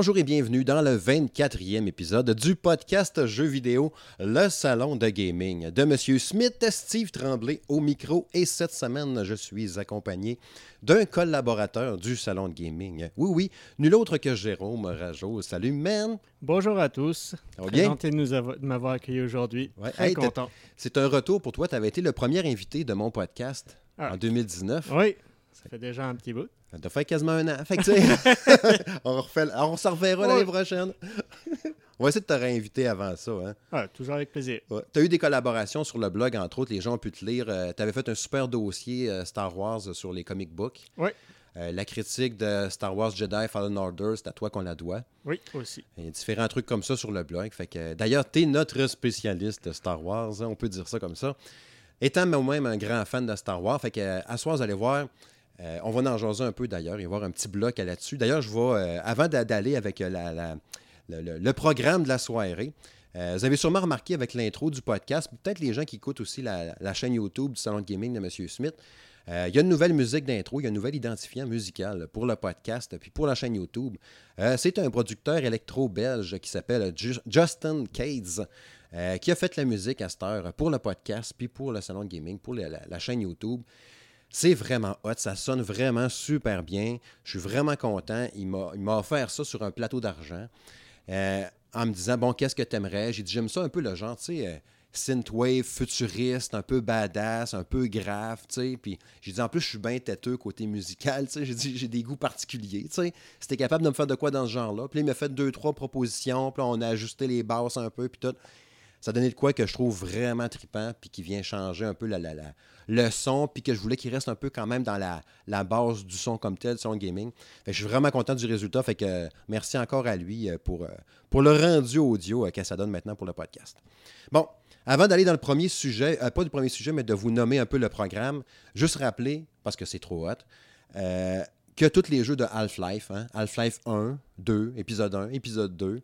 Bonjour et bienvenue dans le 24e épisode du podcast Jeux vidéo, le salon de gaming de Monsieur Smith, Steve Tremblay au micro. Et cette semaine, je suis accompagné d'un collaborateur du salon de gaming. Oui, oui, nul autre que Jérôme Rajo. Salut, man! Bonjour à tous. Bien? gentil de nous avo- de m'avoir accueilli aujourd'hui. Ouais. Très Hey, t'as- content. C'est un retour pour toi. Tu avais été le premier invité de mon podcast Ah. en 2019. Oui, ça fait déjà un petit bout. Ça doit faire quasiment un an. Fait que, on, refait, on s'en reverra l'année Ouais. prochaine. on va essayer de te réinviter avant ça. Hein. Toujours avec plaisir. Tu as eu des collaborations sur le blog, entre autres, les gens ont pu te lire. tu avais fait un super dossier euh, Star Wars sur les comic books. Oui, Euh, la critique de Star Wars Jedi Fallen Order, c'est à toi qu'on la doit. oui, aussi. Il y a différents trucs comme ça sur le blog. Fait que, D'ailleurs, tu es notre spécialiste de Star Wars, hein, on peut dire ça comme ça. Étant moi-même un grand fan de Star Wars, fait que, euh, à soir, vous allez voir, euh, on va en jaser un peu d'ailleurs, y avoir un petit bloc là-dessus. D'ailleurs, je vais, euh, avant d'a- d'aller avec euh, le, programme de la soirée, vous avez sûrement remarqué avec l'intro du podcast, peut-être les gens qui écoutent aussi la, chaîne YouTube du Salon de Gaming de M. Smith, il y a une nouvelle musique d'intro, il y a un nouvel identifiant musical pour le podcast, puis pour la chaîne YouTube. C'est un producteur électro-belge qui s'appelle Ju- Justin Cades, qui a fait la musique à cette heure pour le podcast, puis pour le salon de gaming, pour la chaîne YouTube. C'est vraiment hot, ça sonne vraiment super bien. Je suis vraiment content. Il m'a offert ça sur un plateau d'argent euh, en me disant Bon, qu'est-ce que t'aimerais? J'ai dit J'aime ça un peu le genre, tu sais. euh, synthwave futuriste, un peu badass, un peu grave, tu sais. Puis j'ai dit en plus, je suis bien têteux côté musical, tu sais. J'ai dit j'ai des goûts particuliers, tu sais. C'était capable de me faire de quoi dans ce genre-là. Puis il m'a fait deux, trois propositions. Puis on a ajusté les basses un peu, puis tout. Ça donnait de quoi que je trouve vraiment trippant, puis qui vient changer un peu la, la- la- le son, puis que je voulais qu'il reste un peu quand même dans la, la base du son comme tel, son gaming. Je suis vraiment content du résultat. Fait que euh, merci encore à lui euh, pour, euh, pour le rendu audio que ça donne maintenant pour le podcast. Bon, avant d'aller dans le premier sujet, pas du premier sujet, mais de vous nommer un peu le programme, juste rappeler, parce que c'est trop hot, que tous les jeux de Half-Life, hein, Half-Life 1, 2, épisode 1, épisode 2, vous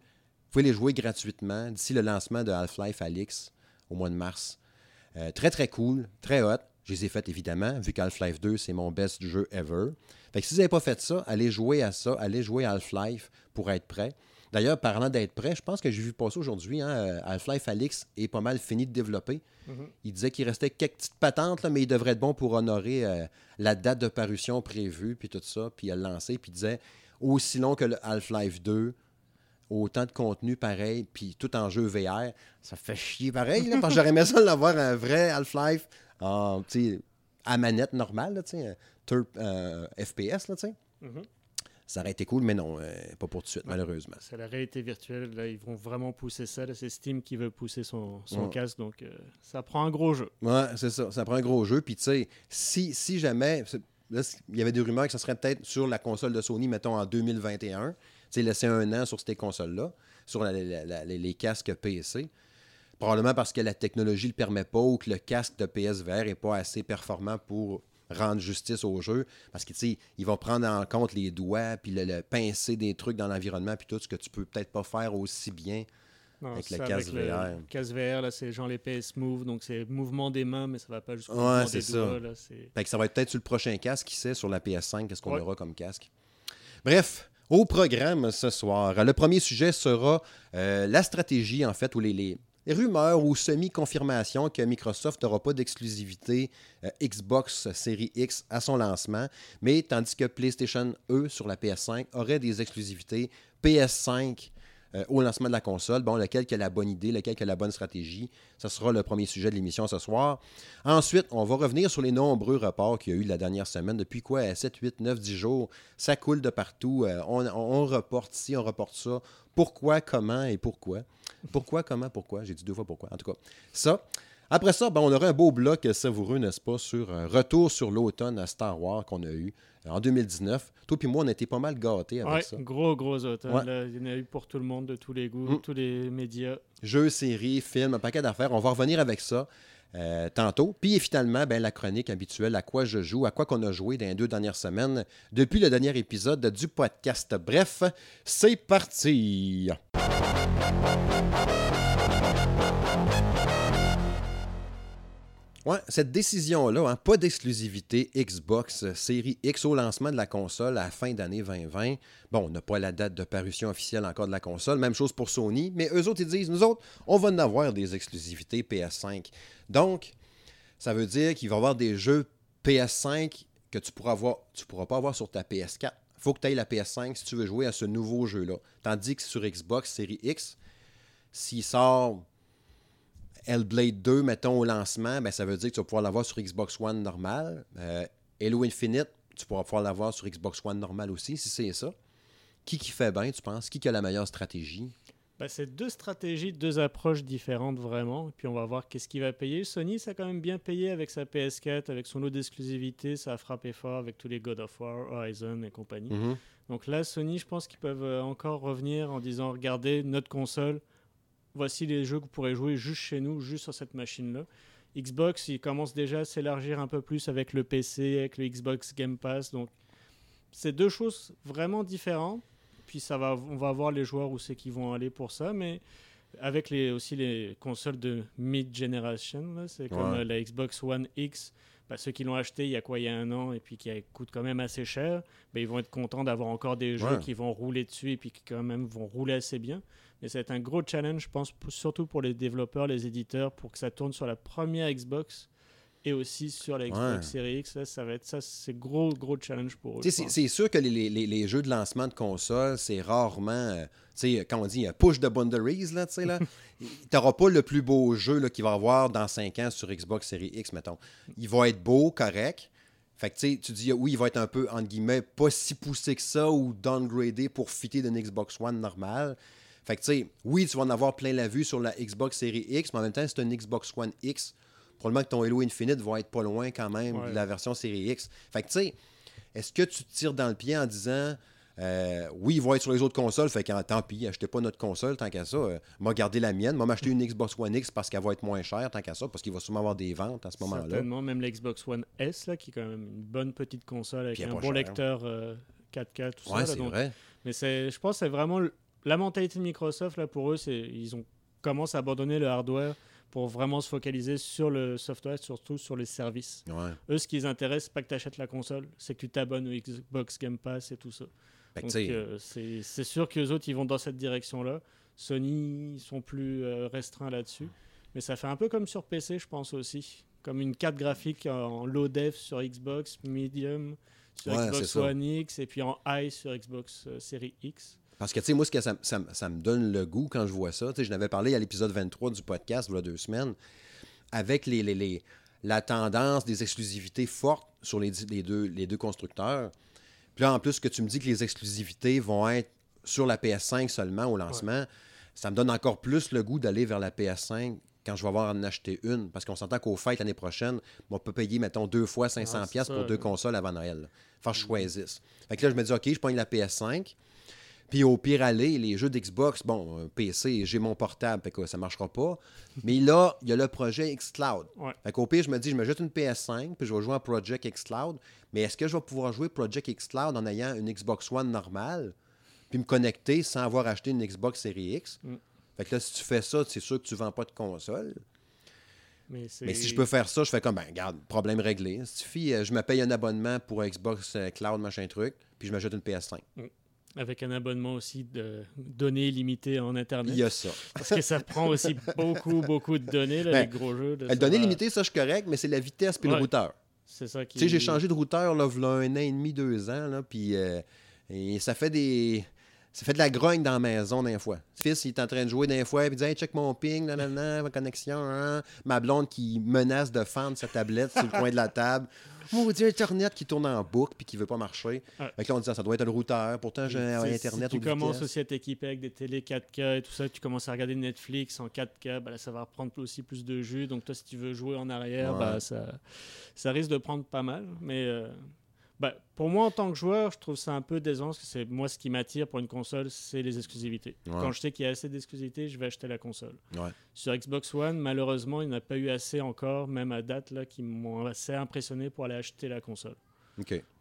pouvez les jouer gratuitement d'ici le lancement de Half-Life Alix au mois de mars. Très, très cool, très hot. Je les ai faites évidemment, vu qu'Half-Life 2, c'est mon best jeu ever. Fait que si vous n'avez pas fait ça, allez jouer à ça, allez jouer à Half-Life pour être prêt. D'ailleurs, parlant d'être prêt, je pense que j'ai vu passer aujourd'hui, hein, euh, Half-Life Alix est pas mal fini de développer. Mhm. Il disait qu'il restait quelques petites patentes, là, mais il devrait être bon pour honorer euh, la date de parution prévue, puis tout ça, puis il a lancé, puis il disait aussi long que le Half-Life 2, autant de contenu pareil, puis tout en jeu VR, ça fait chier pareil, là, parce que j'aurais aimé ça l'avoir un vrai Half-Life en, sais, à manette normale, là, tu sais, un third, euh, FPS, là, tu sais. Mhm. Ça aurait été cool, mais non, euh, pas pour tout de suite, Ouais. malheureusement. C'est la réalité virtuelle. Là, ils vont vraiment pousser ça. C'est Steam qui veut pousser son, son Ouais. casque. Donc, euh, ça prend un gros jeu. Ouais, c'est ça. Ça prend un gros jeu. Puis, tu sais, si, si jamais. Là, il y avait des rumeurs que ça serait peut-être sur la console de Sony, mettons en 2021. Tu sais, laisser un an sur ces consoles-là, sur la- la- la- les, les casques PC. Probablement parce que la technologie ne le permet pas ou que le casque de PSVR n'est pas assez performant pour rendre justice au jeu. Parce que, tu sais, ils vont prendre en compte les doigts, puis le, le pincer des trucs dans l'environnement, puis tout ce que tu peux peut-être pas faire aussi bien. Non, Avec le casque VR. Le casque VR, là, c'est genre les PS Move. Donc, c'est mouvement des mains, mais ça va pas jusqu'au Ouais, mouvement des ça. doigts. Là. Fait que ça va être peut-être sur le prochain casque, qui sait, sur la PS5, qu'est-ce qu'on Ouais. aura comme casque. Bref, au programme ce soir, le premier sujet sera euh, la stratégie, en fait, ou les rumeurs ou semi-confirmations que Microsoft n'aura pas d'exclusivité euh, Xbox Series X à son lancement, mais tandis que PlayStation, eux, sur la PS5, aurait des exclusivités PS5 euh, au lancement de la console. Bon, lequel qui a la bonne idée, lequel qui a la bonne stratégie, ce sera le premier sujet de l'émission ce soir. Ensuite, on va revenir sur les nombreux reports qu'il y a eu la dernière semaine. Depuis quoi? 7, 8, 9, 10 jours. Ça coule de partout. Euh, on, on reporte ci, on reporte ça. Pourquoi, comment et pourquoi? Pourquoi, comment, pourquoi? J'ai dit deux fois pourquoi. En tout cas, ça. Après ça, ben, on aura un beau bloc savoureux, n'est-ce pas, sur un retour sur l'automne à Star Wars qu'on a eu euh, en 2019. Toi puis moi, on a été pas mal gâtés avec Ouais, ça. gros, gros automne. Ouais. là. Il y en a eu pour tout le monde, de tous les goûts, Mm. tous les médias. Jeux, séries, films, un paquet d'affaires. On va revenir avec ça euh, tantôt. Puis finalement, ben, la chronique habituelle, à quoi je joue, à quoi qu'on a joué dans les deux dernières semaines depuis le dernier épisode du podcast. Bref, c'est parti. Cette décision-là, hein, pas d'exclusivité Xbox Série X au lancement de la console à la fin d'année 2020. Bon, on n'a pas la date de parution officielle encore de la console. Même chose pour Sony. Mais eux autres, ils disent, nous autres, on va en avoir des exclusivités PS5. Donc, ça veut dire qu'il va y avoir des jeux PS5 que tu pourras avoir, tu pourras pas avoir sur ta PS4. Il faut que tu ailles la PS5 si tu veux jouer à ce nouveau jeu-là. Tandis que sur Xbox Série X, s'il sort Hellblade 2, mettons, au lancement, ben, ça veut dire que tu vas pouvoir l'avoir sur Xbox One normal. Euh, Halo Infinite, tu pourras pouvoir l'avoir sur Xbox One normal aussi, si c'est ça. Qui qui fait bien, tu penses? Qui qui a la meilleure stratégie? Bah, c'est deux stratégies, deux approches différentes vraiment. Et puis on va voir qu'est-ce qu'il va payer. Sony, ça a quand même bien payé avec sa PS4, avec son lot d'exclusivité. Ça a frappé fort avec tous les God of War, Horizon et compagnie. Mhm. Donc là, Sony, je pense qu'ils peuvent euh, encore revenir en disant regardez notre console, voici les jeux que vous pourrez jouer juste chez nous, juste sur cette machine-là. Xbox, il commence déjà à s'élargir un peu plus avec le PC, avec le Xbox Game Pass. Donc c'est deux choses vraiment différentes. Puis ça va, on va voir les joueurs où c'est qu'ils vont aller pour ça, mais avec les, aussi les consoles de mid-generation, c'est comme Ouais. euh, la Xbox One X. bah, ceux qui l'ont acheté il y a quoi, il y a un an, et puis qui coûte quand même assez cher, ben, ils vont être contents d'avoir encore des jeux Ouais. qui vont rouler dessus et puis qui quand même vont rouler assez bien. Mais ça va être un gros challenge, je pense, pour- surtout pour les développeurs, les éditeurs, pour que ça tourne sur la première Xbox et aussi sur la Xbox Ouais. Series X. Là, ça va être ça, c'est gros, gros challenge pour eux. C'est sûr que les, les- les- jeux de lancement de console, c'est rarement, euh, tu sais, quand on dit euh, push de boundaries, là, tu sais, là, t'auras pas le plus beau jeu là, qu'il va avoir dans 5 ans sur Xbox Series X, mettons. Il va être beau, correct. Fait que tu dis, oui, il va être un peu, entre guillemets, pas si poussé que ça ou downgradé pour fitter d'une Xbox One normale. Fait que tu sais, oui, tu vas en avoir plein la vue sur la Xbox Series X, mais en même temps, c'est une Xbox One X. Probablement que ton Halo Infinite va être pas loin quand même Ouais. de la version Série X. Fait que tu sais, est-ce que tu te tires dans le pied en disant euh, oui, il va être sur les autres consoles, fait que tant pis, achetez pas notre console tant qu'à ça. Euh, m'a gardé la mienne, m'a m'acheter une Xbox One X parce qu'elle va être moins chère tant qu'à ça, parce qu'il va sûrement avoir des ventes à ce moment-là. Certainement, même la Xbox One S, là, qui est quand même une bonne petite console avec un bon chère. lecteur euh, 4K, tout Ouais, ça. là, c'est donc- vrai. Mais c'est, je pense que c'est vraiment la mentalité de Microsoft, là, pour eux, c'est ils ont commencé à abandonner le hardware pour vraiment se focaliser sur le software, surtout sur les services. Ouais. Eux, ce qui les intéresse, c'est pas que tu achètes la console, c'est que tu t'abonnes au Xbox Game Pass et tout ça. Que Donc, euh, c'est sûr que les autres, ils vont dans cette direction-là. Sony, ils sont plus euh, restreints là-dessus. Mais ça fait un peu comme sur PC, je pense aussi. Comme une carte graphique en low def sur Xbox, medium sur Ouais, Xbox. One X et puis en high sur Xbox euh, Series X. Parce que, tu sais, moi, ce que ça, ça- ça me donne le goût quand je vois ça, tu sais, je n'avais parlé à l'épisode 23 du podcast, il y a deux semaines, avec les, les- les- la tendance des exclusivités fortes sur les, les deux, les deux constructeurs. Puis là, en plus, que tu me dis que les exclusivités vont être sur la PS5 seulement au lancement, ça me donne encore plus le goût d'aller vers la PS5 quand je vais avoir en acheter une. Parce qu'on s'entend qu'au fêtes l'année prochaine, on peut payer, mettons, deux fois 500$ Ah, pour deux consoles avant Noël. Faut que je choisisse. Fait que là, je me dis, OK, je prends la PS5. Puis au pire aller, les jeux d'Xbox, bon, euh, PC, j'ai mon portable, fait que ça marchera pas. Mais là, il y a le projet xCloud. Ouais. Fait qu'au pire, je me dis, je me jette une PS5, puis je vais jouer à Project xCloud. Mais est-ce que je vais pouvoir jouer Project xCloud en ayant une Xbox One normale, puis me connecter sans avoir acheté une Xbox Series X? Mm. Fait que là, si tu fais ça, c'est sûr que tu vends pas de console. Mais, si je peux faire ça, je fais comme, ben, regarde, problème réglé. Il suffit, euh, je me paye un abonnement pour Xbox euh, Cloud, machin truc, puis je m'achète une PS5. Avec un abonnement aussi de données limitées en Internet. Il y a ça. Parce que ça prend aussi beaucoup, beaucoup de données, là, Ben, les gros jeux. là, Le ça données va- limitées, ça, je suis correct, mais c'est la vitesse puis le routeur. C'est ça qui. Tu sais, j'ai changé de routeur là, v'là un an et demi, deux ans, là, puis euh, et ça fait des. Ça fait de la grogne dans la maison d'un fois. Fils, il est en train de jouer d'un fois, puis il dit Hey, check mon ping, nanana, ma connexion, hein. Ma blonde qui menace de fendre sa tablette sur le coin de la table. Maudit Internet qui tourne en boucle puis qui veut pas marcher. Ouais. Fait que là, on dit Ça doit être le routeur. Pourtant, j'ai un Internet Si tu commences aussi à t'équiper avec des télé 4K et tout ça, tu commences à regarder Netflix en 4K, bah là, ça va reprendre aussi plus de jus. Donc toi, si tu veux jouer en arrière, Ouais. bah, ça, ça risque de prendre pas mal. Mais euh, bah, pour moi, en tant que joueur, je trouve ça un peu décevant parce que c'est moi ce qui m'attire pour une console, c'est les exclusivités. Ouais. Quand je sais qu'il y a assez d'exclusivités, je vais acheter la console. Ouais. Sur Xbox One, malheureusement, il n'y en a pas eu assez encore, même à date, là, qui m'ont assez impressionné pour aller acheter la console.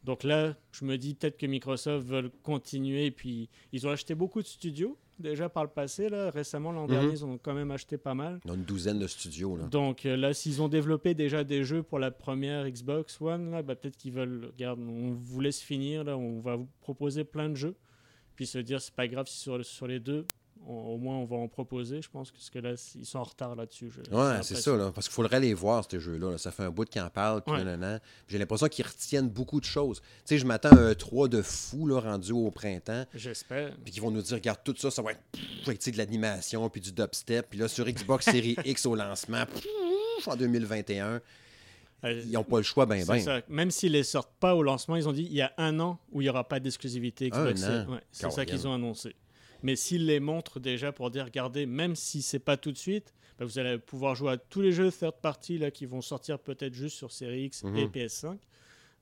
Donc là, je me dis peut-être que Microsoft veulent continuer. Et puis, ils ont acheté beaucoup de studios déjà par le passé. Là. Récemment, l'an Mhm. dernier, ils ont quand même acheté pas mal. A une douzaine de studios. Là. Donc euh, là, s'ils ont développé déjà des jeux pour la première Xbox One, là, bah, peut-être qu'ils veulent, regarde, on vous laisse finir, là, on va vous proposer plein de jeux, puis se dire c'est pas grave si sur, sur les deux, on- au moins on va en proposer. Je pense que parce que là, ils sont en retard là-dessus. Ouais, c'est ça, là, parce qu'il faudrait les voir, ces jeux-là. là. Ça fait un bout qu'ils en parlent, puis Ouais. J'ai l'impression qu'ils retiennent beaucoup de choses. Tu sais, je m'attends à un 3 de fou là, rendu au printemps, J'espère. puis qu'ils vont nous dire, regarde, tout ça, ça va être pff, de l'animation, puis du dubstep, puis là, sur Xbox Series X au lancement, pff, en 2021, Euh, ils n'ont pas le choix, ben c'est ben. ça. Même s'ils les sortent pas au lancement, ils ont dit il y a un an où il n'y aura pas d'exclusivité Xbox. Ouais, c'est ça qu'ils ont annoncé. Mais s'ils les montrent déjà pour dire regardez, même si c'est pas tout de suite, bah, vous allez pouvoir jouer à tous les jeux third party là, qui vont sortir peut-être juste sur Series X Mhm. et PS5.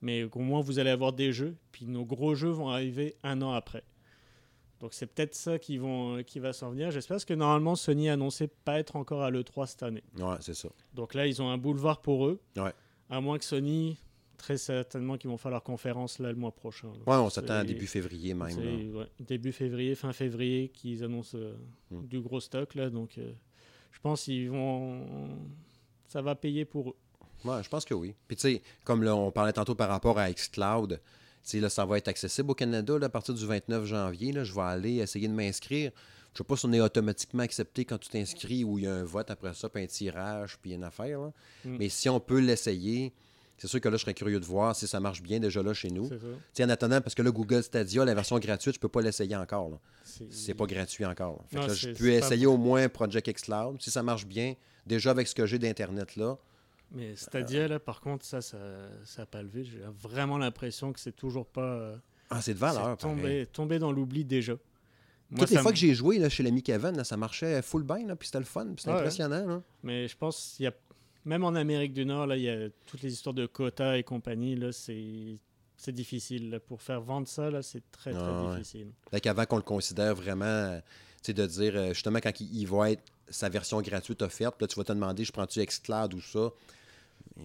Mais au moins vous allez avoir des jeux, puis nos gros jeux vont arriver un an après. Donc c'est peut-être ça qui, vont, qui va s'en venir. J'espère parce que normalement Sony a annoncé pas être encore à l'E3 cette année. Ouais, c'est ça. Donc là, ils ont un boulevard pour eux. Ouais. À moins que Sony, très certainement qu'ils vont faire leur conférence là le mois prochain. Ouais, on s'attend à début février même. ouais, début février, fin février, qu'ils annoncent euh, Mm. du gros stock là. Donc euh, je pense qu'ils vont. Ça va payer pour eux. Ouais, je pense que oui. Puis tu sais, comme là, on parlait tantôt par rapport à xCloud, tu sais, là, ça va être accessible au Canada là, à partir du 29 janvier. Là, je vais aller essayer de m'inscrire. Je sais pas si on est automatiquement accepté quand tu t'inscris ou il y a un vote après ça, puis un tirage, puis une affaire. là. Mm. Mais si on peut l'essayer, c'est sûr que là, je serais curieux de voir si ça marche bien déjà là chez nous. En attendant, parce que là, Google Stadia, la version gratuite, je peux pas l'essayer encore. C'est, pas gratuit encore. que là, je peux pas essayer au moins Project xCloud. Si ça marche bien, déjà avec ce que j'ai d'Internet là, Mais Stadia là, par contre, ça, ça, ça a pas levé. J'ai vraiment l'impression que c'est toujours pas. euh, ah, c'est de valeur. tombé, tombé dans l'oubli déjà. Moi, Toutes les fois me- que j'ai joué là, chez l'ami Kevin, là, ça marchait full bien, là, puis c'était le fun, puis c'était Ouais, impressionnant. là. Mais je pense qu'il y a même en Amérique du Nord là, il y a toutes les histoires de quotas et compagnie là, c'est c'est difficile là. pour faire vendre ça là, c'est très très Ah ouais. difficile. Fait qu'avant qu'on le considère vraiment, tu sais, de dire, euh, justement, quand il, il va être sa version gratuite offerte, là, tu vas te demander, je prends-tu xCloud ou ça?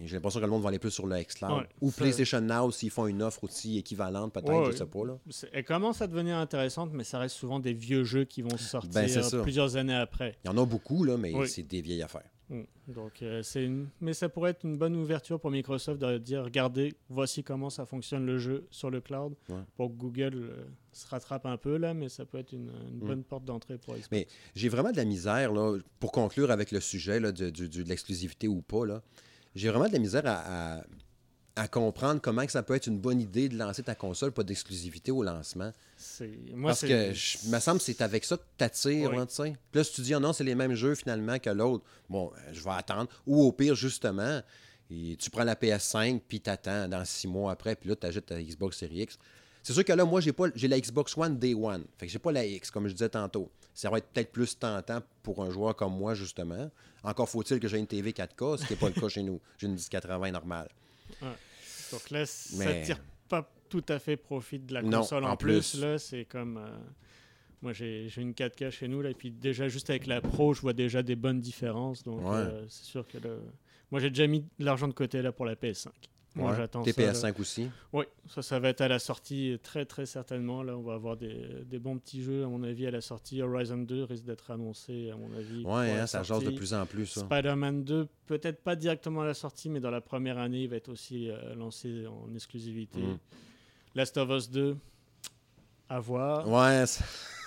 J'ai l'impression que le monde va aller plus sur le xCloud. Ouais, ou ça- PlayStation Now, s'ils font une offre aussi équivalente, peut-être, Ouais, je sais pas. Là. Elle commence à devenir intéressante, mais ça reste souvent des vieux jeux qui vont sortir Ben, ça. plusieurs années après. Il y en a beaucoup, là, mais Oui. c'est des vieilles affaires. Mm. Donc, euh, c'est une... Mais ça pourrait être une bonne ouverture pour Microsoft de dire regardez, voici comment ça fonctionne le jeu sur le cloud. Ouais. Pour que Google euh, se rattrape un peu là, mais ça peut être une, une Mm. bonne porte d'entrée pour Xbox. Mais j'ai vraiment de la misère, là, pour conclure avec le sujet là, de, du- du- de l'exclusivité ou pas, là, j'ai vraiment de la misère à, à- à comprendre comment que ça peut être une bonne idée de lancer ta console, pas d'exclusivité au lancement. Moi, Parce que, je- me semble que c'est avec ça que Oui. là, tu sais. Puis là, si tu dis, ah non, c'est les mêmes jeux finalement que l'autre, bon, euh, je vais attendre. Ou au pire, justement, et tu prends la PS5, puis t'attends dans six mois après, puis là, tu achètes ta Xbox Series X. C'est sûr que là, moi, j'ai pas j'ai la Xbox One Day One. Fait que j'ai pas la X, comme je disais tantôt. Ça va être peut-être plus tentant pour un joueur comme moi, justement. Encore faut-il que j'ai une TV 4K, ce qui n'est pas le cas chez nous. J'ai une 1080 normale. Donc là, ça Mais- tire pas tout à fait profit de la Non, console en, en plus. plus. Là, c'est comme. euh, Moi, j'ai une 4K chez nous, là, et puis déjà, juste avec la Pro, je vois déjà des bonnes différences. Donc, Ouais. euh, c'est sûr que. Moi, j'ai déjà mis de l'argent de côté là pour la PS5. Moi, Ouais. j'attends Tes ça. là. PS5 aussi? Oui, ça, ça va être à la sortie très très certainement. Là, on va avoir des, des bons petits jeux, à mon avis, à la sortie. Horizon 2 risque d'être annoncé, à mon avis. la hein, ça jase de plus en plus. Spider-Man 2, peut-être pas directement à la sortie, mais dans la première année, il va être aussi euh, lancé en exclusivité. Mm. Last of Us 2, à voir. Ouais,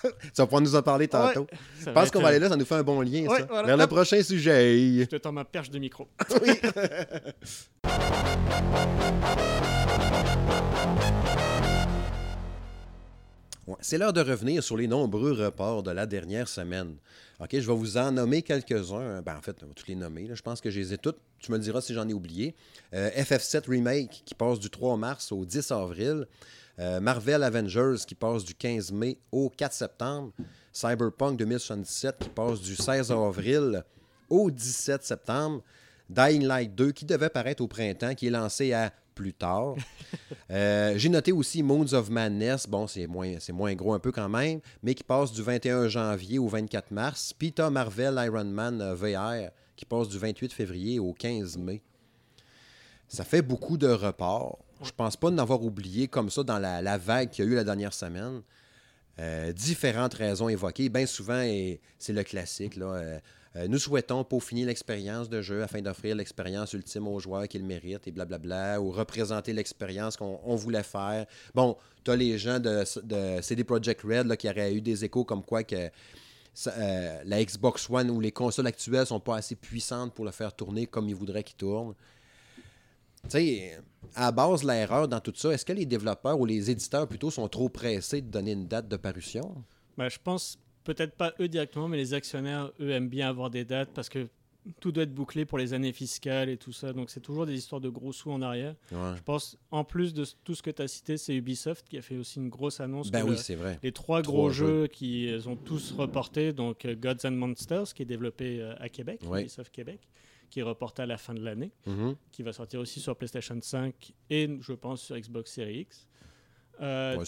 ça... tu vas pouvoir nous en parler tantôt. Je va pense qu'on va euh, aller là, ça nous fait un bon lien, Ouais, ça. voilà. Vers le prochain sujet. Je te tends ma perche de micro. Ouais, C'est l'heure de revenir sur les nombreux reports de la dernière semaine. OK, je vais vous en nommer quelques-uns. Ben, en fait, on va tous les nommer. là. Je pense que je les ai toutes. Tu me le diras si j'en ai oublié. Euh, FF7 Remake qui passe du 3 mars au 10 avril. Euh, Marvel Avengers qui passe du 15 mai au 4 septembre. Cyberpunk 2077 qui passe du 16 avril au 17 septembre. Dying Light 2 qui devait paraître au printemps, qui est lancé à plus tard. Euh, J'ai noté aussi Moons of Madness. Bon, c'est moins, gros un peu quand même, mais qui passe du 21 janvier au 24 mars. T'as Marvel Iron Man euh, VR qui passe du 28 février au 15 mai. Ça fait beaucoup de reports. Je pense pas d'en avoir oublié comme ça dans la, vague qu'il y a eu la dernière semaine. Euh, différentes raisons évoquées. Bien souvent, c'est le classique. Là, euh, euh, nous souhaitons peaufiner l'expérience de jeu afin d'offrir l'expérience ultime aux joueurs qu'ils méritent et blablabla, ou représenter l'expérience qu'on on voulait faire. Bon, tu as les gens de, de CD Projekt Red qui auraient eu des échos comme quoi que la Xbox One ou les consoles actuelles sont pas assez puissantes pour le faire tourner comme ils voudraient qu'il tourne. Tu sais, à base, l'erreur dans tout ça, est-ce que les développeurs ou les éditeurs plutôt sont trop pressés de donner une date de parution? Ben, je pense peut-être pas eux directement, mais les actionnaires, eux, aiment bien avoir des dates parce que tout doit être bouclé pour les années fiscales et tout ça. Donc, c'est toujours des histoires de gros sous en arrière. Ouais. Je pense, en plus de tout ce que tu as cité, c'est Ubisoft qui a fait aussi une grosse annonce. Ben que oui, c'est vrai. les trois Trois gros jeux. jeux qui ont tous reporté, donc euh, Gods and Monsters, qui est développé euh, à Québec, Ouais. Ubisoft Québec, qui est reporté à la fin de l'année, Mhm. qui va sortir aussi sur PlayStation 5 et, je pense, sur Xbox Series X. Euh, Ouais,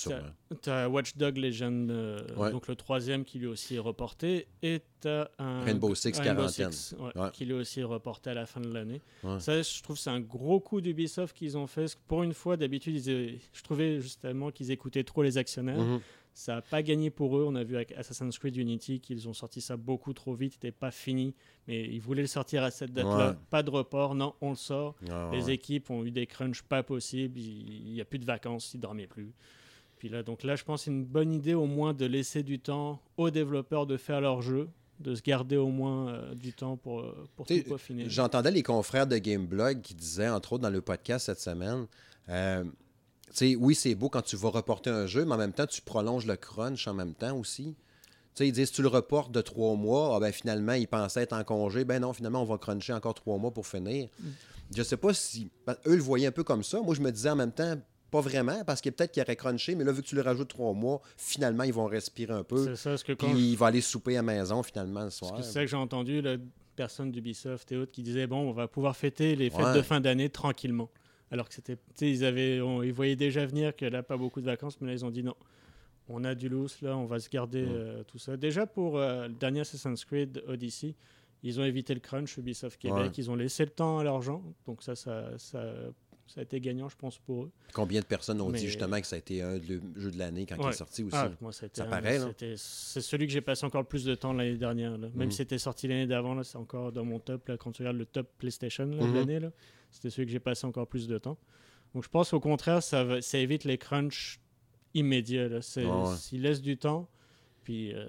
t'as- Watch Dog Legend, euh, Ouais. donc le troisième qui lui aussi est reporté, et t'as un Rainbow Six quarantaine. Ouais, qui lui aussi est reporté à la fin de l'année. Ça, je trouve, c'est un gros coup d'Ubisoft qu'ils ont fait. parce que Pour une fois, d'habitude, je trouvais justement qu'ils écoutaient trop les actionnaires. Mhm. Ça n'a pas gagné pour eux. On a vu avec Assassin's Creed Unity qu'ils ont sorti ça beaucoup trop vite, c'était pas fini, mais ils voulaient le sortir à cette date-là. Ouais. Pas de report, non, on le sort. Ah, Les ouais. équipes ont eu des crunchs pas possibles, il n'y a plus de vacances, ils dormaient plus. Puis là, donc là, je pense que c'est une bonne idée au moins de laisser du temps aux développeurs de faire leur jeu, de se garder au moins euh, du temps pour, euh, pour tout peaufiner. J'entendais les confrères de Gameblog qui disaient, entre autres dans le podcast cette semaine, euh, oui, c'est beau quand tu vas reporter un jeu, mais en même temps, tu prolonges le crunch en même temps aussi. Tu sais, ils disent, si tu le reportes de trois mois, ah ben finalement, ils pensaient être en congé. Ben non, finalement, on va cruncher encore trois mois pour finir. Mm. Je sais pas si. ben, eux le voyaient un peu comme ça. Moi, je me disais en même temps, pas vraiment, parce que peut-être qu'ils auraient crunché, mais là, vu que tu le rajoutes trois mois, finalement, ils vont respirer un peu. C'est ça, parce que Puis quand il va aller souper à la maison, finalement, le soir. c'est ça que j'ai entendu, là, personnes d'Ubisoft et autres qui disaient bon, on va pouvoir fêter les fêtes Ouais. de fin d'année tranquillement. Alors que c'était, ils avaient, on- ils voyaient déjà venir que là pas beaucoup de vacances, mais là ils ont dit non, on a du loose là, on va se garder Ouais. euh, tout ça. Déjà pour euh, le dernier Assassin's Creed Odyssey, ils ont évité le crunch Ubisoft Québec, Ouais. ils ont laissé le temps à l'argent, donc ça, ça, ça, ça a été gagnant, je pense pour eux. Combien de personnes ont dit justement que ça a été un des jeux de l'année quand il est sorti aussi? Ah, moi, Ça un- paraît, C'est celui que j'ai passé encore le plus de temps l'année dernière. là. Même Mhm. si c'était sorti l'année d'avant, c'est encore dans mon top. Là, quand tu regardes le top PlayStation là, de Mhm. l'année, c'était celui que j'ai passé encore plus de temps. Donc je pense au contraire, ça, va- ça évite les crunchs immédiats. Là. Ouais, ouais. S'il laisse du temps, puis euh,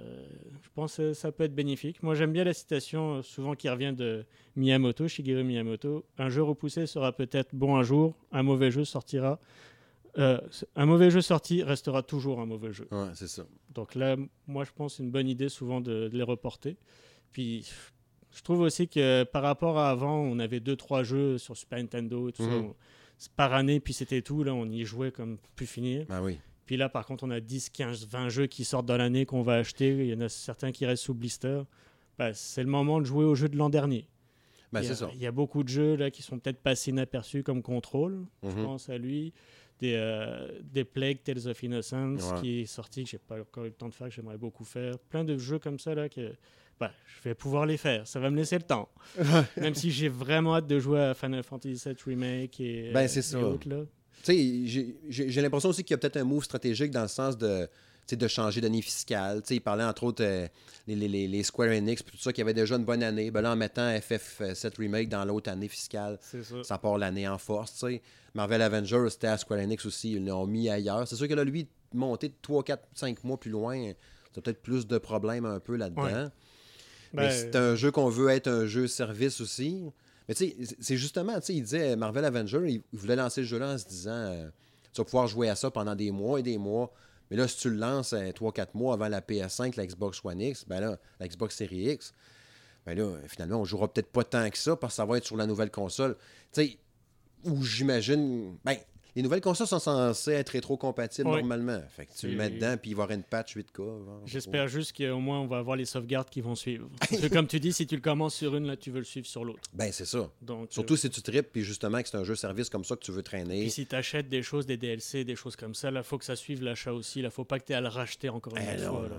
je pense que ça peut être bénéfique. Moi, j'aime bien la citation euh, souvent qui revient de Miyamoto, Shigeru Miyamoto. Un jeu repoussé sera peut-être bon un jour, un mauvais jeu sortira. euh, un mauvais jeu sorti restera toujours un mauvais jeu. Ouais, c'est ça. Donc là, moi, je pense que c'est une bonne idée souvent de, de les reporter. Puis, je trouve aussi que par rapport à avant, on avait deux, trois jeux sur Super Nintendo et tout ça. Mhm. on- par année, puis c'était tout. Là, on y jouait comme plus finir. Ben oui. Puis là, par contre, on a 10, 15, 20 jeux qui sortent dans l'année qu'on va acheter. Il y en a certains qui restent sous blister. Ben, c'est le moment de jouer aux jeux de l'an dernier. Ben il, y a, ça. il y a beaucoup de jeux là, qui sont peut-être passés inaperçus comme Control. Je Mhm. pense à lui. Des, euh, des Plague Tales of Innocence Ouais. qui est sorti, que j'ai pas encore eu le temps de faire, que j'aimerais beaucoup faire. Plein de jeux comme ça là que bah, je vais pouvoir les faire. Ça va me laisser le temps. Même si j'ai vraiment hâte de jouer à Final Fantasy VII Remake et, Ben, euh, et autres, là. Tu sais, j'ai- l'impression aussi qu'il y a peut-être un move stratégique dans le sens de, de changer d'année fiscale. Il parlait entre autres euh, les, les- les- Square Enix, tout ça, qui avait déjà une bonne année. Ben là, en mettant FF7 Remake dans l'autre année fiscale, ça. ça part l'année en force. Marvel Avengers, c'était à Square Enix aussi, ils l'ont mis ailleurs. C'est sûr que là, lui, monter de 3, 4, 5 mois plus loin, t'as peut-être plus de problèmes un peu là-dedans. Ouais. Mais Ben, c'est un jeu qu'on veut être un jeu service aussi. Mais tu sais, c'est- justement, tu sais, il disait Marvel Avenger, il voulait lancer le jeu-là en se disant euh, tu vas pouvoir jouer à ça pendant des mois et des mois. Mais là, si tu le lances 3-4 mois avant la PS5, la Xbox One X, ben là, la Xbox Series X, ben là, finalement, on jouera peut-être pas tant que ça parce que ça va être sur la nouvelle console. Tu sais, où j'imagine. Ben, les nouvelles consoles sont censées être rétro-compatibles normalement. Fait que tu le Et- mets dedans, puis il va y avoir une patch 8K. genre. J'espère juste qu'au moins on va avoir les sauvegardes qui vont suivre. Parce que comme tu dis, si tu le commences sur une, là, tu veux le suivre sur l'autre. Ben, c'est ça. Donc, Surtout si tu tripes, puis justement que c'est un jeu service comme ça que tu veux euh, traîner. puis si tu achètes des choses, des DLC, des choses comme ça, là, faut que ça suive l'achat aussi. Là, faut pas que tu aies à le racheter encore une Eh fois. non, là. non.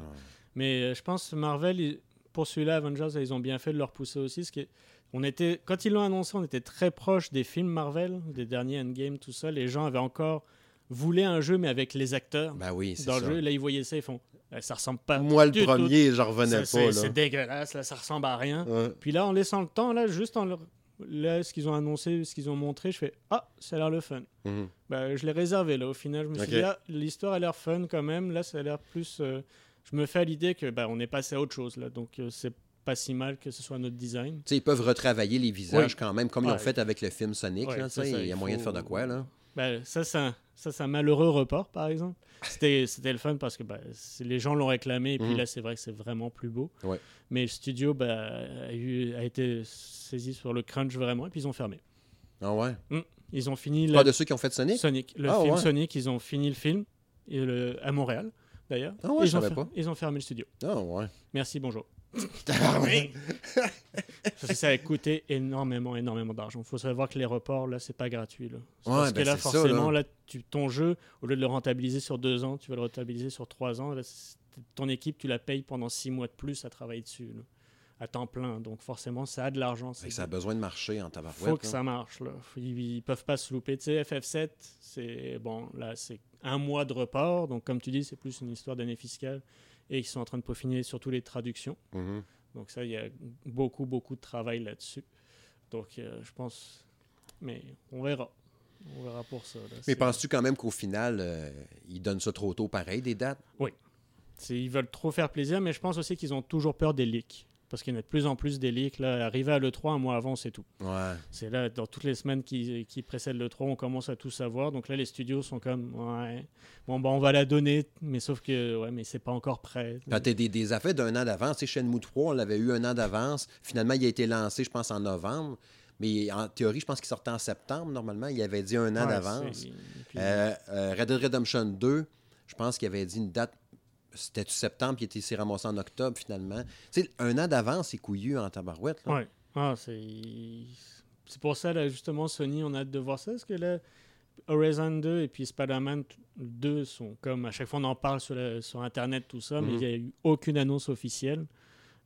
Mais euh, je pense que Marvel, pour celui-là, Avengers, ils ont bien fait de leur pousser aussi. Parce que on était, quand ils l'ont annoncé, on était très proche des films Marvel, des derniers Endgame, tout ça. Les gens avaient encore voulaient un jeu, mais avec les acteurs Ben oui, c'est dans ça. le jeu. Là, ils voyaient ça, ils font Eh, ça ressemble pas. Moi, le premier, j'en revenais Ça, pas. C'est dégueulasse, là, ça ressemble à rien. Ouais. Puis là, en laissant le temps, là, juste en leur- là, ce qu'ils ont annoncé, ce qu'ils ont montré, je fais Ah, ça a l'air le fun. Mhm. Ben, je l'ai réservé là. Au final, je me suis dit, ah, l'histoire a l'air fun quand même. Là, ça a l'air plus. euh, je me fais à l'idée que ben, on est passé à autre chose là. Donc, euh, c'est pas si mal que ce soit notre design. Tu sais, ils peuvent retravailler les visages Oui. quand même, comme ils l'ont fait avec le film Sonic. Ouais, là, ça, il y a moyen de faire de quoi, là? Ben, ça, c'est un, ça, c'est un malheureux report, par exemple. C'était, c'était le fun parce que ben, les gens l'ont réclamé. Et puis Mhm. là, c'est vrai que c'est vraiment plus beau. Ouais. Mais le studio ben, a, eu- a été saisi sur le crunch vraiment. Et puis ils ont fermé. Ah ouais? Ils ont fini Pas la- de ceux qui ont fait Sonic? Sonic. Le Ah, film ouais. Sonic, ils ont fini le film. Et le- à Montréal, d'ailleurs. Ah ouais, ils, je ont savais fer- pas. ils ont fermé le studio. Ah ouais. Merci, bonjour. Parce que ça a coûté énormément, énormément d'argent. Il faut savoir que les reports, là, c'est pas gratuit. Là. Ouais, parce ben que là, c'est ça, forcément, là. là, tu, ton jeu, au lieu de le rentabiliser sur deux ans, tu vas le rentabiliser sur trois ans. Là, ton équipe, tu la payes pendant six mois de plus à travailler dessus, là, à temps plein. Donc forcément, ça a de l'argent. Que ça a besoin de marcher en tabarouette. faut que là. ça marche. Là. Ils, ils peuvent pas se louper. Tu sais, FF7, c'est bon, là, c'est un mois de report. Donc, comme tu dis, c'est plus une histoire d'année fiscale. Et ils sont en train de peaufiner surtout les traductions. Mhm. Donc, ça, il y a beaucoup, beaucoup de travail là-dessus. Donc, euh, je pense. Mais on verra. On verra pour ça. là. Mais penses-tu quand même qu'au final, euh, ils donnent ça trop tôt pareil, des dates? c'est- Ils veulent trop faire plaisir, mais je pense aussi qu'ils ont toujours peur des leaks. Parce qu'il y en a de plus en plus des leaks. Là, arrivé à l'E3 un mois avant, c'est tout. Ouais. C'est là, dans toutes les semaines qui, qui précèdent le 3, on commence à tout savoir. Donc là, les studios sont comme, ouais, bon, bah, on va la donner, mais sauf que, ouais, mais c'est pas encore prêt. Quand t'as des, des affaires d'un an d'avance, sais, Shenmue 3, on l'avait eu un an d'avance. Finalement, il a été lancé, je pense, en novembre. Mais en théorie, je pense qu'il sortait en septembre, normalement. Il avait dit un an Ouais, d'avance. c'est- puis- Euh, euh, Red Dead Redemption 2, je pense qu'il avait dit une date, c'était septembre, puis il s'est ramassé en octobre, finalement. Tu sais, un an d'avance, c'est couillu en tabarouette. Ouais. Ah, c'est... c'est pour ça, là, justement, Sony, on a hâte de voir ça, parce que là, Horizon 2 et puis Spider-Man 2 sont comme, à chaque fois on en parle sur, la- sur Internet, tout ça, mais Mhm. il n'y a eu aucune annonce officielle.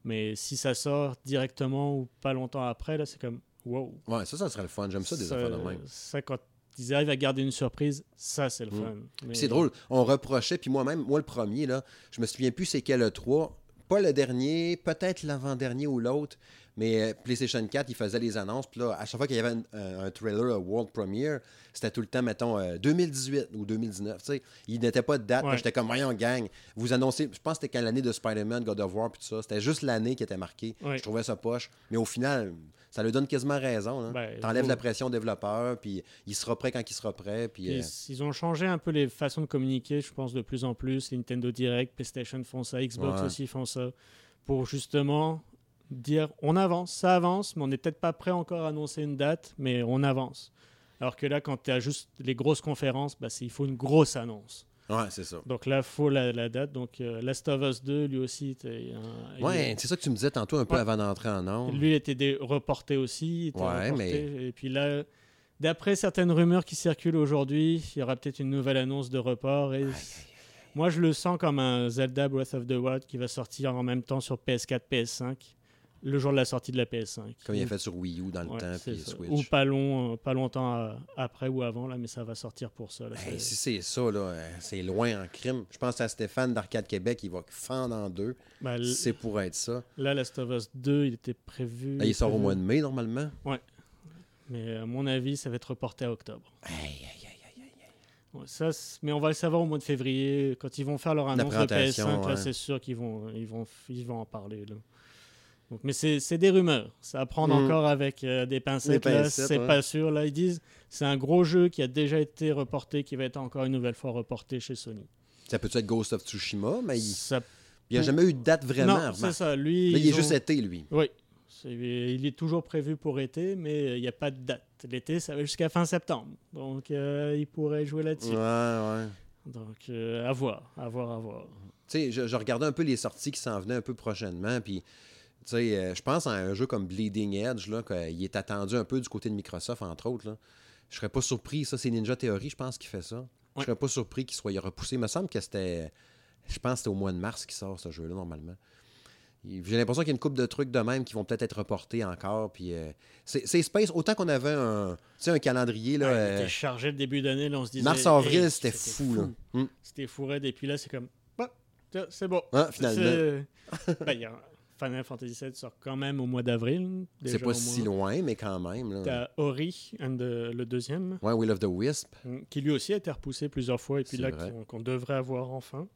Mais si ça sort directement ou pas longtemps après, là, c'est comme, wow. Ouais, ça, ça serait le fun. J'aime ça, des affaires de même. Ça, quand ils arrivent à garder une surprise, ça, c'est le Mm. fun. Mais- C'est drôle, on reprochait, puis moi-même, moi le premier, là, je me souviens plus c'est quel le 3, pas le dernier, peut-être l'avant-dernier ou l'autre, mais euh, PlayStation 4, il faisait les annonces, puis là, à chaque fois qu'il y avait un, un- un trailer, un World Premiere, c'était tout le temps, mettons, euh, 2018 ou 2019, tu sais, il n'était pas de date, Ouais. j'étais comme, voyons, gang, vous annoncez, je pense que c'était quand l'année de Spider-Man, God of War, puis tout ça, c'était juste l'année qui était marquée, Ouais. je trouvais ça poche, mais au final, ça lui donne quasiment raison, hein. Ben, t'enlèves faut- la pression au développeur, puis il sera prêt quand il sera prêt, puis... Puis euh, Ils ont changé un peu les façons de communiquer, je pense, de plus en plus. Nintendo Direct, PlayStation font ça, Xbox Ouais. aussi font ça, pour justement dire on avance, ça avance, mais on n'est peut-être pas prêt encore à annoncer une date, mais on avance. Alors que là, quand tu as juste les grosses conférences, bah, il faut une grosse annonce. ouais, c'est ça. Donc là, il faut la, la date. Donc euh, Last of Us 2, lui aussi, était un- il- Ouais, c'est ça que tu me disais tantôt un peu Ouais. avant d'entrer en ondes. Lui était dé- reporté aussi. il était Ouais, reporté. Et puis là, d'après certaines rumeurs qui circulent aujourd'hui, il y aura peut-être une nouvelle annonce de report. Et moi, je le sens comme un Zelda Breath of the Wild qui va sortir en même temps sur PS4, PS5, le jour de la sortie de la PS5. Comme il a fait sur Wii U dans le ouais, temps, puis ça. Switch. Ou pas, long, euh, pas longtemps euh, après ou avant, là, mais ça va sortir pour ça. là. Hey, C'est- si c'est ça, là, euh, c'est loin en crime. Je pense à Stéphane d'Arcade Québec, il va fendre en deux. l- C'est pour être ça. là, Last of Us 2, il était prévu. Là, il sort au mois de mai, normalement. Mais à mon avis, ça va être reporté à octobre. Aïe, aïe, aïe, aïe, aïe. Ouais, ça, mais on va le savoir au mois de février. Quand ils vont faire leur annonce de présentation, PS5, là, ouais. c'est sûr qu'ils vont, ils vont, ils vont en parler. Là. Donc, mais c'est c'est des rumeurs. Ça à prendre Mhm. encore avec euh, des pincettes. C'est ouais. pas sûr. Là, ils disent c'est un gros jeu qui a déjà été reporté, qui va être encore une nouvelle fois reporté chez Sony. Ça peut être Ghost of Tsushima, mais il Ça- n'y a jamais eu de date vraiment. non, c'est ça. Lui, Là, il est juste été, lui. Oui. Il est toujours prévu pour été, mais il n'y a pas de date. L'été, ça va jusqu'à fin septembre. Donc, euh, il pourrait jouer là-dessus. Ouais, ouais. Donc, euh, à voir, à voir, à voir. Tu sais, je, je regardais un peu les sorties qui s'en venaient un peu prochainement, puis, euh, je pense à un jeu comme Bleeding Edge, là, qu'il est attendu un peu du côté de Microsoft, entre autres, là. Je serais pas surpris, ça, c'est Ninja Theory, je pense, qui fait ça. Je Ouais. serais pas surpris qu'il soit repoussé. Il me semble que c'était, je pense que c'était au mois de mars qu'il sort, ce jeu-là, normalement. J'ai l'impression qu'il y a une couple de trucs de même qui vont peut-être être reportés encore. Puis euh, c'est Space, autant qu'on avait un, un calendrier. Là, Ouais, il euh, était chargé le début d'année, on se disait. Mars-avril, hey, c'était fou. Hum. C'était fou raide, et puis là, c'est comme. Bah, c'est bon. Ah, finalement. Ben, il y a Final Fantasy VII sort quand même au mois d'avril. C'est pas si loin, mais quand même. T'as Ori, un de- le deuxième, Ouais, Will of the Wisp. qui lui aussi a été repoussé plusieurs fois, et puis là, qu'on devrait avoir enfin.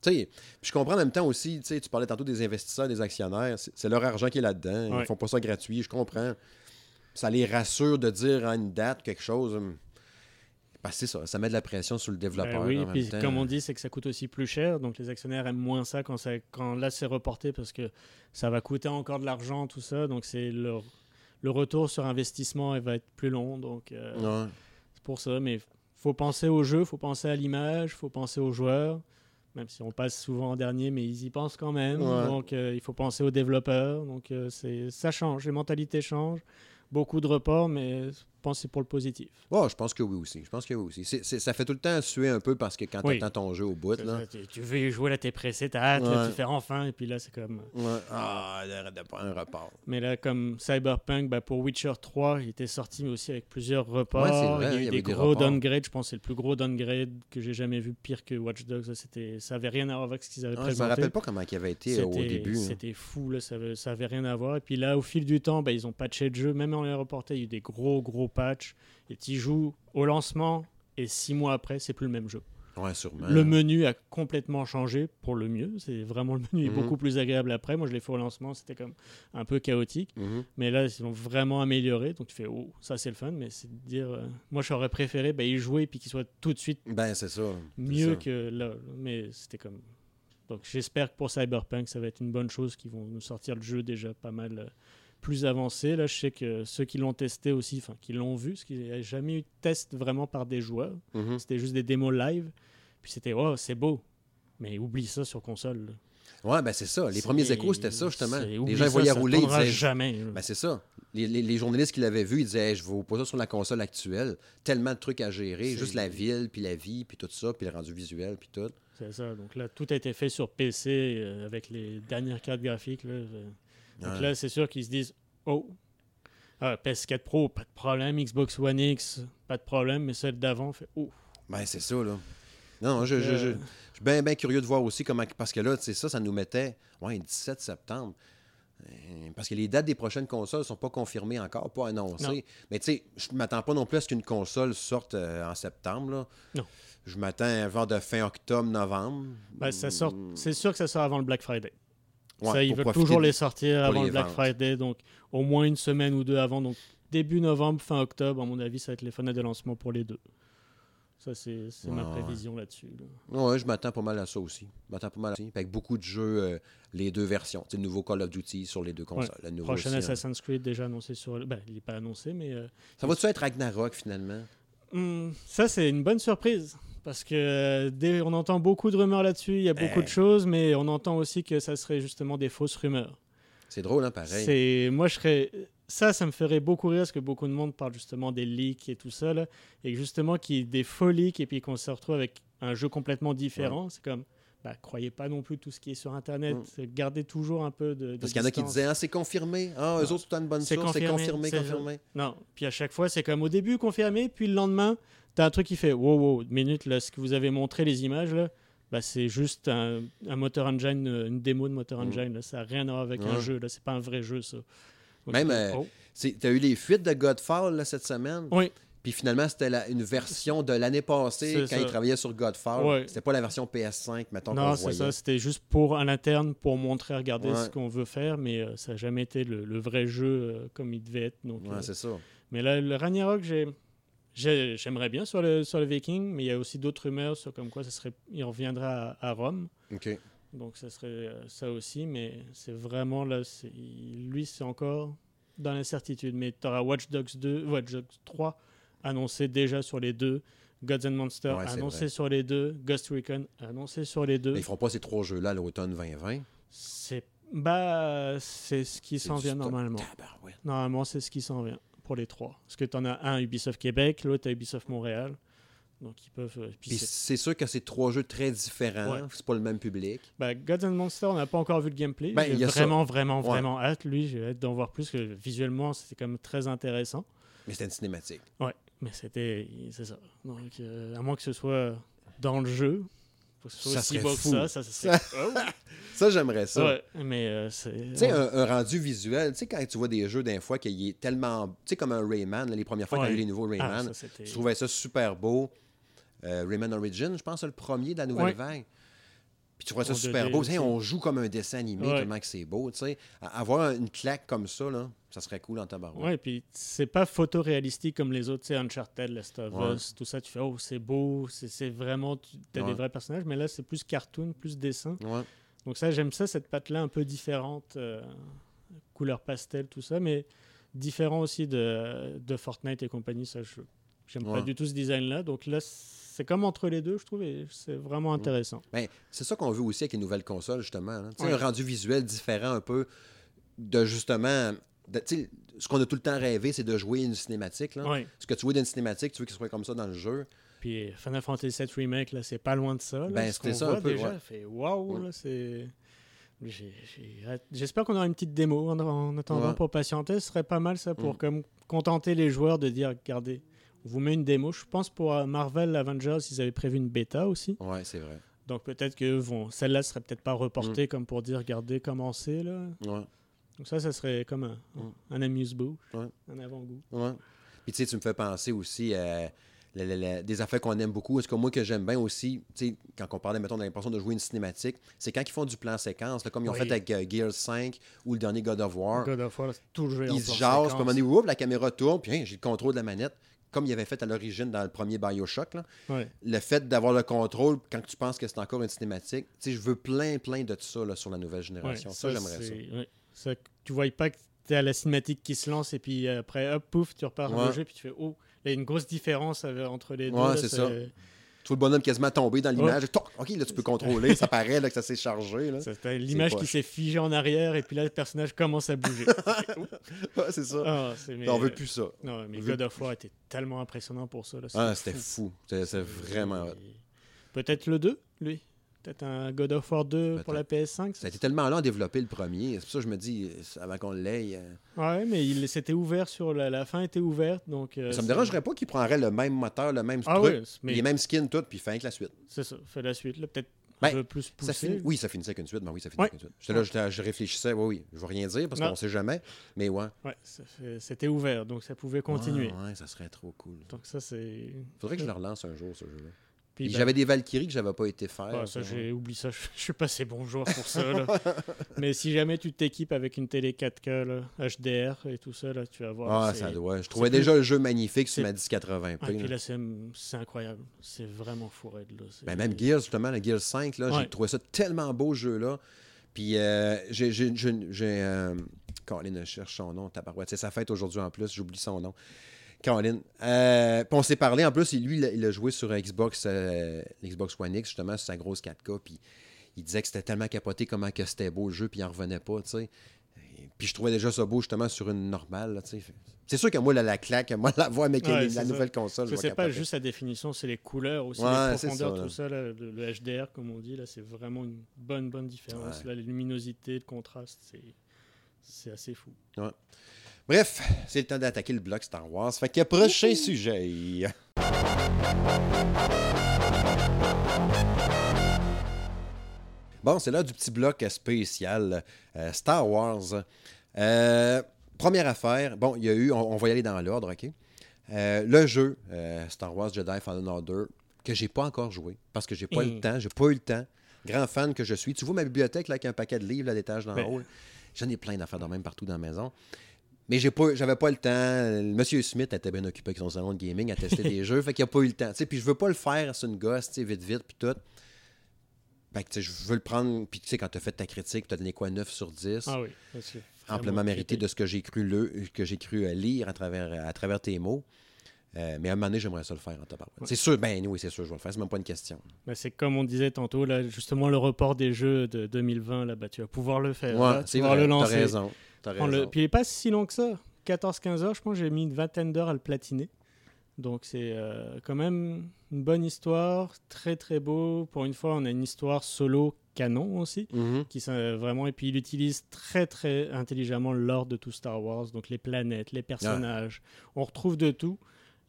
Tu sais, puis je comprends en même temps aussi, tu sais, tu parlais tantôt des investisseurs, des actionnaires, c'est leur argent qui est là-dedans. Ouais. Ils font pas ça gratuit, je comprends. Ça les rassure de dire à une date quelque chose. Que c'est ça, ça met de la pression sur le développeur. Ben oui, en même puis temps. comme on dit, c'est que ça coûte aussi plus cher, donc les actionnaires aiment moins ça quand, ça, quand là c'est reporté parce que ça va coûter encore de l'argent, tout ça, donc c'est le, le retour sur investissement il va être plus long, donc euh, Ouais. c'est pour ça. Mais faut penser au jeu, faut penser à l'image, faut penser aux joueurs, même si on passe souvent en dernier, mais ils y pensent quand même. Ouais. Donc euh, il faut penser aux développeurs, donc euh, c'est ça change, les mentalités changent, beaucoup de reports, mais pensez pour le positif? Ouais, je pense que oui aussi. Je pense que oui aussi. C'est- c'est- ça fait tout le temps suer un peu parce que quand Oui. tu attends ton jeu au bout, C'est là. Tu, tu veux y jouer, là t'es pressé, t'as hâte, là, Ouais. tu fais enfin, et puis là c'est comme. Ouais. Ah, un report. Mais là, comme Cyberpunk, bah, pour Witcher 3, il était sorti, mais aussi avec plusieurs reports. Ouais, c'est vrai, il y a il y des des gros downgrades. Je pense que c'est le plus gros downgrade que j'ai jamais vu, pire que Watch Dogs. Ça, c'était, ça avait rien à voir avec ce qu'ils avaient Ah, je présenté. me rappelle pas comment il avait été euh, au C'était- début. hein. C'était fou, là, ça, avait, ça avait rien à voir. Et puis là, au fil du temps, bah, ils ont patché le jeu. Même en les reporté, il y a eu des gros, gros patchs. Et tu joues au lancement, et six mois après, c'est plus le même jeu. Ouais, sûrement. Le menu a complètement changé pour le mieux. C'est vraiment le menu est Mhm. beaucoup plus agréable après. Moi, je l'ai fait au lancement, c'était comme un peu chaotique. Mhm. Mais là, ils l'ont vraiment amélioré. Donc tu fais, oh, ça c'est le fun. Mais c'est de dire, euh, moi j'aurais préféré bah, y jouer puis qu'il soit tout de suite Ben, c'est ça. mieux ça. que là. Mais c'était comme. Donc j'espère que pour Cyberpunk, ça va être une bonne chose qu'ils vont nous sortir le jeu déjà pas mal euh, plus avancé. Là, je sais que ceux qui l'ont testé aussi, enfin qui l'ont vu, parce qu'il n'y a jamais eu de test vraiment par des joueurs. Mhm. C'était juste des démos live. Puis c'était, oh, c'est beau. Mais oublie ça sur console. là. Ouais, ben c'est ça. Les premiers échos, c'était ça, justement. Les gens ça, voyaient ça rouler, ils disaient. jamais. Ben c'est ça. Les, les- les journalistes qui l'avaient vu, ils disaient Hey, Je veux pas ça sur la console actuelle. Tellement de trucs à gérer. Juste la ville, puis la vie, puis tout ça, puis le rendu visuel, puis tout. C'est ça. Donc là, tout a été fait sur PC euh, avec les dernières cartes graphiques. Là. Donc Ouais. là, c'est sûr qu'ils se disent Oh, ah, PS4 Pro, pas de problème. Xbox One X, pas de problème. Mais celle d'avant, fait Oh. Ben c'est ça, là. Non, je, je, je- Euh, je suis bien, bien curieux de voir aussi comment. Parce que là, c'est ça, ça nous mettait. Ouais, 17 septembre. Euh, Parce que les dates des prochaines consoles ne sont pas confirmées encore, pas annoncées. Non. Mais tu sais, je ne m'attends pas non plus à ce qu'une console sorte euh, en septembre. Là. Non. Je m'attends vent de fin octobre, novembre. Ben, ça sort, c'est sûr que ça sort avant le Black Friday. Ouais, ça, ils veulent toujours de- les sortir avant le Black ventes. Friday. Donc, au moins une semaine ou deux avant. Donc, début novembre, fin octobre, à mon avis, ça va être les fenêtres de lancement pour les deux. Ça, c'est c'est ma ouais. prévision là-dessus. là. Ouais, je m'attends pas mal à ça aussi. Je m'attends pas mal à ça. Avec beaucoup de jeux, euh, les deux versions. Sais, le nouveau Call of Duty sur les deux consoles. Le nouveau Prochain aussi, hein. Assassin's Creed déjà annoncé sur. Ben, il n'est pas annoncé, mais. euh, Ça va-tu être Ragnarok finalement? Hmm, ça, c'est une bonne surprise. Parce que euh, dès- on entend beaucoup de rumeurs là-dessus, il y a beaucoup Eh. de choses, mais on entend aussi que ça serait justement des fausses rumeurs. C'est drôle, hein, pareil. C'est moi je serais ça ça me ferait beaucoup rire parce que beaucoup de monde parle justement des leaks et tout ça là, et justement qu'il y ait des faux leaks et puis qu'on se retrouve avec un jeu complètement différent, c'est comme bah, croyez pas non plus tout ce qui est sur internet, gardez toujours un peu de, de Parce qu'il y en a qui disaient, ah, c'est confirmé. Ah, eux autres, c'est une bonne C'est source. C'est confirmé, confirmé, c'est confirmé. Non, puis à chaque fois c'est comme au début confirmé, puis le lendemain t'as un truc qui fait wow wow minute là ce que vous avez montré les images là. Bah, c'est juste un, un moteur engine, euh, une démo de moteur Mm. engine. là. Ça n'a rien à voir avec un jeu. Là. C'est pas un vrai jeu, ça. Donc, Même, euh, oh. Tu as eu les fuites de Godfall là, cette semaine? Oui, Puis finalement, c'était la- une version de l'année passée C'est quand ça. ils travaillaient sur Godfall. Ouais. C'était pas la version PS5, mettons, qu'on Non, c'est voyait. ça. C'était juste pour à l'interne, pour montrer, regarder Ouais. ce qu'on veut faire, mais euh, ça n'a jamais été le, le vrai jeu euh, comme il devait être. Donc, Ouais, c'est ça. mais là, le Ragnarok, j'ai- j'aimerais bien sur le, sur le Viking, mais il y a aussi d'autres rumeurs sur comme quoi ça serait, il reviendra à, à Rome. Donc, ça serait euh, ça aussi, mais c'est vraiment là, lui, c'est encore dans l'incertitude. Mais tu auras Watch Dogs 2, Watch Dogs 3 annoncé déjà sur les deux. Gods and Monsters Ouais, annoncé vrai. sur les deux. Ghost Recon annoncé sur les deux. Mais ils feront pas ces trois jeux-là l'automne 2020. C'est bah c'est ce qui s'en vient normalement. Tabarouette. Normalement, c'est ce qui s'en vient pour les trois. Parce que tu en as un Ubisoft Québec, l'autre à Ubisoft Montréal. Donc ils peuvent. euh, puis c'est- sûr que c'est trois jeux très différents. Ouais. C'est pas le même public. bah, Gods and Monsters, on n'a pas encore vu le gameplay. Ben, j'ai ça. vraiment, vraiment, Ouais. vraiment hâte. Lui, j'ai hâte d'en voir plus. Que visuellement, c'était quand même très intéressant. Mais c'était une cinématique. Ouais, mais c'était. C'est ça. Donc, euh, à moins que ce soit dans le jeu. Faut que ce soit Ça aussi serait beau fou. que ça. Ça, ça Oh, Ça, j'aimerais ça. ouais, mais euh, c'est. Tu sais, un, un rendu visuel, tu sais, quand tu vois des jeux d'un fois qu'il est tellement. Tu sais, comme un Rayman, là, les premières fois qu'il y a eu les nouveaux Ah, Rayman, c'était- je trouvais ça super beau. Euh, Rayman Origin, je pense, c'est le premier de la nouvelle Ouais. vague. Puis tu trouvais ça super 2D beau. On joue comme un dessin animé, Ouais. tellement que c'est beau. Tu sais, A- avoir une claque comme ça, là, ça serait cool en tabarouette. Ouais, puis c'est pas photoréalistique comme les autres, tu sais, Uncharted, Last of Ouais. Us, tout ça, tu fais, oh, c'est beau, c'est c'est vraiment, tu as Ouais. des vrais personnages, mais là, c'est plus cartoon, plus dessin. Donc ça, j'aime ça, cette patte-là un peu différente, euh, couleur pastel, tout ça, mais différent aussi de, de Fortnite et compagnie, ça, je j'aime pas du tout ce design-là. Donc là, c'est comme entre les deux, je trouve, et c'est vraiment intéressant. Ben, c'est ça qu'on veut aussi avec les nouvelles consoles, justement. hein. Ouais. Un rendu visuel différent un peu de justement. de- ce qu'on a tout le temps rêvé, c'est de jouer une cinématique. Là. Ouais. Ce que tu vois d'une cinématique, tu veux qu'il soit comme ça dans le jeu. Puis Final Fantasy VII Remake, là, c'est pas loin de ça. là, Ben, ce c'était qu'on ça un voit peu, déjà, ouais. fait là, c'est. J'espère qu'on aura une petite démo en, en attendant pour patienter. Ce serait pas mal ça pour Mm. comme contenter les joueurs de dire regardez, vous met une démo. Je pense pour euh, Marvel Avengers, ils avaient prévu une bêta aussi. Ouais, c'est vrai. Donc peut-être que vont. Celle-là serait peut-être pas reportée Mm. comme pour dire regardez comment c'est là. Ouais, Donc ça, ça serait comme un, Mm. un amuse-bouche, Ouais. un avant-goût. ouais. Puis tu sais, tu me fais penser aussi à la- la- la- des affaires qu'on aime beaucoup. Est-ce que moi que j'aime bien aussi, tu sais, quand on parlait, mettons, de l'impression de jouer une cinématique, c'est quand ils font du plan séquence, là, comme ils ont Oui. fait avec euh, Gears 5 ou le dernier God of War. God of War, c'est en Ils se jasent, puis à un moment donné, la caméra tourne, puis hein, j'ai le contrôle de la manette, comme il avait fait à l'origine dans le premier Bioshock. Là. Ouais. Le fait d'avoir le contrôle quand tu penses que c'est encore une cinématique, tu sais, je veux plein, plein de ça là, sur la nouvelle génération. Ouais, ça, j'aimerais ça. c'est- ouais. Ça, tu vois pas que tu à la cinématique qui se lance et puis après, hop, pouf, tu repars dans le jeu puis tu fais, oh, il y a une grosse différence euh, entre les deux. Ouais, là, c'est ça. Vois le bonhomme quasiment tomber dans l'image. OK, là, tu peux contrôler. ça paraît là, que ça s'est chargé. T'as L'image qui s'est figée en arrière et puis là, le personnage commence à bouger. Ouais, c'est ça. C'est- mais, On veut plus ça. Non, mais God of War était tellement impressionnant pour ça. là, Ah, c'était fou. C'était c'était vraiment. Peut-être le 2, lui? Peut-être un God of War 2 pour la PS5. Ça a été tellement long à développer le premier. C'est pour ça que je me dis, avant qu'on l'aille. euh, Ouais, mais il s'était ouvert sur la, la fin était ouverte donc. euh, ça me dérangerait pas qu'il prendrait le même moteur, le même Ah truc, mais les mêmes skins, tout, puis fin avec la suite. c'est ça. Fait la suite là, peut-être Ben, un peu plus poussé. Ça finit... Oui, ça finissait avec une suite. Ben oui, ça finit Ouais. avec une suite. J'étais là, j'étais- je réfléchissais. Oui, oui. Je ne veux rien dire parce qu'on ne sait jamais. Mais ouais. Ouais, fait- c'était ouvert, donc ça pouvait continuer. Ouais, ouais, ça serait trop cool. Donc ça, c'est... Faudrait que je le relance un jour, ce jeu-là. Puis, ben, J'avais des Valkyries que j'avais pas été faire. ouais, ça, j'ai oublié ça. Je, je suis pas assez bon joueur pour ça. là. Mais si jamais tu t'équipes avec une télé 4K, là, HDR et tout ça, là, tu vas voir. Ah, ça doit. Je trouvais plus- déjà le jeu magnifique sur ma 1080p. Ah, puis là. c'est incroyable. C'est vraiment fourré là. Ben, même Gears, justement, le Gears 5, là, Ouais. j'ai trouvé ça tellement beau, jeu-là. Puis, euh, j'ai. j'ai- euh, Colin, cherche son nom, tabarouette. C'est sa fête aujourd'hui en plus, j'oublie son nom. Colin. Euh, on s'est parlé en plus, lui, il a, joué sur Xbox, euh, Xbox One X, justement, sur sa grosse 4K. Puis il disait que c'était tellement capoté comment que c'était beau le jeu, puis il en revenait pas, tu sais. Puis je trouvais déjà ça beau, justement, sur une normale, tu sais. C'est sûr que moi, la, la claque, moi, la voix avec Ouais, la ça. nouvelle console, c'est pas juste la définition, c'est les couleurs aussi, Ouais, les profondeurs, ça, tout ça. là, le, le HDR, comme on dit, là, c'est vraiment une bonne, bonne différence. Ouais. Là, la luminosité, le contraste, c'est, c'est assez fou. Bref, c'est le temps d'attaquer le bloc Star Wars. Fait que prochain sujet. Bon, c'est l'heure du petit bloc spécial euh, Star Wars. Euh, première affaire, bon, il y a eu, on, on va y aller dans l'ordre, OK? Euh, le jeu Star Wars Jedi Fallen Order, que j'ai pas encore joué, parce que j'ai pas eu le temps, j'ai pas eu le temps. Grand fan que je suis. Tu vois ma bibliothèque là, avec un paquet de livres là, à l'étage d'en haut. là? J'en ai plein d'affaires de même partout dans la maison. Mais j'ai pas, j'avais pas le temps. Monsieur Smith était bien occupé avec son salon de gaming à tester des jeux, fait qu'il a pas eu le temps. Tu sais, puis je veux pas le faire sur une gosse, vite, vite, puis tout. Fait que, tu sais, je veux le prendre, puis tu sais, quand t'as fait ta critique, t'as donné quoi, 9 sur 10? Ah oui. que amplement mérité de ce que j'ai cru, le, que j'ai cru euh, lire à travers, à travers tes mots. Euh, mais à un moment donné, j'aimerais ça le faire en tabarouette. Ouais. C'est sûr, ben oui, c'est sûr, je vais le faire, c'est même pas une question. Ben, c'est comme on disait tantôt, là, justement, le report des jeux de 2020, là, bah, tu vas pouvoir le faire. Ouais, là, tu vas vrai, le lancer. raison. T'as le-. Puis il est pas si long que ça. 14-15 heures, je pense que j'ai mis une vingtaine d'heures à le platiner. Donc c'est euh, quand même une bonne histoire, très très beau. Pour une fois, on a une histoire solo canon aussi, Mhm. qui sont vraiment et puis il utilise très très intelligemment l'ordre de tout Star Wars, donc les planètes, les personnages. On retrouve de tout.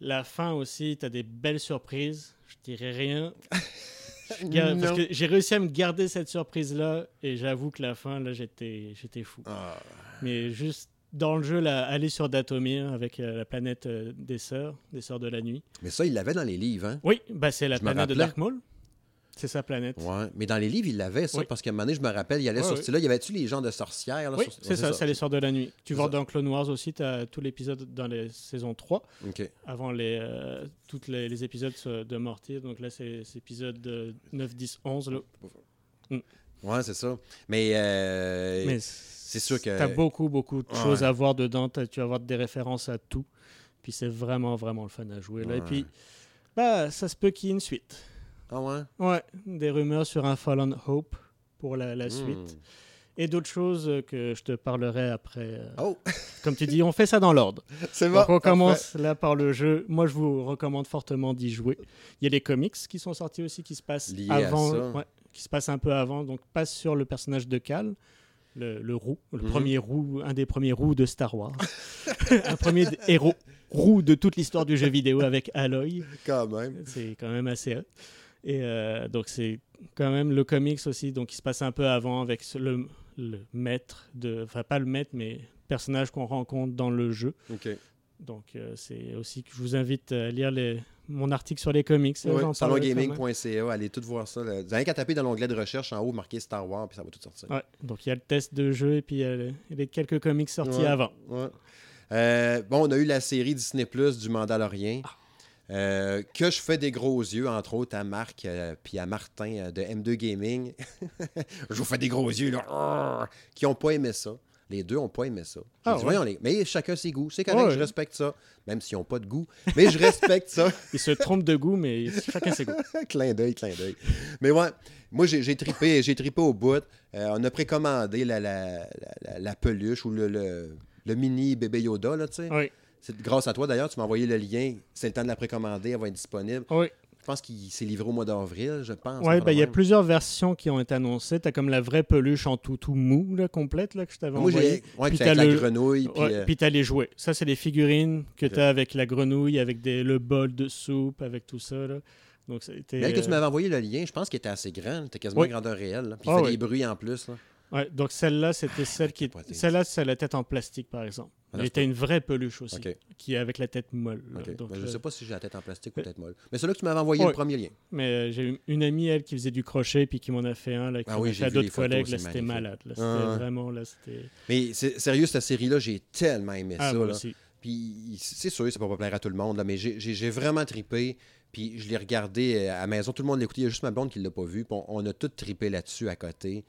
La fin aussi, tu as des belles surprises. Je dirais rien. Je garde- parce Non. que j'ai réussi à me garder cette surprise là et j'avoue que la fin là j'étais j'étais fou. Ah. Mais juste dans le jeu, là, aller sur Datomir avec euh, la planète euh, des sœurs, des sœurs de la nuit. Mais ça, il l'avait dans les livres, hein? Oui, bah c'est la Je me planète de rappelais. Dark Maul. C'est sa planète. Ouais. Mais dans les livres, il l'avait, ça, Oui. parce qu'à un moment donné, je me rappelle, il allait Ouais, sur ouais. ce là Il y avait-tu les gens de sorcières? Là, Oui, sur- c'est ça, c'est les sœurs de la nuit. Tu C'est vois ça. dans Clone Wars aussi, tu as tout l'épisode dans les saisons 3, OK. avant les, euh, toutes les, les épisodes euh, de Mortier. Donc là, c'est c'est épisode euh, 9, 10, 11. Là. Ouais, c'est ça. Mais, euh, Mais c'est sûr que- Tu as beaucoup, beaucoup de Ouais. choses à voir dedans. Tu vas avoir des références à tout. Puis c'est vraiment, vraiment le fun à jouer. Là. Et puis, bah, ça se peut qu'il y ait une suite. Ah ouais? Ouais, des rumeurs sur un Fallen Hope pour la, la Hmm. suite. Et d'autres choses que je te parlerai après. euh. Oh, Comme tu dis, on fait ça dans l'ordre. c'est Donc on commence là par le jeu. Moi, je vous recommande fortement d'y jouer. Il y a des comics qui sont sortis aussi qui se passent avant, ouais, qui se passent un peu avant. Donc pas sur le personnage de Cal, le, le roux, le Mhm. premier roux, un des premiers roux de Star Wars, un premier héros roux de toute l'histoire du jeu vidéo avec Aloy. Quand même. C'est quand même assez. Et euh, donc c'est quand même le comics aussi, donc il se passe un peu avant avec le, le maître de, enfin pas le maître, mais personnage qu'on rencontre dans le jeu. OK. Donc euh, c'est aussi que je vous invite à lire les, mon article sur les comics. même. salongaming.ca, allez tout voir ça. là. Vous avez qu'à taper dans l'onglet de recherche en haut, marqué Star Wars, puis ça va tout sortir. Ouais, donc il y a le test de jeu et puis il y a les, les quelques comics sortis Ouais. avant. Ouais. Euh, bon, on a eu la série Disney Plus du Mandalorien. Ah. euh, que je fais des gros yeux, entre autres à Marc euh, puis à Martin euh, de M2 Gaming. je vous fais des gros yeux, là. Arrgh! Qui n'ont pas aimé ça. Les deux n'ont pas aimé ça. Ah, dit, ouais? voyons, les- Mais chacun ses goûts. C'est correct, Ouais. je respecte ça. Même s'ils n'ont pas de goût. Mais je respecte ça. Ils se trompent de goût, mais chacun ses goûts. clin d'œil, clin d'œil. Mais ouais, moi j'ai j'ai trippé au bout. Euh, on a précommandé la, la, la, la- la peluche ou le, le, le mini bébé Yoda, là, tu sais. Oui, C'est grâce à toi d'ailleurs, tu m'as envoyé le lien. C'est le temps de la précommander, elle va être disponible. oui. Je pense qu'il s'est livré au mois d'avril, je pense. Enfin, bah, il y a plusieurs versions qui ont été annoncées. Tu as comme la vraie peluche en tout, tout mou, là, complète, là, que je t'avais Moi envoyée. j'ai. Ouais, Puis avec t'as la le- grenouille. Puis, Ouais, euh, Puis t'as les jouets. Ça, c'est des figurines que tu as avec la grenouille, avec des, le bol de soupe, avec tout ça. Là. Donc, c'était. mais elle que tu euh, m'avais envoyé le lien, je pense qu'il était assez grand. C'était quasiment Oui. grandeur réelle. Puis il Ah fait oui. des bruits en plus. Là. Ouais, donc, celle-là, c'était celle qui. Celle-là, c'est la tête en plastique, par exemple. Ah, Elle c'est était une vraie peluche aussi, OK. qui est avec la tête molle. là. ok. Donc, Mais je euh, sais pas si j'ai la tête en plastique ou euh, tête molle. Mais c'est là que tu m'avais envoyé Ouais. le premier lien. Mais euh, j'ai eu une amie, elle, qui faisait du crochet, puis qui m'en a fait un, là, qui Ah oui, à d'autres collègues. Là, c'était malade. Là, c'était Ah ouais. vraiment, là, c'était. Mais c'est sérieux, cette série-là, j'ai tellement aimé Ah, ça. moi là. aussi. Puis c'est sûr, ça peut pas plaire à tout le monde, là, mais j'ai- vraiment trippé. Puis je l'ai regardé euh, à la maison, tout le monde l'a écouté, il y a juste ma blonde qui l'a pas vu. Puis on, on a tout trippé là-dessus à côté.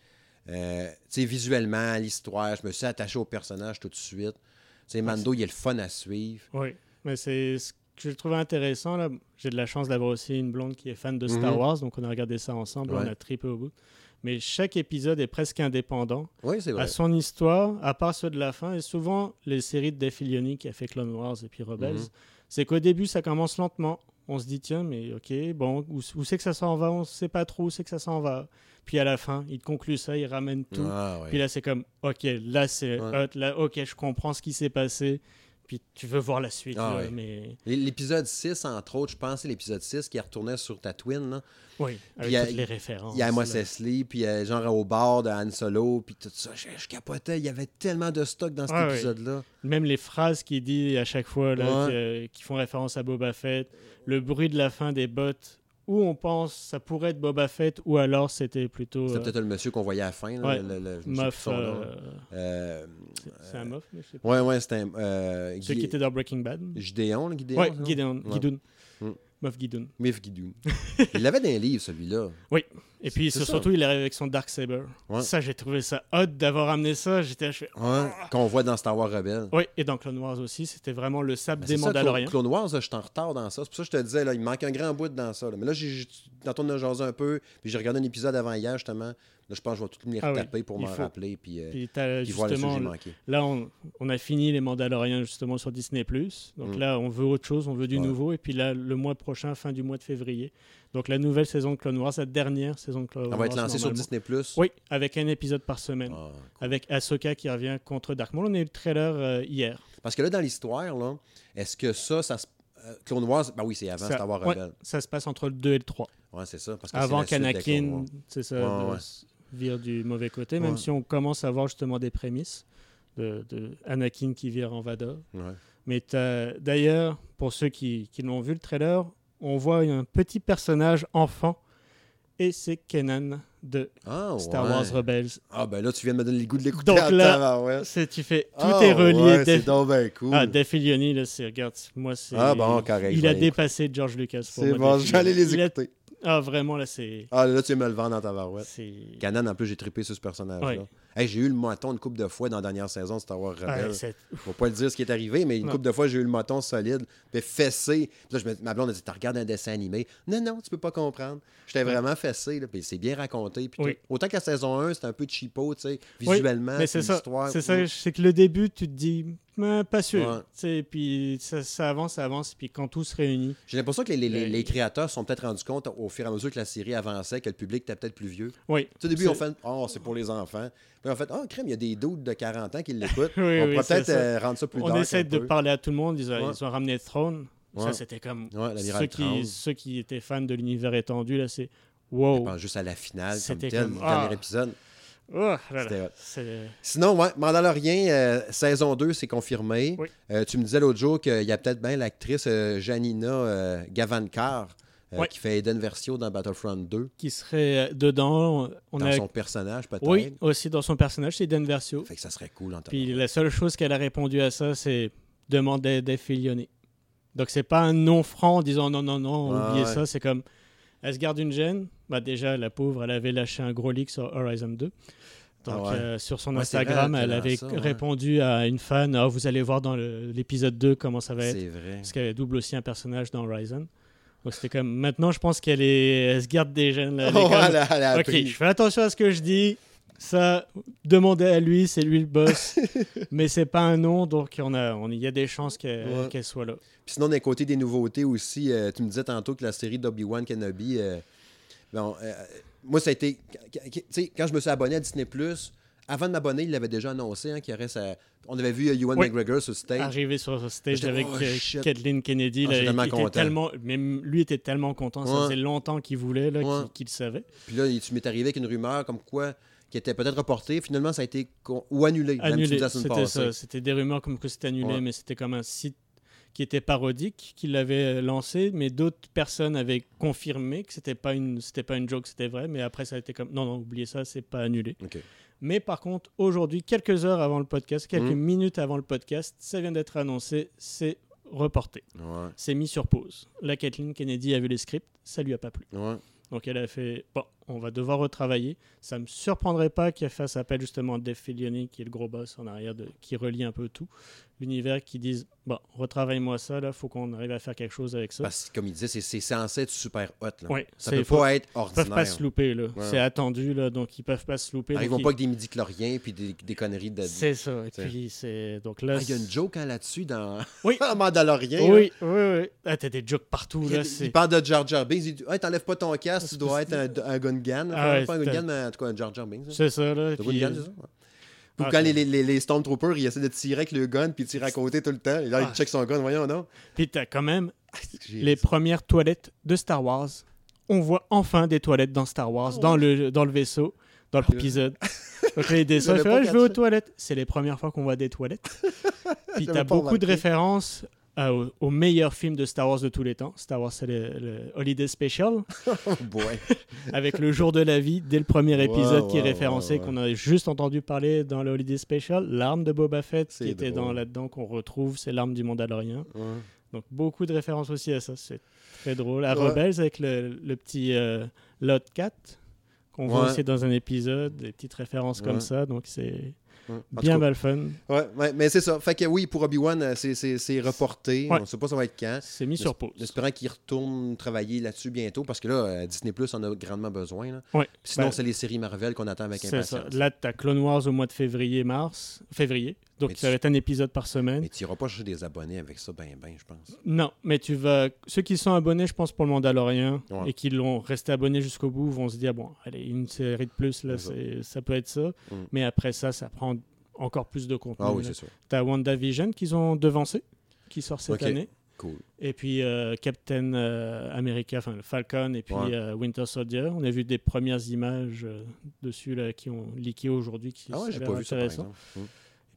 Euh, tu sais, visuellement, l'histoire, je me suis attaché au personnage tout de suite. Tu sais, Mando, il est le fun à suivre. Oui, mais c'est ce que j'ai trouvé intéressant. là. J'ai de la chance d'avoir aussi une blonde qui est fan de Star Mhm. Wars, donc on a regardé ça ensemble, Ouais. on a trippé au bout. Mais chaque épisode est presque indépendant, Oui, c'est vrai. à son histoire, à part ceux de la fin. Et souvent, les séries de Dave Filoni qui a fait Clone Wars et puis Rebels, Mhm. c'est qu'au début, ça commence lentement. On se dit, tiens, mais ok, bon, où, où c'est que ça s'en va On ne sait pas trop où c'est que ça s'en va. Puis à la fin, il conclut ça, il ramène tout. Ah, ouais. Puis là, c'est comme, ok, là, c'est Ouais. hot, là, ok, je comprends ce qui s'est passé. Puis tu veux voir la suite, Ah là, mais L'épisode 6, entre autres, je pense, c'est l'épisode 6 qui retournait sur Tatooine. Là. oui, avec il y a- toutes les références. Il y a Amos là. Eisley, puis euh, genre au bord de Han Solo, puis tout ça. Je, je capotais. Il y avait tellement de stock dans cet ouais. épisode-là. Même les phrases qu'il dit à chaque fois, là, Ouais. que- qui font référence à Boba Fett, le bruit de la fin des bottes, où on pense ça pourrait être Boba Fett, ou alors c'était plutôt C'était euh, peut-être le monsieur qu'on voyait à la fin. Là, ouais. le, le- euh, c'est- un Moff, mais je sais pas. ouais, ouais, c'était un. Euh, Celui qui était dans Breaking Bad. Gideon, le Gideon. Ouais? Gideon. Gideon. Mm. Moff Gideon. Miff Gideon. il l'avait dans un livre, celui-là. Et puis C'est sur- ça. surtout, il arrive avec son Dark Saber. Ouais. Ça, j'ai trouvé ça hot d'avoir amené ça. J'étais fais, Ouais, Qu'on voit dans Star Wars Rebelle. Oui, et dans Clone Wars aussi, c'était vraiment le sable Ben, des ça, Mandaloriens. Clone Clone Wars, je suis en retard dans ça. C'est pour ça que je te disais, là, il manque un grand bout dans ça. là. Mais là, j'ai, j'ai- a jasé un peu. Puis j'ai regardé un épisode avant hier, justement. Là, je pense que je vais tout venir Ah oui, taper pour m'en rappeler. Puis, euh, Puis puis le justement, sujet manqué. là, on, on a fini les Mandaloriens justement sur Disney+. Donc Mm. là, on veut autre chose, on veut du Ouais. nouveau. Et puis là, le mois prochain, fin du mois de février. Donc la nouvelle saison de Clone Wars, la dernière saison de Clone On Wars. va être lancé sur. Disney Plus. Oui, avec un épisode par semaine. Ah, cool. Avec Ahsoka qui revient contre Dark Maul. On a eu le trailer euh, hier. Parce que là, dans l'histoire, là, est-ce que ça, ça se. euh, Clone Wars, ben oui, c'est avant Ça- Star Wars ouais, Rebelle. ça se passe entre le 2 et le 3. Ouais, c'est ça. Parce que Avant qu'Anakin, c'est ça, Ouais, ouais. vire du mauvais côté, même si on commence à voir justement des prémices de, de Anakin qui vire en Vador. Ouais. Mais d'ailleurs, pour ceux qui, qui l'ont vu le trailer, on voit un petit personnage enfant et c'est Kenan de Ah, Star ouais. Wars Rebels. Ah, ben là, tu viens de me donner le goût de l'écouter. Donc là. C'est, tu fais, tout Ah, est relié. ouais, c'est donc bien cool. ah, Filoni, là, c'est, regarde, moi, c'est. Ah, bon, correct, Il a dépassé George Lucas. pour C'est bon, Filoni. les écouter. Ah, vraiment, là, c'est. Ah, là, tu me le vendre dans ta barouette. c'est... Canon, en plus, j'ai trippé sur ce personnage-là. Hey, j'ai eu le moton une couple de fois dans la dernière saison de Star Wars Rebelle. C'est- Faut pas le dire ce qui est arrivé, mais une Non. couple de fois, j'ai eu le moton solide, puis fessé. Puis là, je me- ma blonde a dit T'as regardé un dessin animé Non, non, tu peux pas comprendre. J'étais Ouais. vraiment fessé, là, puis c'est bien raconté. Puis Oui. Autant la saison 1, c'était un peu cheapo, tu sais, visuellement. C'est ça, l'histoire. c'est ça, c'est que le début, tu te dis, Mais pas sûr. Ouais. Puis ça, ça avance, ça avance, puis quand tout se réunit, J'ai l'impression que les, les- les- créateurs sont peut-être rendus compte au fur et à mesure que la série avançait que le public était peut-être plus vieux. oui. Au début, on fait Oh, c'est pour les enfants. Puis on fait Oh, crème, il y a des doutes de 40 ans qui l'écoutent. Oui, on oui, pourrait peut-être euh, rendre ça plus On essaie de peu. parler à tout le monde. Ils ont, Ouais. ils ont ramené Throne. Ouais. Ça, c'était comme. Ceux, qui, ceux qui étaient fans de l'univers étendu, là, c'est. Je Wow. pense juste à la finale, comme C'était tel, comme- le Ah. dernier épisode. Oh, c'est- Sinon, ouais, Mandalorian, euh, saison 2, c'est confirmé. Oui. Euh, tu me disais l'autre jour qu'il y a peut-être bien l'actrice euh, Janina euh, Gavankar euh, qui fait Eden Versio dans Battlefront 2, Qui serait euh, dedans. On dans a... son personnage peut-être. Oui, aussi dans son personnage, c'est Dan Versio. Fait que ça serait cool en Puis la seule chose qu'elle a répondu à ça, c'est demander Filoni. Donc c'est pas un non franc en disant non, non, non, Ouais, oubliez ouais. ça. C'est comme, elle se garde une gêne. Bah déjà, la pauvre, elle avait lâché un gros leak sur Horizon 2. Donc Ah ouais. euh, sur son Ouais, c'est vrai, Instagram, elle avait ça, ouais. répondu à une fan, Ah, vous allez voir dans l'épisode 2 comment ça va être. Vrai. Parce qu'elle double aussi un personnage dans Horizon. Donc c'était comme, maintenant je pense qu'elle est... elle se garde des gènes. Là, Elle est Oh, comme, elle a- elle a Ok, appris. je fais attention à ce que je dis. Ça, demandez à lui, c'est lui le boss. mais c'est pas un nom, donc on a, on, il y a des chances qu'elle Ouais. soit là. Puis sinon, d'un côté des nouveautés aussi, euh, tu me disais tantôt que la série d'Obi-Wan Kenobi, euh, bon, euh, moi, ça a été. Tu sais, quand je me suis abonné à Disney, avant de m'abonner, il l'avait déjà annoncé hein, qu'il y aurait sa- On avait vu Ewan Oui. McGregor sur stage. Arrivé sur stage avec oh. Kathleen Kennedy, Ah, là, tellement il était content. tellement, même lui était tellement content, ça Ouais. faisait longtemps qu'il voulait, Ouais. qu'il le savait. Puis là, tu m'es arrivé avec une rumeur comme quoi qui était peut-être reportée. Finalement, ça a été ou annulé. C'était passée. ça. C'était des rumeurs comme que c'était annulé, Ouais. mais c'était comme un site qui était parodique, qui l'avait euh, lancé, mais d'autres personnes avaient confirmé que c'était pas une, c'était pas une joke, c'était vrai, mais après ça a été comme, non, non, oubliez ça, c'est pas annulé. Mais par contre, aujourd'hui, quelques heures avant le podcast, quelques Mhm. minutes avant le podcast, ça vient d'être annoncé, c'est reporté, Ouais. c'est mis sur pause. La Kathleen Kennedy a vu les scripts, ça lui a pas plu. Ouais. Donc elle a fait, bon, on va devoir retravailler. Ça me surprendrait pas qu'elle fasse appel justement à Dave Filoni, qui est le gros boss en arrière, de, qui relie un peu tout l'univers, qui disent, bon, retravaille-moi ça, là, faut qu'on arrive à faire quelque chose avec ça. Parce que, comme il disait, c'est, censé être super hot. Là. Ouais, ça peut faut- pas être Ils peuvent ordinaire. pas se louper, là. Ouais. C'est attendu, là, donc ils peuvent pas se louper. Arrivons donc pas ils- avec des midi-chloriens puis des, des conneries de. C'est ça. Et puis, c'est. Donc là. Ah, il y a une joke hein, là-dessus dans Oui. Mandalorian. là. Oui, oui, oui. Ah, t'as des jokes partout, Il, là. il c'est- parle de Jar Jar Binks. Il dit hey, T'enlèves pas ton casque, tu Parce dois être un, un Gungan. Ah Enfin, ouais, pas un c'était- Gungan, mais en tout cas un Jar Jar Binks. C'est ça, là. C'est Gungan, euh, c'est ça ouais. Ou ah, quand les, les, les Stormtroopers, ils essaient de tirer avec le gun puis ils tirent à côté tout le temps. Et là, Ah. ils check son gun, voyons, non Puis t'as quand même les premières toilettes de Star Wars. On voit enfin des toilettes dans Star Wars, Ah dans, le, dans le vaisseau, dans l'épisode. Donc Ah, je vais aux toilettes. C'est les premières fois qu'on voit des toilettes. Puis t'as beaucoup de références euh, au, au meilleur film de Star Wars de tous les temps. Star Wars, c'est le, le Holiday Special, Oh avec le jour de la vie, dès le premier épisode qui est référencé, qu'on a juste entendu parler dans le Holiday Special. L'arme de Boba Fett, qui était dans là-dedans, qu'on retrouve, c'est l'arme du Mandalorien. Ouais. Donc beaucoup de références aussi à ça, c'est très drôle. À Ouais. Rebels avec le, le petit euh, Lot 4 qu'on voit aussi dans un épisode, des petites références comme ça. Donc c'est Bien cas, mal fun. ouais, ouais, mais c'est ça. Fait que oui, pour Obi-Wan, euh, c'est- reporté. Ouais. On ne sait pas ça va être quand. C'est mis sur pause. Espérant qu'il retourne travailler là-dessus bientôt, parce que là, euh, Disney Plus en a grandement besoin. là. Ouais. Sinon, Ben, c'est les séries Marvel qu'on attend avec C'est ça. impatience. Là, tu as Clone Wars au mois de février-mars. Février. Donc, Mais ça tu- va être un épisode par semaine. Mais tu n'iras pas chercher des abonnés avec ça, ben, ben, je pense. Non, mais tu vas. Ceux qui sont abonnés, je pense, pour le Mandalorian Ouais. et qui l'ont resté abonnés jusqu'au bout vont se dire bon, allez, une série de plus, là, ça. peut être ça. Mm. Mais après ça, ça prend encore plus de contenu. Ah oui, c'est sûr. T'as WandaVision qu'ils ont devancé, qui sort cette Ok. année. Cool. Et puis euh, Captain euh, America, enfin le Falcon, et puis Ouais. euh, Winter Soldier. On a vu des premières images dessus là, qui ont leaké aujourd'hui, qui Ah ouais, j'ai pas vu ça, par intéressant. exemple.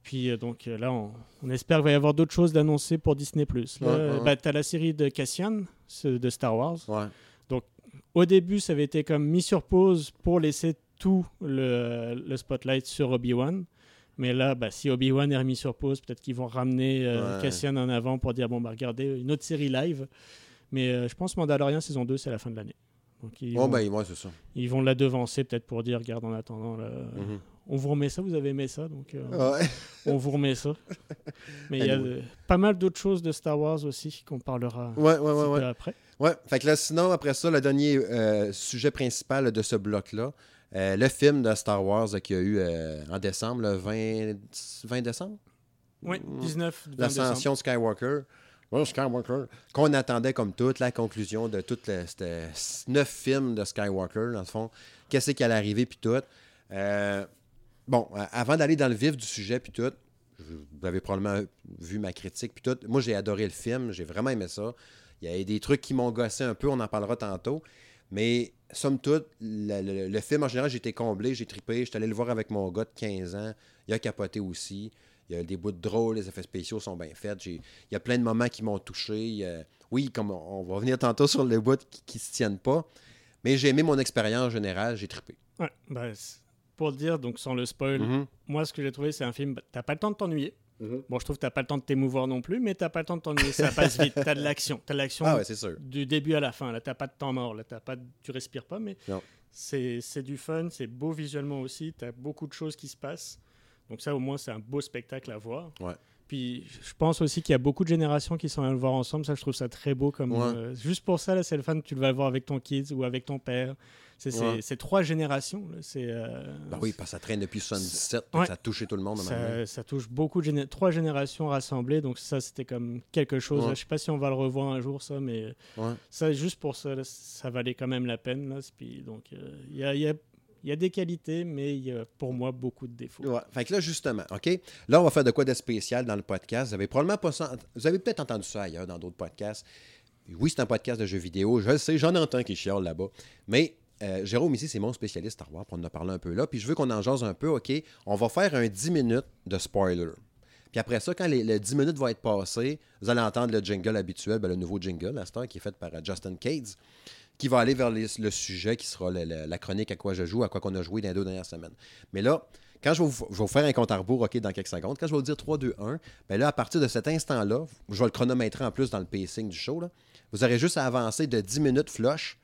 Puis euh, donc euh, là, on, on espère qu'il va y avoir d'autres choses d'annoncer pour Disney+. Là, Ouais, ouais, ouais. bah, t'as la série de Cassian, de Star Wars. Ouais. Au début, ça avait été comme mis sur pause pour laisser tout le, le spotlight sur Obi-Wan. Mais là, bah, si Obi-Wan est remis sur pause, peut-être qu'ils vont ramener euh. Cassian en avant pour dire bon, bah, regardez, une autre série live. Mais euh, je pense Mandalorian saison 2, c'est la fin de l'année. Donc ils, Bon, vont, ouais, ça. ils vont la devancer peut-être pour dire regarde, en attendant, là, Mhm. On vous remet ça, vous avez aimé ça. Donc, euh, Ouais. on vous remet ça. Mais il y a euh, pas mal d'autres choses de Star Wars aussi qu'on parlera Ouais, ouais, après. Ouais, fait que là, sinon, après ça, le dernier euh, sujet principal de ce bloc-là, euh, le film de Star Wars qu'il y a eu en décembre, le 20, 20 décembre? Oui, Mm. 19 20 décembre. L'ascension de Skywalker. Ouais, Skywalker. Qu'on attendait comme toute la conclusion de tous les neuf films de Skywalker, dans le fond. Qu'est-ce qui allait arriver, puis tout. Euh, bon, avant d'aller dans le vif du sujet, puis tout, vous avez probablement vu ma critique, puis tout. Moi, j'ai adoré le film, j'ai vraiment aimé ça. Il y a des trucs qui m'ont gossé un peu, on en parlera tantôt. Mais, somme toute, le, film en général, j'ai été comblé, j'ai trippé. J'étais allé le voir avec mon gars de 15 ans. Il a capoté aussi. Il y a des bouts de drôles, les effets spéciaux sont bien faits. Il y a plein de moments qui m'ont touché. Oui, comme on va revenir tantôt sur les bouts qui, qui se tiennent pas. Mais j'ai aimé mon expérience générale, j'ai trippé. Ouais, c'est- pour le dire, donc sans le spoil, Mhm. moi ce que j'ai trouvé c'est un film, bah, t'as pas le temps de t'ennuyer. Mhm. Bon, je trouve que t'as pas le temps de t'émouvoir non plus, mais t'as pas le temps de t'ennuyer, ça passe vite. T'as de l'action, t'as de l'action Ah ouais, du début à la fin. Là, t'as pas de temps mort, là, t'as pas, de- tu respires pas, mais c'est du fun, c'est beau visuellement aussi. T'as beaucoup de choses qui se passent. Donc ça, au moins, c'est un beau spectacle à voir. Ouais. Puis je pense aussi qu'il y a beaucoup de générations qui sont allées le voir ensemble. Ça, je trouve ça très beau. Comme, Ouais. euh, juste pour ça, là, c'est le fun. Tu le vas voir avec ton kids ou avec ton père. C'est Ouais. trois générations. là. C'est euh, Ben oui, parce que ça traîne depuis 77, Ouais. ça a touché tout le monde. ça, ça touche beaucoup de géné- trois générations rassemblées. Donc ça, c'était comme quelque chose. Ouais. Je sais pas si on va le revoir un jour, ça, mais Ouais. ça, juste pour ça, là, ça valait quand même la peine. Là. Puis, donc, euh, il y, a, il y a- il y a des qualités, mais il y a pour moi beaucoup de défauts. Ouais. Fait que là, justement, OK? Là, on va faire de quoi de spécial dans le podcast. Vous avez probablement pas Vous avez peut-être entendu ça ailleurs dans d'autres podcasts. Oui, c'est un podcast de jeux vidéo. Je le sais, j'en entends qui chialent là-bas. Mais euh, Jérôme, ici, c'est mon spécialiste Star Wars, on en a parlé un peu là. Puis je veux qu'on en jase un peu, OK? On va faire un 10 minutes de spoiler. Puis après ça, quand les, le 10 minutes vont être passées, vous allez entendre le jingle habituel, ben, le nouveau jingle, la star, qui est fait par euh, Justin Cades, qui va aller vers le sujet qui sera la chronique à quoi je joue, à quoi qu'on a joué dans les deux dernières semaines. Mais là, quand je vais vous, faire un compte à rebours, OK, dans quelques secondes, quand je vais vous dire 3, 2, 1, ben là, à partir de cet instant-là, je vais le chronométrer en plus dans le pacing du show, vous aurez juste à avancer de 10 minutes flush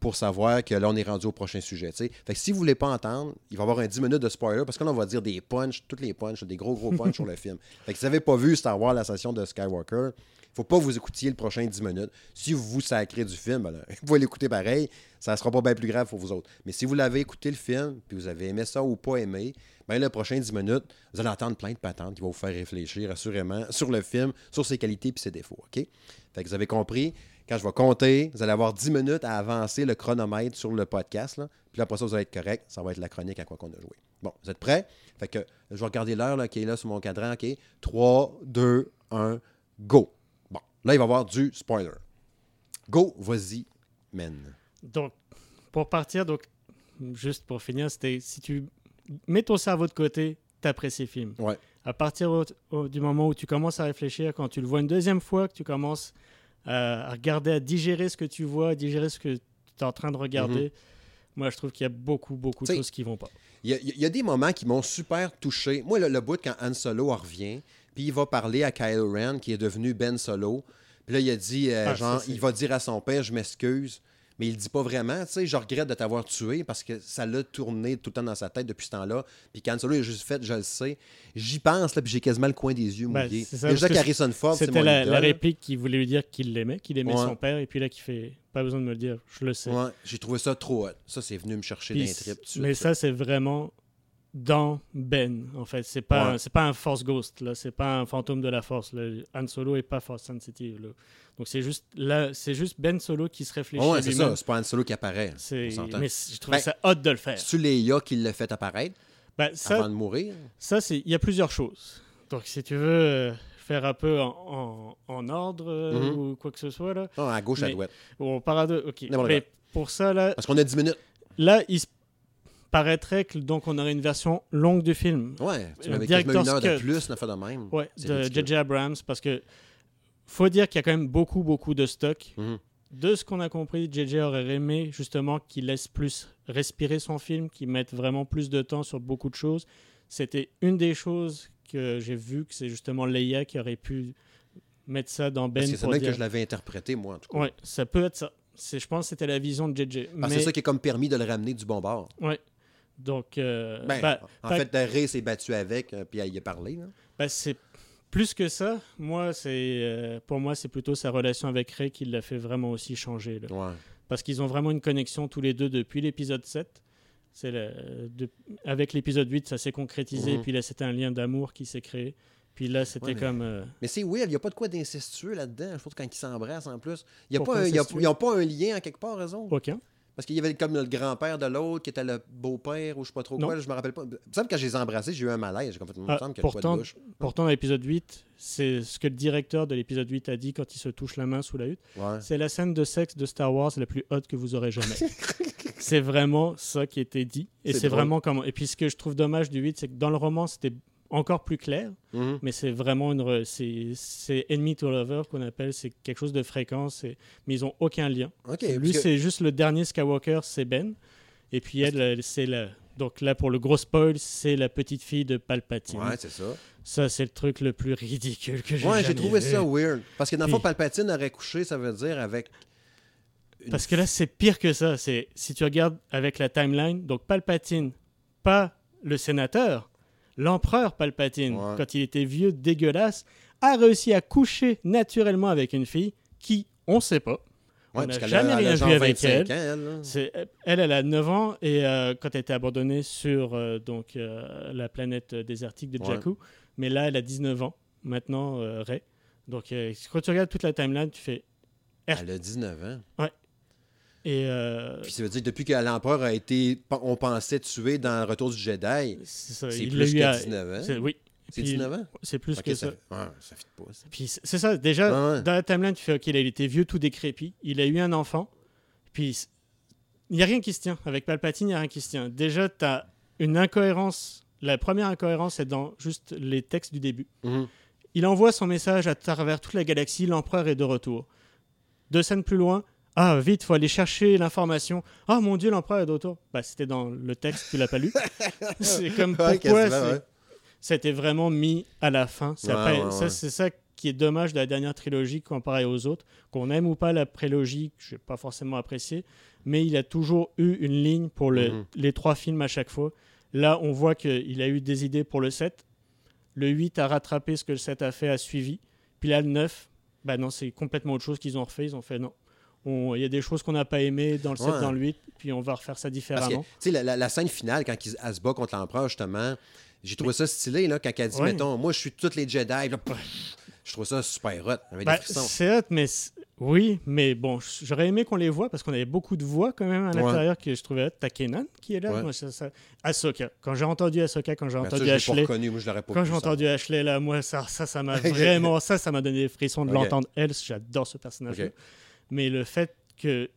pour savoir que là, on est rendu au prochain sujet. Fait que si vous voulez pas entendre, il va y avoir un 10 minutes de spoiler parce que là, on va dire des punchs, toutes les punchs, des gros, gros punchs sur le film. Fait que si vous n'avez pas vu Star Wars, l'ascension de Skywalker, faut pas vous écoutiez le prochain 10 minutes. Si vous vous sacrez du film, ben vous pouvez l'écouter pareil, ça sera pas bien plus grave pour vous autres. Mais si vous l'avez écouté le film, puis vous avez aimé ça ou pas aimé, ben le prochain 10 minutes, vous allez entendre plein de patentes qui vont vous faire réfléchir assurément sur le film, sur ses qualités et ses défauts. OK? Fait que vous avez compris, quand je vais compter, vous allez avoir 10 minutes à avancer le chronomètre sur le podcast. Là. Puis après ça, vous allez être correct. Ça va être la chronique à quoi qu'on a joué. Bon, vous êtes prêts? Fait que je vais regarder l'heure qui est là sur mon cadran. OK? 3, 2, 1, go. Bon, là, il va y avoir du spoiler. Go, vas-y, men. Donc, pour partir, donc, juste pour finir, c'était si tu mets ton cerveau de côté, t'apprécies le film. Ouais. À partir au- au- du moment où tu commences à réfléchir, quand tu le vois une deuxième fois, que tu commences à, à regarder, à digérer ce que tu vois, à digérer ce que tu es en train de regarder, moi, je trouve qu'il y a beaucoup, beaucoup de choses qui vont pas. Il y, a, il y a des moments qui m'ont super touché. Moi, le, le bout quand Han Solo en revient, puis il va parler à Kylo Ren, qui est devenu Ben Solo. Puis là, il a dit, euh, Ah, genre, il va dire à son père, je m'excuse. Mais il dit pas vraiment. Tu sais, je regrette de t'avoir tué parce que ça l'a tourné tout le temps dans sa tête depuis ce temps-là. Puis quand Solo est juste fait, je le sais. J'y pense, là, puis j'ai quasiment le coin des yeux Ben, ça, Déjà qu'Harrison Ford, C'était la, la réplique qui voulait lui dire qu'il l'aimait, qu'il aimait Ouais. son père, et puis là, qui fait pas besoin de me le dire, je le sais. Ouais, j'ai trouvé ça trop hot. Ça, c'est venu me chercher d'un trip. mais ça, c'est vraiment dans Ben, en fait. C'est pas, Ouais. c'est pas un Force Ghost, là. C'est pas un fantôme de la Force. là. Han Solo est pas Force sensitive, là. Donc c'est juste, là, c'est juste Ben Solo qui se réfléchit Ouais, à c'est ça. C'est pas Han Solo qui apparaît. C'est- s'entend. Mais je trouvais Ben, ça hot de le faire. C'est-tu Leia qui l'a fait apparaître Ben, ça, avant de mourir? Ça, c'est il y a plusieurs choses. Donc, si tu veux euh, faire un peu en, en- en ordre euh, Mhm. ou quoi que ce soit, là, Ah, à gauche, à droite. on part à deux, ok. Mais pour ça, là, Parce qu'on a 10 minutes. là, il se paraîtrait que donc on aurait une version longue du film. Ouais, tu Un m'avais quasiment une heure de plus, fait de même. Ouais, de. J.J. Abrams, parce que faut dire qu'il y a quand même beaucoup, beaucoup de stock. Mhm. De ce qu'on a compris, JJ aurait aimé justement qu'il laisse plus respirer son film, qu'il mette vraiment plus de temps sur beaucoup de choses. C'était une des choses que j'ai vues, que c'est justement Leia qui aurait pu mettre ça dans Ben c'est dire... que je l'avais interprété, moi, en tout cas. Ouais, ça peut être ça. Je pense que c'était la vision de JJ. Que Mais, c'est ça qui a comme permis de le ramener du bon bord. ouais. Donc, euh, Ben, bah, en fait, Ray s'est battu avec, euh, puis il a parlé. bah, c'est plus que ça. Moi, c'est, euh, pour moi, c'est plutôt sa relation avec Ray qui l'a fait vraiment aussi changer. là. Ouais. parce qu'ils ont vraiment une connexion tous les deux depuis l'épisode 7. C'est de- avec l'épisode 8, ça s'est concrétisé, Mhm. puis là, c'était un lien d'amour qui s'est créé. Puis là, c'était Ouais, mais- comme... euh, Mais c'est weird, il n'y a pas de quoi d'incestueux là-dedans. Je trouve quand ils s'embrassent en plus. Il y a pas un- y a- pas un lien en quelque part, autres? aucun. Parce qu'il y avait comme le grand-père de l'autre qui était le beau-père ou je sais pas trop Non. quoi, je me rappelle pas. Il me semble que quand je les ai embrassés, j'ai eu un malaise. J'ai comme Ah, semble qu'il y a de pourtant, pourtant, dans l'épisode 8, c'est ce que le directeur de l'épisode 8 a dit quand il se touche la main sous la hutte. Ouais. C'est la scène de sexe de Star Wars la plus haute que vous aurez jamais. c'est vraiment ça qui était dit. Et C'est vraiment comment. Et puis ce que je trouve dommage du 8, c'est que dans le roman, c'était encore plus clair. Mhm. mais c'est vraiment une c'est enemy to lover qu'on appelle c'est quelque chose de fréquent mais ils ont aucun lien lui que- c'est juste le dernier Skywalker c'est Ben et puis elle c'est la donc là pour le gros spoil c'est la petite fille de Palpatine Ouais, c'est ça. ça c'est le truc le plus ridicule que j'ai Ouais, j'ai trouvé vu. ça weird. Parce que dans le fond, Palpatine aurait couché, ça veut dire avec. une- parce que là c'est pire que ça c'est si tu regardes avec la timeline donc Palpatine pas le sénateur l'empereur Palpatine Ouais. quand il était vieux dégueulasse a réussi à coucher naturellement avec une fille qui on sait pas Ouais, on n'a jamais a- rien vu avec 25 elle. ans, elle, elle, elle a 9 ans et euh, quand elle était abandonnée sur euh, donc, euh, la planète désertique de Ouais. Jakku. Mais là, elle a 19 ans, maintenant, Rey. Donc, quand tu regardes toute la timeline, tu fais. Elle a 19 ans. Et euh, Puis ça veut dire que depuis que l'empereur a été, on pensait, tué dans le Retour du Jedi, c'est plus que à- 19 c'est- ans. Oui, C'est Puis- 19 ans? c'est plus Ok, que ça, ça. ouais, ça fit pas, ça. Puis c'est ça, déjà, Ouais, ouais. dans la timeline, tu fais OK, là, il était vieux, tout décrépit. Il a eu un enfant. Puis il n'y a rien qui se tient. Avec Palpatine, il n'y a rien qui se tient. Déjà, tu as une incohérence. La première incohérence est dans juste les textes du début. Mhm. Il envoie son message à travers toute la galaxie, l'empereur est de retour. Deux scènes plus loin, ah vite, faut aller chercher l'information. Ah mon dieu, l'empereur est de retour. Bah c'était dans le texte, tu l'as pas lu. c'est comme Ouais, pourquoi ouais. été vraiment mis à la fin. Ouais, ça, c'est ça qui est dommage de la dernière trilogie comparé aux autres. Qu'on aime ou pas la prélogie, que je n'ai pas forcément apprécié, mais il a toujours eu une ligne pour le- Mhm. les trois films à chaque fois. Là, on voit qu'il a eu des idées pour le 7. Le 8 a rattrapé ce que le 7 a fait, a suivi. Puis là, le 9, bah non, c'est complètement autre chose qu'ils ont refait. Ils ont fait non. Il y a des choses qu'on n'a pas aimées dans le 7, Ouais. dans le 8, puis on va refaire ça différemment. tu sais, la, la- la scène finale, quand il, elle se bat contre l'empereur, justement, j'ai trouvé ça stylé, là, quand elle dit, Ouais. mettons, moi, je suis toutes les Jedi, là, je trouve ça super hot, avec des frissons. c'est hot, mais oui, mais bon, j'aurais aimé qu'on les voit parce qu'on avait beaucoup de voix quand même à Ouais. l'intérieur que je trouvais hot. T'as Kenan qui est là, Ouais. moi, ça, ça- Ahsoka. Quand j'ai entendu Ahsoka, quand j'ai Ben, ça, entendu pas Ashley, reconnu, moi, je pas quand j'ai entendu Ashley là, moi ça, ça, ça m'a vraiment, ça, ça m'a donné des frissons de Ok. l'entendre. Elle, j'adore ce personnage. Ok. Mais le fait que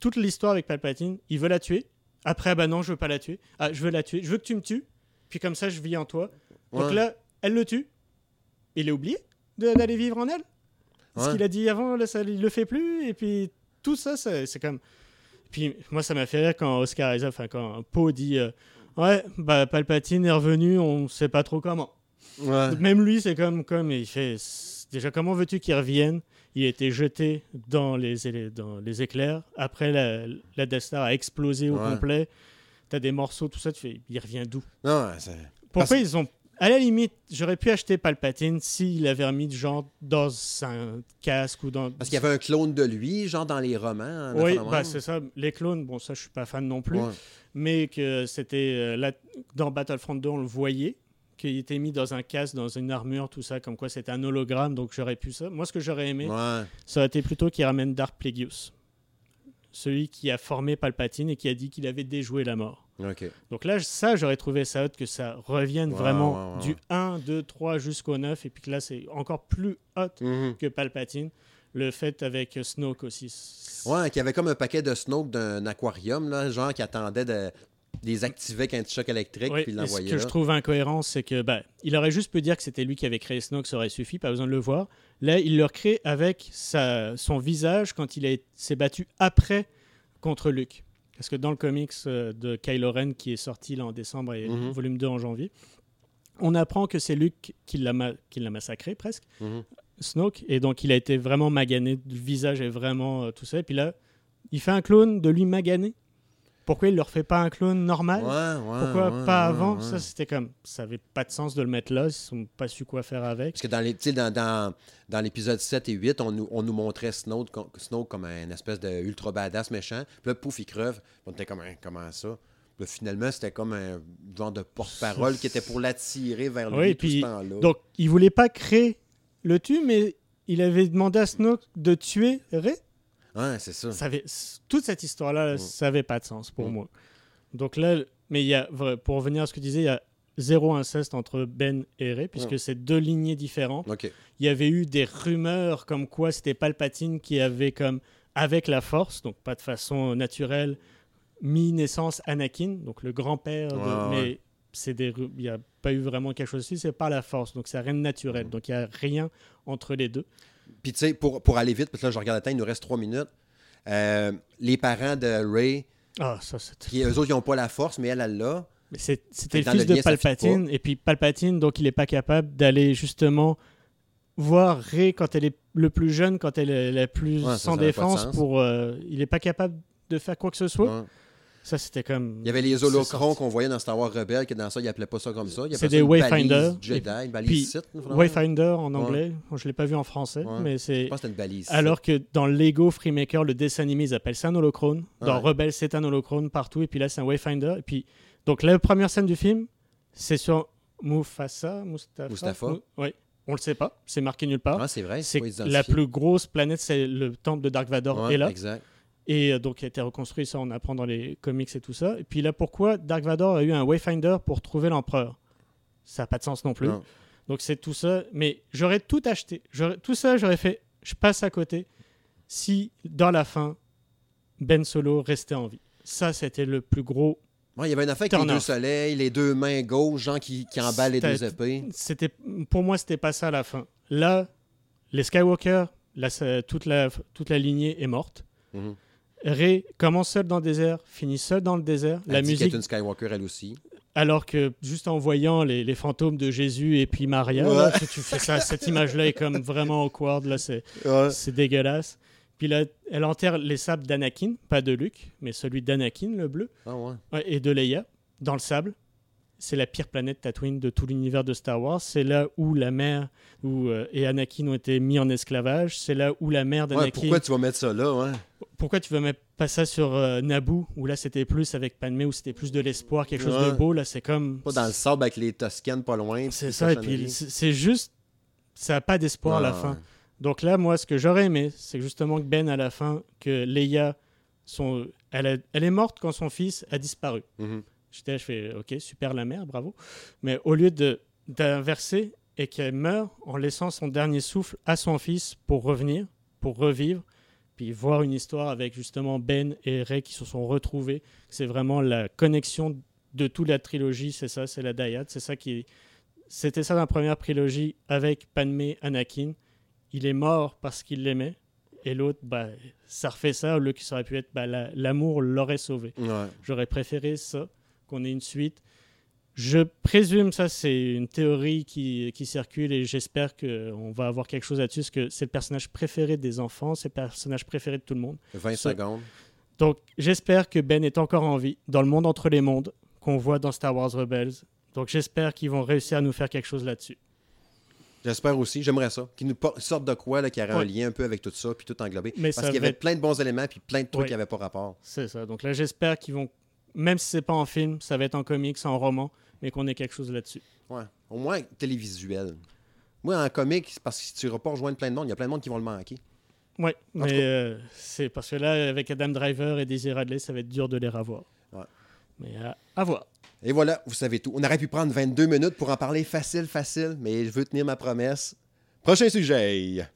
toute l'histoire avec Palpatine, il veut la tuer. Après, ah bah non, je veux pas la tuer. Ah, je veux la tuer. Je veux que tu me tues. Puis comme ça, je vis en toi. Donc là, elle le tue. Il a oublié d'aller vivre en elle. Ce qu'il a dit avant, là, ça, il le fait plus. Et puis tout ça, ça- c'est comme. Puis moi, ça m'a fait rire quand Oscar Isaac, enfin quand Poe dit euh, Ouais, bah Palpatine est revenu, on sait pas trop comment. Ouais. Même lui, c'est comme, comme il fait. Déjà, comment veux-tu qu'il revienne? Il a été jeté dans les, élé- dans les éclairs. Après, la, la Death Star a explosé au Ouais. complet. T'as des morceaux, tout ça. Tu fais, il revient d'où? Non, c'est- Pourquoi Parce- ils ont. À la limite, j'aurais pu acheter Palpatine s'il avait remis genre dans un casque ou dans. Parce qu'il y avait un clone de lui, genre dans les romans. un Oui, bah, c'est ça. Les clones, bon, ça, je suis pas fan non plus. Ouais. Mais que c'était. euh, là, dans Battlefront 2, on le voyait. Qu'il était mis dans un casque, dans une armure, tout ça, comme quoi c'était un hologramme, donc j'aurais pu ça. Moi, ce que j'aurais aimé, Ouais. ça aurait été plutôt qu'il ramène Darth Plagueis. Celui qui a formé Palpatine et qui a dit qu'il avait déjoué la mort. Donc là, ça, j'aurais trouvé ça hot que ça revienne vraiment du ouais. 1, 2, 3 jusqu'au 9, et puis que là, c'est encore plus hot Mhm. que Palpatine. Le fait avec Snoke aussi. Ouais, qu'il y avait comme un paquet de Snoke d'un aquarium, là, genre qui attendait de les un choc électrique Oui, puis et ce que là. je trouve incohérent, c'est que bah, il aurait juste pu dire que c'était lui qui avait créé Snoke, ça aurait suffi, pas besoin de le voir. Là, il le recrée avec sa, son visage quand il s'est battu après contre Luke. Parce que dans le comics euh, de Kylo Ren qui est sorti là en décembre et Mhm. volume 2 en janvier, on apprend que c'est Luke qui l'a ma- qui l'a massacré presque, Mhm. Snoke, et donc il a été vraiment magané, le visage est vraiment euh, tout ça. Et puis là, il fait un clone de lui magané. Pourquoi il leur fait pas un clone normal? Ouais, ouais, pourquoi ouais, pas avant? Ça, c'était comme. Ça avait pas de sens de le mettre là. Ils n'ont pas su quoi faire avec. Parce que dans les- tu dans, dans, dans l'épisode 7 et 8, on nous, on nous montrait com- Snoke comme un espèce de ultra badass méchant. Puis là, pouf, il creve. On était comme, Hein, comment ça? Puis là, finalement, c'était comme un genre de porte-parole qui était pour l'attirer vers lui Oui, tout puis- ce temps-là. Donc, il voulait pas créer le tue, mais il avait demandé à Snoke de tuer Rey. Ouais, c'est ça. Ça avait- toute cette histoire-là, Mm. ça avait pas de sens pour Mm. moi. Donc là, mais il y a, pour revenir à ce que tu disais, il y a zéro inceste entre Ben et Rey, puisque Mm. c'est deux lignées différentes. Il y avait eu des rumeurs comme quoi c'était Palpatine qui avait comme avec la Force, donc pas de façon naturelle, mis naissance Anakin, donc le grand-père. de- Ouais, ouais. Mais c'est des, ru- il n'y a pas eu vraiment quelque chose ici, c'est par la Force, donc c'est rien de naturel. Donc il n'y a rien entre les deux. Puis, tu sais, pour, pour aller vite, parce que là, je regarde le temps, il nous reste trois minutes. Euh, les parents de Ray, Ah, ça c'est. qui, eux autres, ils n'ont pas la force, mais elle, elle l'a. Mais c'est- C'était le fils le de lien, Palpatine, et puis Palpatine, donc il n'est pas capable d'aller justement voir Rey quand elle est le plus jeune, quand elle est la plus Ouais, sans défense. Pour, euh, il n'est pas capable de faire quoi que ce soit. Ouais. Ça, c'était comme. Il y avait les holocrons qu'on voyait dans Star Wars Rebelle, que dans ça, ils appelaient pas ça comme ça. C'est des Wayfinders. Jedi, une balise vraiment. Wayfinder en anglais. Je ne l'ai pas vu en français, Ouais. mais c'est. Je pense que c'était une balise. Alors que dans Lego Freemaker, le dessin animé, ils appellent ça un holochrone. Dans Ouais. Rebelle, c'est un holochrone partout. Et puis là, c'est un Wayfinder. Et puis, donc la première scène du film, c'est sur Mufasa, Mustafa? Mustapha. Mu- Oui, on le sait pas. C'est marqué nulle part. Ah, c'est vrai, c'est la plus grosse planète, c'est le temple de Dark Vador est là. Exact. Et euh, donc, il a été reconstruit, ça on apprend dans les comics et tout ça. Et puis là, pourquoi Dark Vador a eu un Wayfinder pour trouver l'empereur? Ça n'a pas de sens non plus. Non. Donc c'est tout ça. Mais j'aurais tout acheté. Tout ça, j'aurais fait. Je passe à côté. Si dans la fin, Ben Solo restait en vie. Ça, c'était le plus gros. Ouais, il y avait une affaire avec les deux soleils, les deux mains gauches, gens qui, qui emballent les deux épées. C'était pour moi, c'était pas ça à la fin. Là, les Skywalker, là, toute la toute la lignée est morte. Mhm. Rey commence seul dans le désert, finit seul dans le désert. Elle la dit musique est une Skywalker, elle aussi. Alors que juste en voyant les, les fantômes de Jésus et puis Maria, Ouais. là, tu, tu fais ça, cette image-là est comme vraiment awkward, là, c'est, c'est dégueulasse. Puis là, elle enterre les sables d'Anakin, pas de Luke, mais celui d'Anakin, le bleu, Ah ouais. ouais, et de Leia, dans le sable. C'est la pire planète Tatooine de tout l'univers de Star Wars. C'est là où la mère où, euh, et Anakin ont été mis en esclavage. C'est là où la mère Ouais, d'Anakin. pourquoi tu vas mettre ça là, ouais? Pourquoi tu veux mettre pas ça sur euh, Naboo, où là c'était plus avec Padmé, où c'était plus de l'espoir, quelque chose de beau. Là, c'est comme. Pas dans le sable avec les Toscanes pas loin. C'est ça, et puis c'est juste. Ça n'a pas d'espoir à la Ah, fin. Donc là, moi, ce que j'aurais aimé, c'est justement que Ben, à la fin, que Leia, son, elle, a- elle est morte quand son fils a disparu. Mhm. J'étais je fais OK, super la mère, bravo. Mais au lieu de d'inverser et qu'elle meurt en laissant son dernier souffle à son fils pour revenir, pour revivre, puis voir une histoire avec justement Ben et Rey qui se sont retrouvés. C'est vraiment la connexion de toute la trilogie, c'est ça, c'est la dyade, c'est ça qui C'était ça dans la première trilogie avec Padmé, Anakin. Il est mort parce qu'il l'aimait. Et l'autre, bah, ça refait ça, au lieu qu'il aurait pu être, bah, la- l'amour l'aurait sauvé. Ouais. J'aurais préféré ça, qu'on ait une suite. Je présume, ça c'est une théorie qui, qui circule et j'espère qu'on va avoir quelque chose là-dessus, parce que c'est le personnage préféré des enfants, c'est le personnage préféré de tout le monde. 20 Ça- secondes. Donc j'espère que Ben est encore en vie dans le monde entre les mondes qu'on voit dans Star Wars Rebels. Donc j'espère qu'ils vont réussir à nous faire quelque chose là-dessus. J'espère aussi, j'aimerais ça. Qu'ils nous sortent de quoi, là, qui aurait un lien un peu avec tout ça, puis tout englobé. Mais Parce qu'il y va avait être- plein de bons éléments, puis plein de trucs Ouais. qui n'avaient pas rapport. C'est ça. Donc là j'espère qu'ils vont, même si c'est pas en film, ça va être en comics, en roman, mais qu'on ait quelque chose là-dessus. Ouais. Au moins télévisuel. Moi, en comique, c'est parce que si tu iras pas rejoindre plein de monde, il y a plein de monde qui vont le manquer. Oui, mais euh, c'est parce que là, avec Adam Driver et Daisy Radley, ça va être dur de les revoir. Ouais. Mais à, à voir. Et voilà, vous savez tout. On aurait pu prendre 22 minutes pour en parler facile, facile, mais je veux tenir ma promesse. Prochain sujet.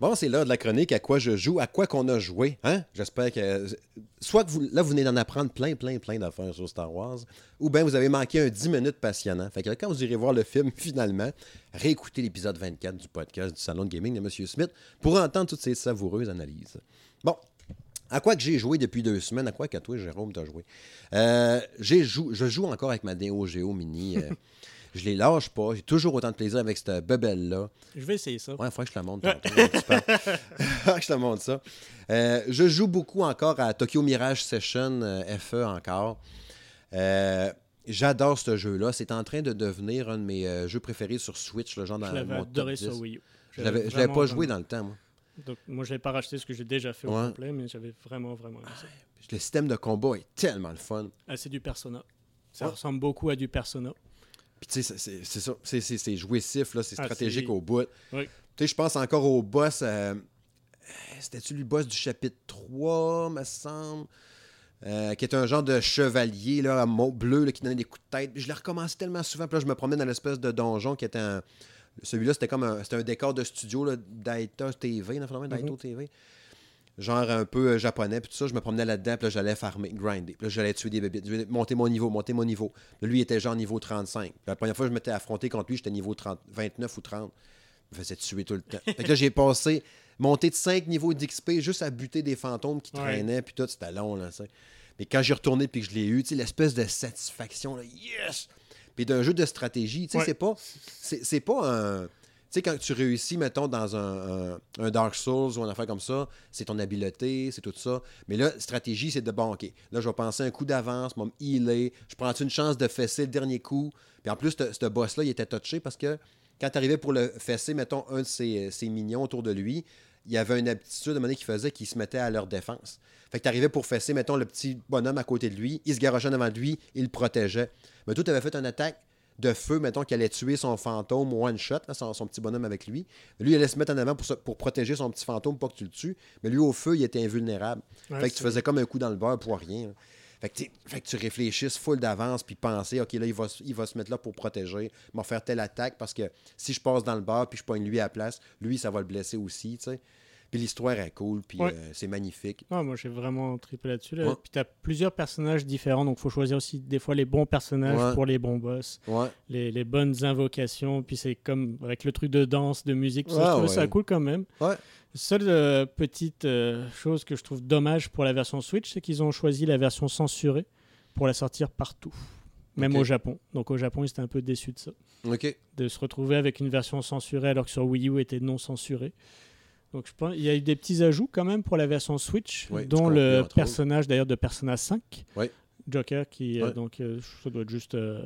Bon, c'est l'heure de la chronique à quoi je joue, à quoi qu'on a joué. Hein? J'espère que. Soit que là, vous venez d'en apprendre plein, plein, plein d'affaires sur Star Wars, ou bien vous avez manqué un 10 minutes passionnant. Fait que quand vous irez voir le film, finalement, réécoutez l'épisode 24 du podcast du Salon de Gaming de M. Smith pour entendre toutes ces savoureuses analyses. Bon, à quoi que j'ai joué depuis deux semaines, à quoi qu'à toi, Jérôme, t'as joué? Euh, j'ai jou- je joue encore avec ma Neo Geo Mini. euh, je les lâche pas. J'ai toujours autant de plaisir avec cette bebelle-là. Je vais essayer ça. Ouais, il faudrait que je te la montre je te montre ça. Euh, je joue beaucoup encore à Tokyo Mirage Session euh, FE encore. Euh, J'adore ce jeu-là. C'est en train de devenir un de mes jeux préférés sur Switch, le genre dans Je l'avais top adoré 10. sur Wii U. Je l'avais je l'avais vraiment, pas joué dans le temps, moi. Donc, moi, je l'ai pas racheté ce que j'ai déjà fait au complet, mais j'avais vraiment, vraiment aimé ça. Le système de combat est tellement le fun. Ah, c'est du Persona. Ça Ouais. ressemble beaucoup à du Persona. Puis tu sais, c'est- ça. C'est- jouissif. C'est Ah, stratégique au bout. Oui. Tu sais, je pense encore au boss. euh, C'était-tu le boss du chapitre 3, me semble? Euh, qui est un genre de chevalier là, à mot bleu là, qui donnait des coups de tête. Puis je l'ai recommencé tellement souvent. Puis là, je me promenais dans l'espèce de donjon qui était un. Celui-là, c'était comme un, c'était un décor de studio là, d'Aita TV, d'Aito Mhm. TV. Genre un peu euh, japonais, puis tout ça, je me promenais là-dedans, puis là, j'allais farmer, grinder. Puis là, j'allais tuer des bébés, monter mon niveau, monter mon niveau. Là, lui, il était genre niveau 35. Puis la première fois que je m'étais affronté contre lui, j'étais niveau 30, 29 ou 30. Il me faisait tuer tout le temps. Fait que là, j'ai passé, monté de 5 niveaux d'XP juste à buter des fantômes qui traînaient, puis tout, c'était long, là, sais. Mais quand j'ai retourné puis que je l'ai eu, tu sais, l'espèce de satisfaction, là, yes! Puis d'un jeu de stratégie, tu sais, Ouais. c'est pas, c'est c'est pas un... Tu sais, quand tu réussis, mettons, dans un, Dark Souls ou une affaire comme ça, c'est ton habileté, c'est tout ça. Mais là, stratégie, c'est de bon, OK, là, je vais penser un coup d'avance, me healer, je prends une chance de fesser le dernier coup? Puis en plus, ce boss-là, il était touché parce que quand tu arrivais pour le fesser, mettons, un de ses, ses mignons autour de lui, il y avait une aptitude à un qui faisait qu'il se mettait à leur défense. Fait que tu arrivais pour fesser, mettons, le petit bonhomme à côté de lui, il se garochait devant lui, il le protégeait. Mais toi, tu avais fait une attaque de feu, mettons, qui allait tuer son fantôme one shot, là, son, son petit bonhomme avec lui. Lui, il allait se mettre en avant pour, se- pour protéger son petit fantôme, pas que tu le tues. Mais lui, au feu, il était invulnérable. Ouais, fait que tu faisais comme un coup dans le beurre pour rien. Fait que, fait que tu réfléchisses full d'avance, puis penser, OK, là, il va, se- il va se mettre là pour protéger, il va faire telle attaque, parce que si je passe dans le beurre, puis je pogne lui à la place, lui, ça va le blesser aussi, tu sais. Puis l'histoire est cool, puis Ouais. euh, c'est magnifique. Ah, moi, j'ai vraiment trippé là-dessus. Là. Ouais. Puis tu as plusieurs personnages différents, donc il faut choisir aussi des fois les bons personnages pour les bons boss, les, les bonnes invocations. Puis c'est comme avec le truc de danse, de musique, tout ça, je ça cool quand même. Seule euh, petite euh, chose que je trouve dommage pour la version Switch, c'est qu'ils ont choisi la version censurée pour la sortir partout, même au Japon. Donc au Japon, ils étaient un peu déçus de ça, de se retrouver avec une version censurée alors que sur Wii U était non censurée. Donc je pense il y a eu des petits ajouts quand même pour la version Switch, Oui, dont le personnage d'ailleurs de Persona 5. Oui. Joker qui euh, donc euh, ça doit être juste euh,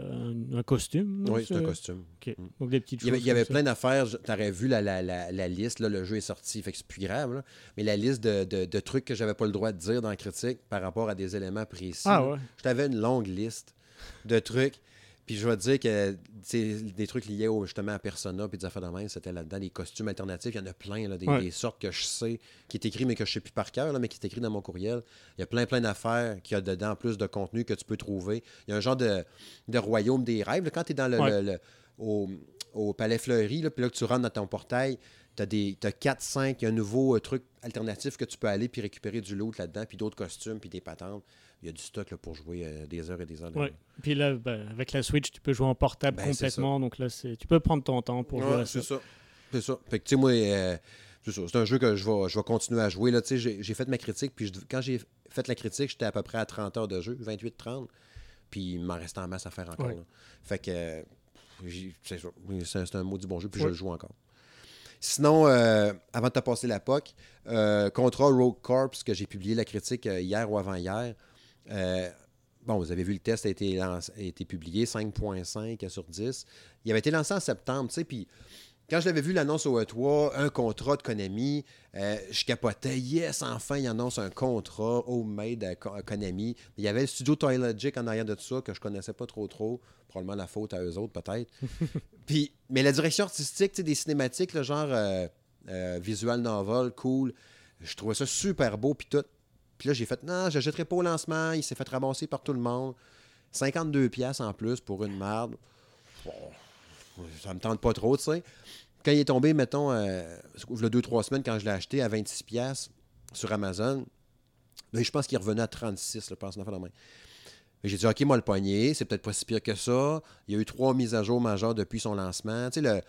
un, un costume. Oui, c'est un costume. Ok. Donc des petites Il y avait, choses il y avait plein d'affaires. Je- T'aurais vu la, la, la, la liste, là, le jeu est sorti, fait que c'est plus grave. là. Mais la liste de, de, de trucs que j'avais pas le droit de dire dans la critique par rapport à des éléments précis. Ah ouais. Je t'avais une longue liste de trucs. Puis je vais te dire que c'est des trucs liés au, justement à Persona puis des affaires de même, c'était là-dedans. Des costumes alternatifs, il y en a plein, là, des, Ouais. des sortes que je sais, qui est écrit, mais que je sais plus par cœur, là, mais qui est écrit dans mon courriel. Il y a plein, plein d'affaires qu'il y a dedans, plus de contenu que tu peux trouver. Il y a un genre de, de royaume des rêves. là. quand tu es dans le, Ouais. le- le- au, au Palais Fleuri, là, puis là que tu rentres dans ton portail, tu as, 4, 5, il y a un nouveau euh, truc alternatif que tu peux aller puis récupérer du loot là-dedans, puis d'autres costumes, puis des patentes. Il y a du stock là, pour jouer euh, des heures et des heures. de- Ouais. Puis là, ben, avec la Switch, tu peux jouer en portable Ben, complètement. Donc là, tu peux prendre ton temps pour jouer Ouais, à ça. c'est ça. C'est ça. Fait que, tu sais, moi, euh, c'est un jeu que je vais, je vais continuer à jouer. Là, Tu sais, j'ai, fait ma critique, puis je- quand j'ai fait la critique, j'étais à peu près à 30 heures de jeu, 28-30. Puis il m'en restait en masse à faire encore. Ouais. là. Fait que euh, c'est un maudit bon jeu, puis je le joue encore. Sinon, euh, avant de te passer la POC, euh, Contra Rogue Corps, que j'ai publié la critique hier ou avant-hier. Euh, bon, vous avez vu le test a été, lancé- a été publié, 5.5 sur 10. Il avait été lancé en septembre, tu sais, puis quand je l'avais vu l'annonce au E3, un contrat de Konami, euh, je capotais. Yes, enfin, il annonce un contrat homemade à Ko- à Konami. Il y avait le studio Toy Logic en arrière de tout ça que je connaissais pas trop trop. Probablement la faute à eux autres, peut-être. Puis, mais la direction artistique, tu sais, des cinématiques, le genre euh, euh, visual novel, cool, je trouvais ça super beau, puis tout. Puis là, j'ai fait, non, je pas au lancement. Il s'est fait ramasser par tout le monde. 52 pièces en plus pour une merde. Bon, ça me tente pas trop, tu sais. Quand il est tombé, mettons, euh, il y a deux, trois semaines, quand je l'ai acheté à 26 pièces sur Amazon, là, je pense qu'il revenait à 36, le pense affaire de même. J'ai dit, OK, moi, le poignet, c'est peut-être pas si pire que ça. Il y a eu trois mises à jour majeures depuis son lancement. Tu sais, le-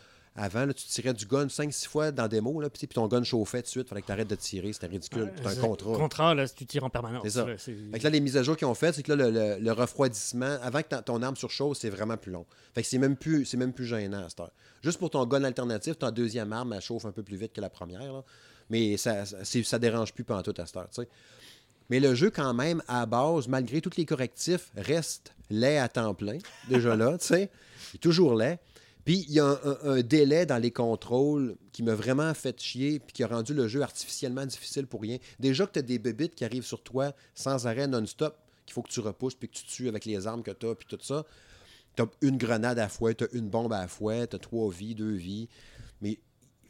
avant, là, tu tirais du gun 5-6 fois dans des mots, là, puis ton gun chauffait tout de suite. Il fallait que tu arrêtes de tirer. C'était ridicule. C'est un contrat. Contrat, là, tu tires en permanence. C'est ça. là, c'est- Fait que là, les mises à jour qu'ils ont faites, c'est que là, le, le- le refroidissement, avant que ton arme surchauffe, c'est vraiment plus long. Fait que c'est même plus, c'est même plus gênant à cette heure. Juste pour ton gun alternatif, ta deuxième arme, elle chauffe un peu plus vite que la première. là. Mais ça, ça, ça dérange plus pendant toute à cette heure. Mais le jeu, quand même, à base, malgré tous les correctifs, reste laid à temps plein, déjà là, tu sais. Il est toujours laid. Puis il y a un, délai dans les contrôles qui m'a vraiment fait chier, puis qui a rendu le jeu artificiellement difficile pour rien. Déjà que tu as des bébites qui arrivent sur toi sans arrêt, non-stop, qu'il faut que tu repousses, puis que tu tues avec les armes que tu as, puis tout ça. Tu as une grenade à fouet, tu as une bombe à fouet, tu as trois vies, deux vies. Mais il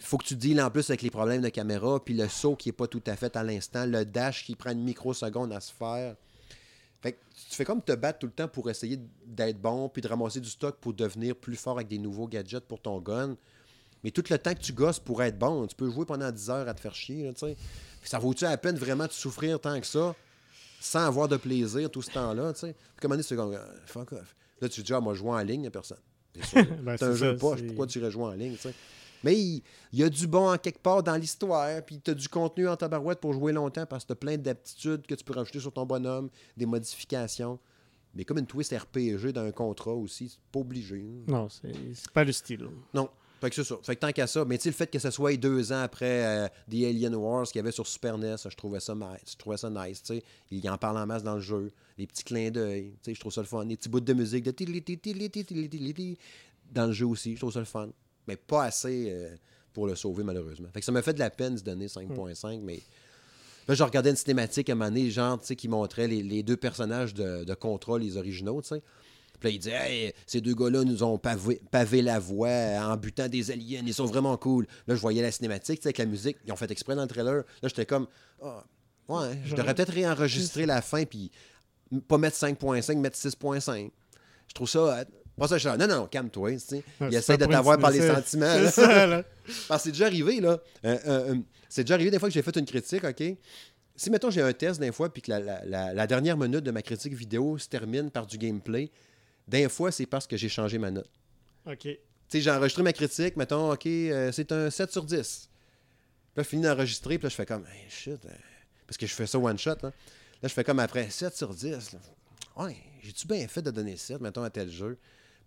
faut que tu deals en plus avec les problèmes de caméra, puis le saut qui n'est pas tout à fait à l'instant, le dash qui prend une microseconde à se faire. Fait que tu fais comme te battre tout le temps pour essayer d'être bon, puis de ramasser du stock pour devenir plus fort avec des nouveaux gadgets pour ton gun. Mais tout le temps que tu gosses pour être bon, tu peux jouer pendant 10 heures à te faire chier, là, ça vaut-tu la peine vraiment de souffrir tant que ça, sans avoir de plaisir tout ce temps-là, tu sais? Puis comme on dit, c'est comme, euh, fuck off. Là, tu te dis, ah, moi, je joue en ligne, il n'y a personne. C'est sûr? Ben, c'est un c'est jeu poche, pourquoi tu irais jouer en ligne, tu sais? Mais il, il y a du bon en quelque part dans l'histoire, puis tu as du contenu en tabarouette pour jouer longtemps parce que tu as plein d'aptitudes que tu peux rajouter sur ton bonhomme, des modifications. Mais comme une twist RPG dans un contrat aussi, c'est pas obligé. Non, c'est pas le style. Non. Fait que c'est ça. Fait que tant qu'à ça, mais tu sais, le fait que ça soit deux ans après euh, The Alien Wars qu'il y avait sur Super NES, je trouvais ça nice. Je trouvais ça nice, tu sais. Il en parle en masse dans le jeu. Les petits clins d'œil, tu sais, je trouve ça le fun. Les petits bouts de musique de dans le jeu aussi, je trouve ça le fun. Mais pas assez euh, pour le sauver, malheureusement. Fait que ça m'a fait de la peine de se donner 5.5, mais... Là, je regardais une cinématique à un moment donné, genre, tu sais, qui montrait les, les deux personnages de, de Control, les originaux, tu sais. Puis là, il dit Hey, ces deux gars-là nous ont pavé, pavé la voie en butant des aliens, ils sont vraiment cool. Là, je voyais la cinématique, tu sais, avec la musique, ils ont fait exprès dans le trailer. Là, j'étais comme Ah, Ouais, je devrais peut-être réenregistrer la fin, puis pas mettre 5.5, mettre 6.5. Je trouve ça. Pas ça, je suis là, non, non, calme-toi. tu sais. Ouais, Il essaie de t'avoir par les sentiments. C'est ça, là. Parce que c'est déjà arrivé, là. Euh, euh, euh, c'est déjà arrivé des fois que j'ai fait une critique, OK? Si, mettons, j'ai un test des fois, puis que la, la- la- la dernière minute de ma critique vidéo se termine par du gameplay, des fois, c'est parce que j'ai changé ma note. OK. Tu sais, j'ai enregistré ma critique, mettons, OK, euh, c'est un 7 sur 10. Puis là, je finis d'enregistrer, puis là, je fais comme, hey, shit, euh, parce que je fais ça one shot, là. Là, je fais comme après 7 sur 10. là. Ouais, j'ai-tu bien fait de donner 7, mettons, à tel jeu?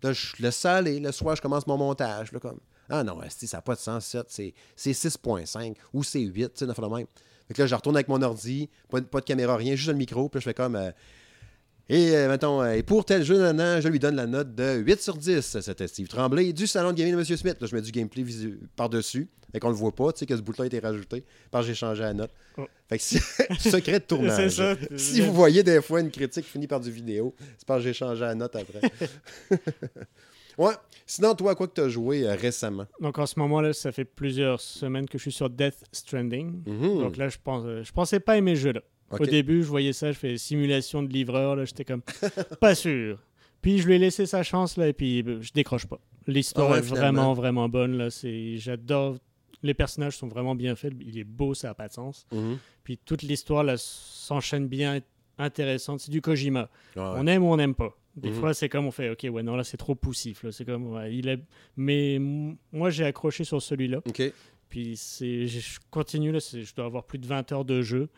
Là, je laisse ça aller. Le soir, je commence mon montage, là, comme, ah non, esti, ça n'a pas de sens, 7, c'est c'est 6.5 ou c'est 8, tu sais, le même. Fait que là, je retourne avec mon ordi, pas, de- de caméra, rien, juste le micro, puis je fais comme, euh, et, euh, mettons, euh, et pour tel jeu, nan, nan, je lui donne la note de 8 sur 10. C'était Steve Tremblay du salon de gaming de M. Smith. Là, je mets du gameplay par-dessus. Fait qu'on le voit pas, tu sais, que ce bout-là a été rajouté. Parce que j'ai changé la note. Oh. Fait que c'est secret de tournage. C'est ça. Si vous voyez des fois une critique finie par du vidéo, c'est parce que j'ai changé la note après. ouais. Sinon, toi, quoi que tu as joué euh, récemment? Donc en ce moment-là, ça fait plusieurs semaines que je suis sur Death Stranding. Mhm. Donc là, je pense, euh, je pensais pas aimer ce jeu-là. Au début, je voyais ça, je fais simulation de livreur, là, j'étais comme pas sûr. Puis je lui ai laissé sa chance là et puis euh, je décroche pas. L'histoire Ah ouais, est finalement. vraiment vraiment bonne là, c'est j'adore les personnages sont vraiment bien faits, il est beau, ça n'a pas de sens. Mhm. Puis toute l'histoire là s'enchaîne bien, intéressante, c'est du Kojima. Ouais. On aime ou on n'aime pas. Des Mhm. fois, c'est comme on fait, ok, ouais, non, là, c'est trop poussif. C'est comme, ouais, il est... Mais moi, j'ai accroché sur celui-là. Puis je continue, là, je dois avoir plus de 20 heures de jeu.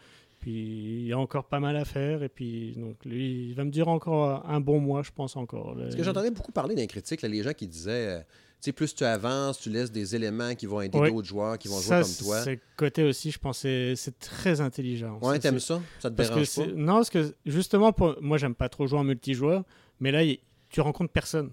Puis il y a encore pas mal à faire. Et puis, donc, lui, il va me durer encore un bon mois, je pense encore. Parce que j'entendais beaucoup parler d'un critique, là, les gens qui disaient, euh, tu sais, plus tu avances, tu laisses des éléments qui vont aider Ouais. d'autres joueurs qui vont Ça, jouer comme toi. C'est côté aussi, je pense, c'est très intelligent. Ouais, t'aimes ça? Ça te Parce que dérange c'est- pas? non, parce que justement, pour... moi, j'aime pas trop jouer en multijoueur, mais là, y- tu rencontres personne.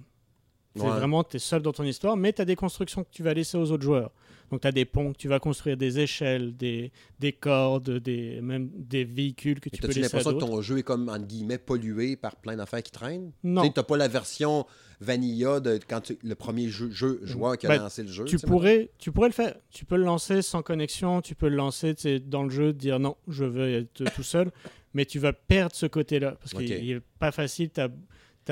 Ouais. vraiment, tu es seul dans ton histoire, mais tu as des constructions que tu vas laisser aux autres joueurs. Donc, tu as des ponts que tu vas construire, des échelles, des, des cordes, des, même des véhicules que tu peux laisser à l'impression que ton jeu est comme, entre guillemets, pollué par plein d'affaires qui traînent? Non. Tu t'as pas la version vanilla de quand tu- le premier jeu, jeu- joueur qui a Ben, lancé le jeu. Tu pourrais, tu pourrais le faire. Tu peux le lancer sans connexion, tu peux le lancer dans le jeu, dire non, je veux être tout seul, mais tu vas perdre ce côté-là parce qu'il n'est pas facile. Tu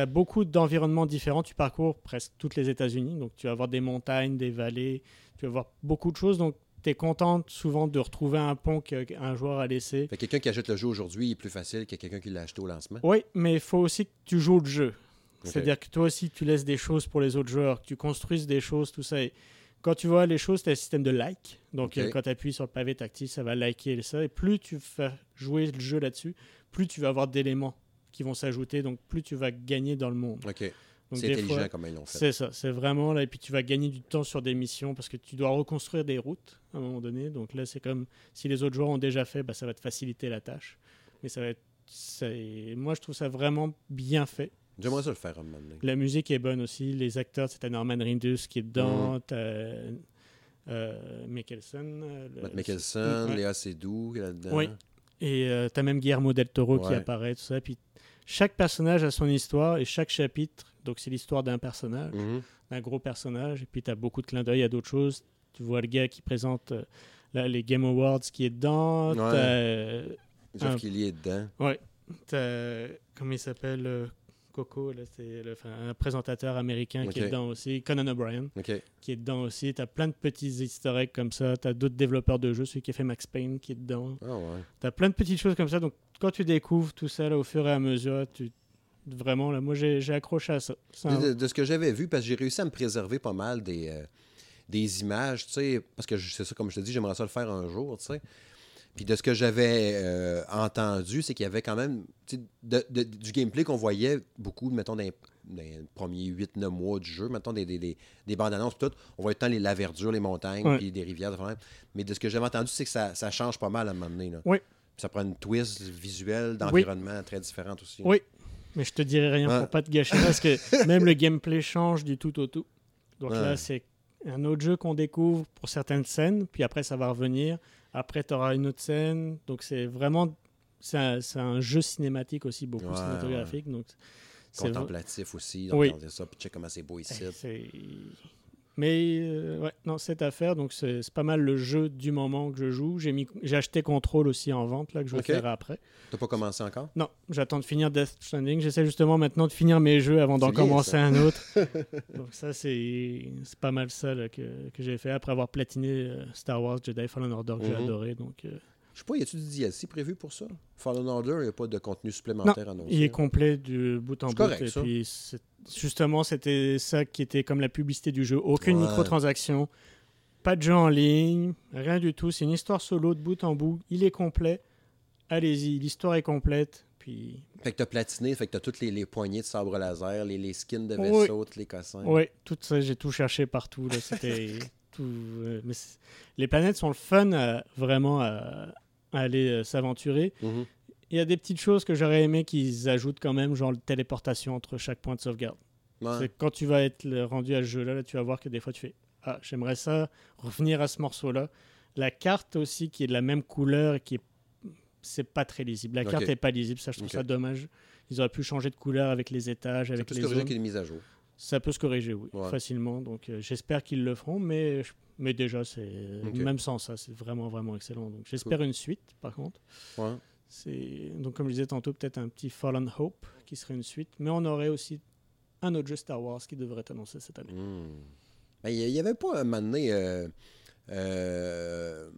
as, beaucoup d'environnements différents. Tu parcours presque toutes les États-Unis, donc tu vas avoir des montagnes, des vallées, tu vas voir beaucoup de choses. Donc tu es content souvent de retrouver un pont qu'un joueur a laissé. Quelqu'un qui achète le jeu aujourd'hui est plus facile que quelqu'un qui l'a acheté au lancement. Oui, mais il faut aussi que tu joues le jeu. C'est-à-dire que toi aussi, tu laisses des choses pour les autres joueurs, que tu construises des choses, tout ça. Et quand tu vois les choses, tu as un système de like. Donc, quand tu appuies sur le pavé tactile, ça va liker ça. Et plus tu fais jouer le jeu là-dessus, plus tu vas avoir d'éléments qui vont s'ajouter. Donc, plus tu vas gagner dans le monde. OK. C'est intelligent fois, comme ils l'ont fait. c'est ça, c'est vraiment là. Et puis tu vas gagner du temps sur des missions parce que tu dois reconstruire des routes à un moment donné. Donc là, c'est comme si les autres joueurs ont déjà fait, bah, ça va te faciliter la tâche. Mais ça va être. c'est- Moi, je trouve ça vraiment bien fait. J'aimerais ça le faire un moment donné. La musique est bonne aussi. Les acteurs, c'est Norman Reedus qui est dedans. Mhm. T'as euh, Mikkelsen. euh, le- Matt Mickelson, Ouais. Léa Seydoux là-dedans. Oui. Et euh, t'as même Guillermo del Toro qui apparaît, tout ça. Puis chaque personnage a son histoire et chaque chapitre, donc c'est l'histoire d'un personnage Mhm. un gros personnage. Et puis, tu as beaucoup de clins d'œil à d'autres choses. Tu vois le gars qui présente euh, là, les Game Awards qui est dedans. Ouais. T'as, euh, Jeff Ah. Kelly est dedans. t'as- comment il s'appelle euh, Coco, c'est un présentateur américain qui est dedans aussi. Conan O'Brien qui est dedans aussi. Tu as plein de petits eggs comme ça. Tu as d'autres développeurs de jeux, celui qui a fait Max Payne qui est dedans. Ah ouais. Tu as plein de petites choses comme ça. Donc, quand tu découvres tout ça là, au fur et à mesure, tu vraiment, là, moi, j'ai accroché à ça. De, ce que j'avais vu, parce que j'ai réussi à me préserver pas mal des, euh, des images, tu sais, parce que c'est ça, comme je te dis, j'aimerais ça le faire un jour, tu sais. Puis de ce que j'avais euh, entendu, c'est qu'il y avait quand même de- de- du gameplay qu'on voyait beaucoup, mettons, dans les, dans les premiers 8-9 mois du jeu, mettons, des, des, des, des bandes annonces, tout. On voit tant les, la verdure, les montagnes, Ouais. puis des rivières. affaires. Mais de ce que j'avais entendu, c'est que ça, ça change pas mal à un moment donné. Là. Oui. Puis ça prend une twist visuelle, d'environnement très différente aussi. Oui, mais je te dirai rien Ouais. pour pas te gâcher parce que même le gameplay change du tout au tout. Donc Ouais. là, c'est un autre jeu qu'on découvre pour certaines scènes, puis après ça va revenir. Après, tu auras une autre scène. Donc c'est vraiment. C'est un, jeu cinématique aussi, beaucoup Ouais, cinématographique. Donc c'est Contemplatif aussi, Oui. regarder ça, puis check comment c'est beau ici. Mais euh, ouais, non, cette affaire, donc c'est pas mal le jeu du moment que je joue. J'ai mis, j'ai acheté Control aussi en vente là que je vais Ok. faire après. T'as pas commencé encore? Non, j'attends de finir Death Stranding. J'essaie justement maintenant de finir mes jeux avant d'en commencer ça. un autre. Donc ça, c'est c'est pas mal ça là, que, que j'ai fait après avoir platiné euh, Star Wars Jedi Fallen Order que j'ai Mhm. adoré. Donc, euh, Je sais pas, y a-tu du DLC prévu pour ça? Fallen Order, il n'y a pas de contenu supplémentaire annoncé. il est complet du bout en bout. correct, et ça. puis justement, c'était ça qui était comme la publicité du jeu. Aucune Ouais. microtransaction, pas de jeu en ligne, rien du tout. C'est une histoire solo de bout en bout. Il est complet. Allez-y, l'histoire est complète. Puis Fait que t'as platiné, fait que t'as toutes les, les poignées de sabre laser, les, les skins de Oui. vaisseau, tous les cossins. Oui, tout ça, j'ai tout cherché partout. Là, c'était euh, mais c'est- les planètes sont le fun à- vraiment à, à aller euh, s'aventurer. Mhm. Il y a des petites choses que j'aurais aimé qu'ils ajoutent quand même, genre la téléportation entre chaque point de sauvegarde. Ouais. C'est quand tu vas être rendu à ce jeu-là, là, tu vas voir que des fois tu fais Ah, j'aimerais ça, revenir à ce morceau-là. La carte aussi qui est de la même couleur et qui est. C'est pas très lisible. La carte est pas lisible, ça je trouve ça dommage. Ils auraient pu changer de couleur avec les étages, C'est avec les zones. qu'il est mis à jour. Ça peut se corriger, oui, Ouais. facilement. Donc euh, j'espère qu'ils le feront, mais, mais déjà, c'est Ok. même sans ça, c'est vraiment, vraiment excellent. Donc j'espère une suite, par contre. Ouais. C'est donc comme je disais tantôt, peut-être un petit Fallen Hope qui serait une suite, mais on aurait aussi un autre jeu Star Wars qui devrait être annoncé cette année. Hmm. Ben, il n'y avait pas un moment donné. euh, euh,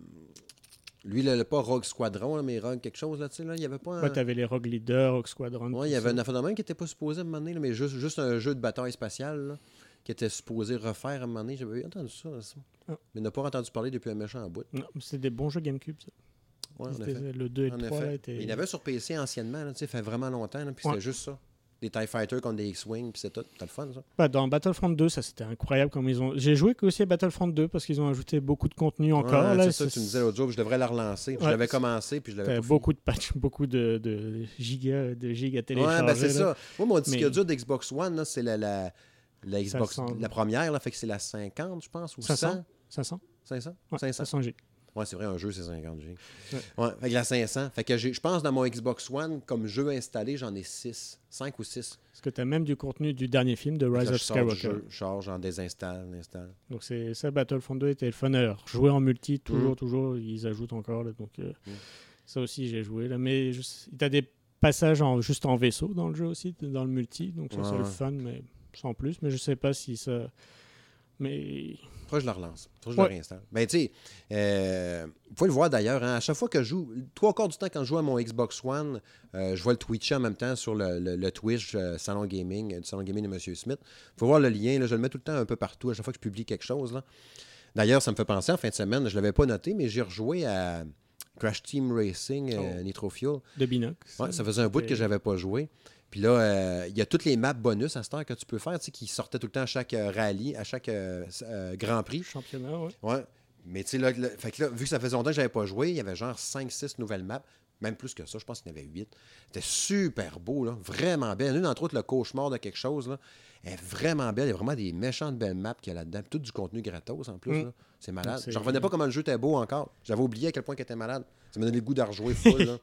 lui, là, le- pas Rogue Squadron, là, mais Rogue quelque chose là-dessus. Là. Il n'y avait pas un. Ouais, t'avais les Rogue Leader, Rogue Squadron. Ouais, il y avait ça. un affaire de même qui n'était pas supposé à un moment donné, là, mais juste, juste un jeu de bataille spatiale là, qui était supposé refaire à un moment donné. J'avais entendu ça. ça. Ah. Mais n'a pas entendu parler depuis un méchant bout. Non, c'est des bons jeux GameCube. Ça. Ouais, en C'était- effet. le 2 et En le 3 effet. là, étaient. Mais Il y en avait sur PC anciennement, là, tu sais, fait vraiment longtemps, là, puis c'était juste ça. Des TIE Fighters contre des X-Wing, puis c'est tout. C'était le fun, ça. Bah, dans Battlefront 2, ça c'était incroyable comme ils ont. J'ai joué aussi à Battlefront 2 parce qu'ils ont ajouté beaucoup de contenu encore. Ouais, là, c'est ça, tu me disais l'autre jour, je devrais la relancer. Ouais, je l'avais commencé, puis je l'avais T'as pas beaucoup de patchs, beaucoup de, de gigas, de fini. téléchargés. Ouais, ben c'est ça. Moi, mon disque Mais- dur d'Xbox One, là, c'est la, la, la Xbox, 500. la première, là, fait que c'est la 50, je pense, ou 500? 100. 500 500? Ouais, 500. 500 G. Ouais, c'est vrai, un jeu, c'est 50 G. Ouais. Que la 500. Fait que je pense dans mon Xbox One, comme jeu installé, j'en ai 6. 5 ou 6. Parce que t'as même du contenu du dernier film de Rise Là, of je Skywalker? jeu, je charge, j'en désinstalle, installe. Donc c'est ça, Battlefront 2 était le fun. Alors, jouer en multi, toujours, Mm. toujours, ils ajoutent encore. là, donc euh, Mm. ça aussi, j'ai joué. Là, mais tu as des passages en, juste en vaisseau dans le jeu aussi, dans le multi. Donc ça, Ouais, c'est le fun, mais sans plus. Mais je sais pas si ça... Mais Faudrait que je le relance. Faudrait que je Ouais. le réinstalle. Ben, tu sais, euh, vous pouvez le voir d'ailleurs, hein, à chaque fois que je joue, trois quarts du temps quand je joue à mon Xbox One, euh, je vois le Twitch en même temps sur le, le- le Twitch euh, Salon Gaming, euh, du Salon Gaming de M. Smith. Il faut voir le lien, là, je le mets tout le temps un peu partout, à chaque fois que je publie quelque chose. là. D'ailleurs, ça me fait penser, en fin de semaine, je ne l'avais pas noté, mais j'ai rejoué à Crash Team Racing euh, Oh. Nitro Fuel. de Binox. Ouais, ça faisait un bout que C'était- j'avais pas joué. Puis là, euh, il y a toutes les maps bonus à cette heure que tu peux faire, tu sais, qui sortaient tout le temps à chaque euh, rallye, à chaque euh, Grand Prix. Championnat, ouais. Ouais. Mais tu sais, là, le- fait que là, vu que ça faisait longtemps que j'avais pas joué, il y avait genre 5-6 nouvelles maps. Même plus que ça, je pense qu'il y en avait 8. C'était super beau, là. Vraiment belle. Une, entre autres, le cauchemar de quelque chose, là. Elle est vraiment belle. Il y a vraiment des méchantes belles maps qu'il y a là-dedans. Tout du contenu gratos, en plus. Mm. C'est malade. Je revenais pas comment le jeu était beau encore. J'avais oublié à quel point il était malade. Ça m'a donné le goût de rejouer full, là.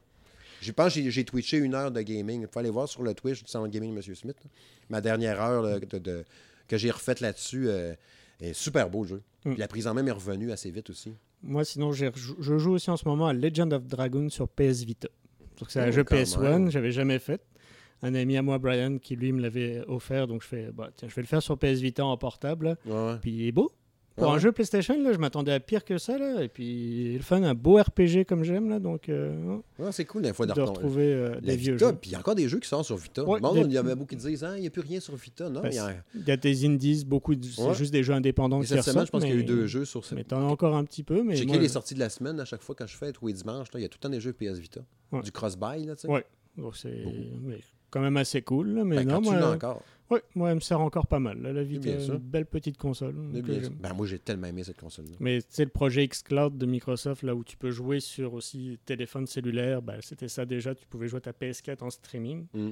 Je pense que j'ai- twitché une heure de gaming. Il faut aller voir sur le Twitch du Salon de Gaming de M. Smith. là. Ma dernière heure là, de- de- que j'ai refaite là-dessus euh, est super beau le jeu. Mm. Puis la prise en main est revenue assez vite aussi. Moi, sinon, je joue aussi en ce moment à Legend of Dragon sur PS Vita. Donc, c'est un Oh, jeu quand PS1, même. j'avais jamais fait. Un ami à moi, Brian, qui lui me l'avait offert, donc je fais, bah, tiens, je vais le faire sur PS Vita en portable. ouais. Puis il est beau. Pour Ouais. un jeu PlayStation, là, je m'attendais à pire que ça. Là. Et puis, le fun, un beau RPG comme j'aime. là, Donc, euh, Ouais, c'est cool des fois de, retrouver euh, La des vieux Vita, jeux. puis il y a encore des jeux qui sortent sur Vita. Ouais, Bon, des- il y avait beaucoup qui disent Ah, il n'y a plus rien sur Vita. Non, Ben, il y a... Il y a des indies, beaucoup, de- c'est juste des jeux indépendants Et qui cette semaine, ressortent. je pense qu'il y a eu deux jeux sur cette. Mais t'en as encore un petit peu. Mais J'ai moi, les sorties de la semaine à chaque fois quand je fais tous les dimanches. Il y a tout le temps des jeux PS Vita. Du cross-buy, là, tu sais. Ouais. donc c'est quand même assez cool. là, mais Ben, non, quand moi, encore. Ouais, moi, elle me sert encore pas mal. là, la Vita, une belle petite console. ça. Ben, moi, j'ai tellement aimé cette console-là. Mais c'est le projet xCloud de Microsoft, là où tu peux jouer sur aussi téléphone cellulaire, bah, c'était ça déjà. Tu pouvais jouer ta PS4 en streaming, Mm.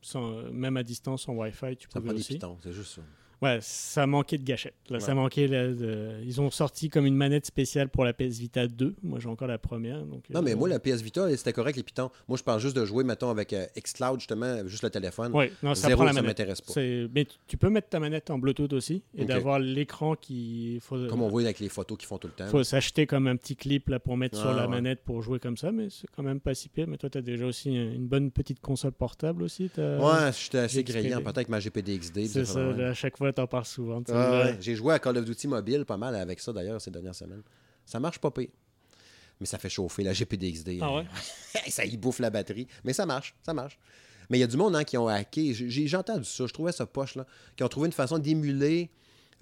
sans, euh, même à distance en Wi-Fi, tu Ça pouvais aussi. c'est juste ça. Ouais, ça manquait de gâchettes. Là, Ouais. ça manquait. là, de- Ils ont sorti comme une manette spéciale pour la PS Vita 2. Moi, j'ai encore la première. Donc, Non, euh, mais moi, la PS Vita, c'était correct, les pitons. Moi, je parle juste de jouer, mettons, avec euh, xCloud, justement, juste le téléphone. Ouais, non, ça Zéro, prend la ça m'intéresse pas. Mais tu- peux mettre ta manette en Bluetooth aussi et d'avoir l'écran qui. Faut, Comme on voit avec les photos qu'ils font tout le temps. faut s'acheter comme un petit clip là, pour mettre sur Ah, la ouais. manette pour jouer comme ça, mais c'est quand même pas si pire. Mais toi, tu as déjà aussi une bonne petite console portable aussi. t'as- Ouais, j'étais assez expédié. peut-être avec ma GPD-XD. C'est ça, à chaque fois, tu en parles souvent. Ah, ouais. J'ai joué à Call of Duty mobile pas mal avec ça d'ailleurs ces dernières semaines. Ça marche pas pire. Mais ça fait chauffer la GPD-XD. Ah ouais? ça y bouffe la batterie. Mais ça marche, ça marche. Mais il y a du monde hein, qui ont hacké. J'ai j'ai entendu ça, je trouvais ça poche là. Qui ont trouvé une façon d'émuler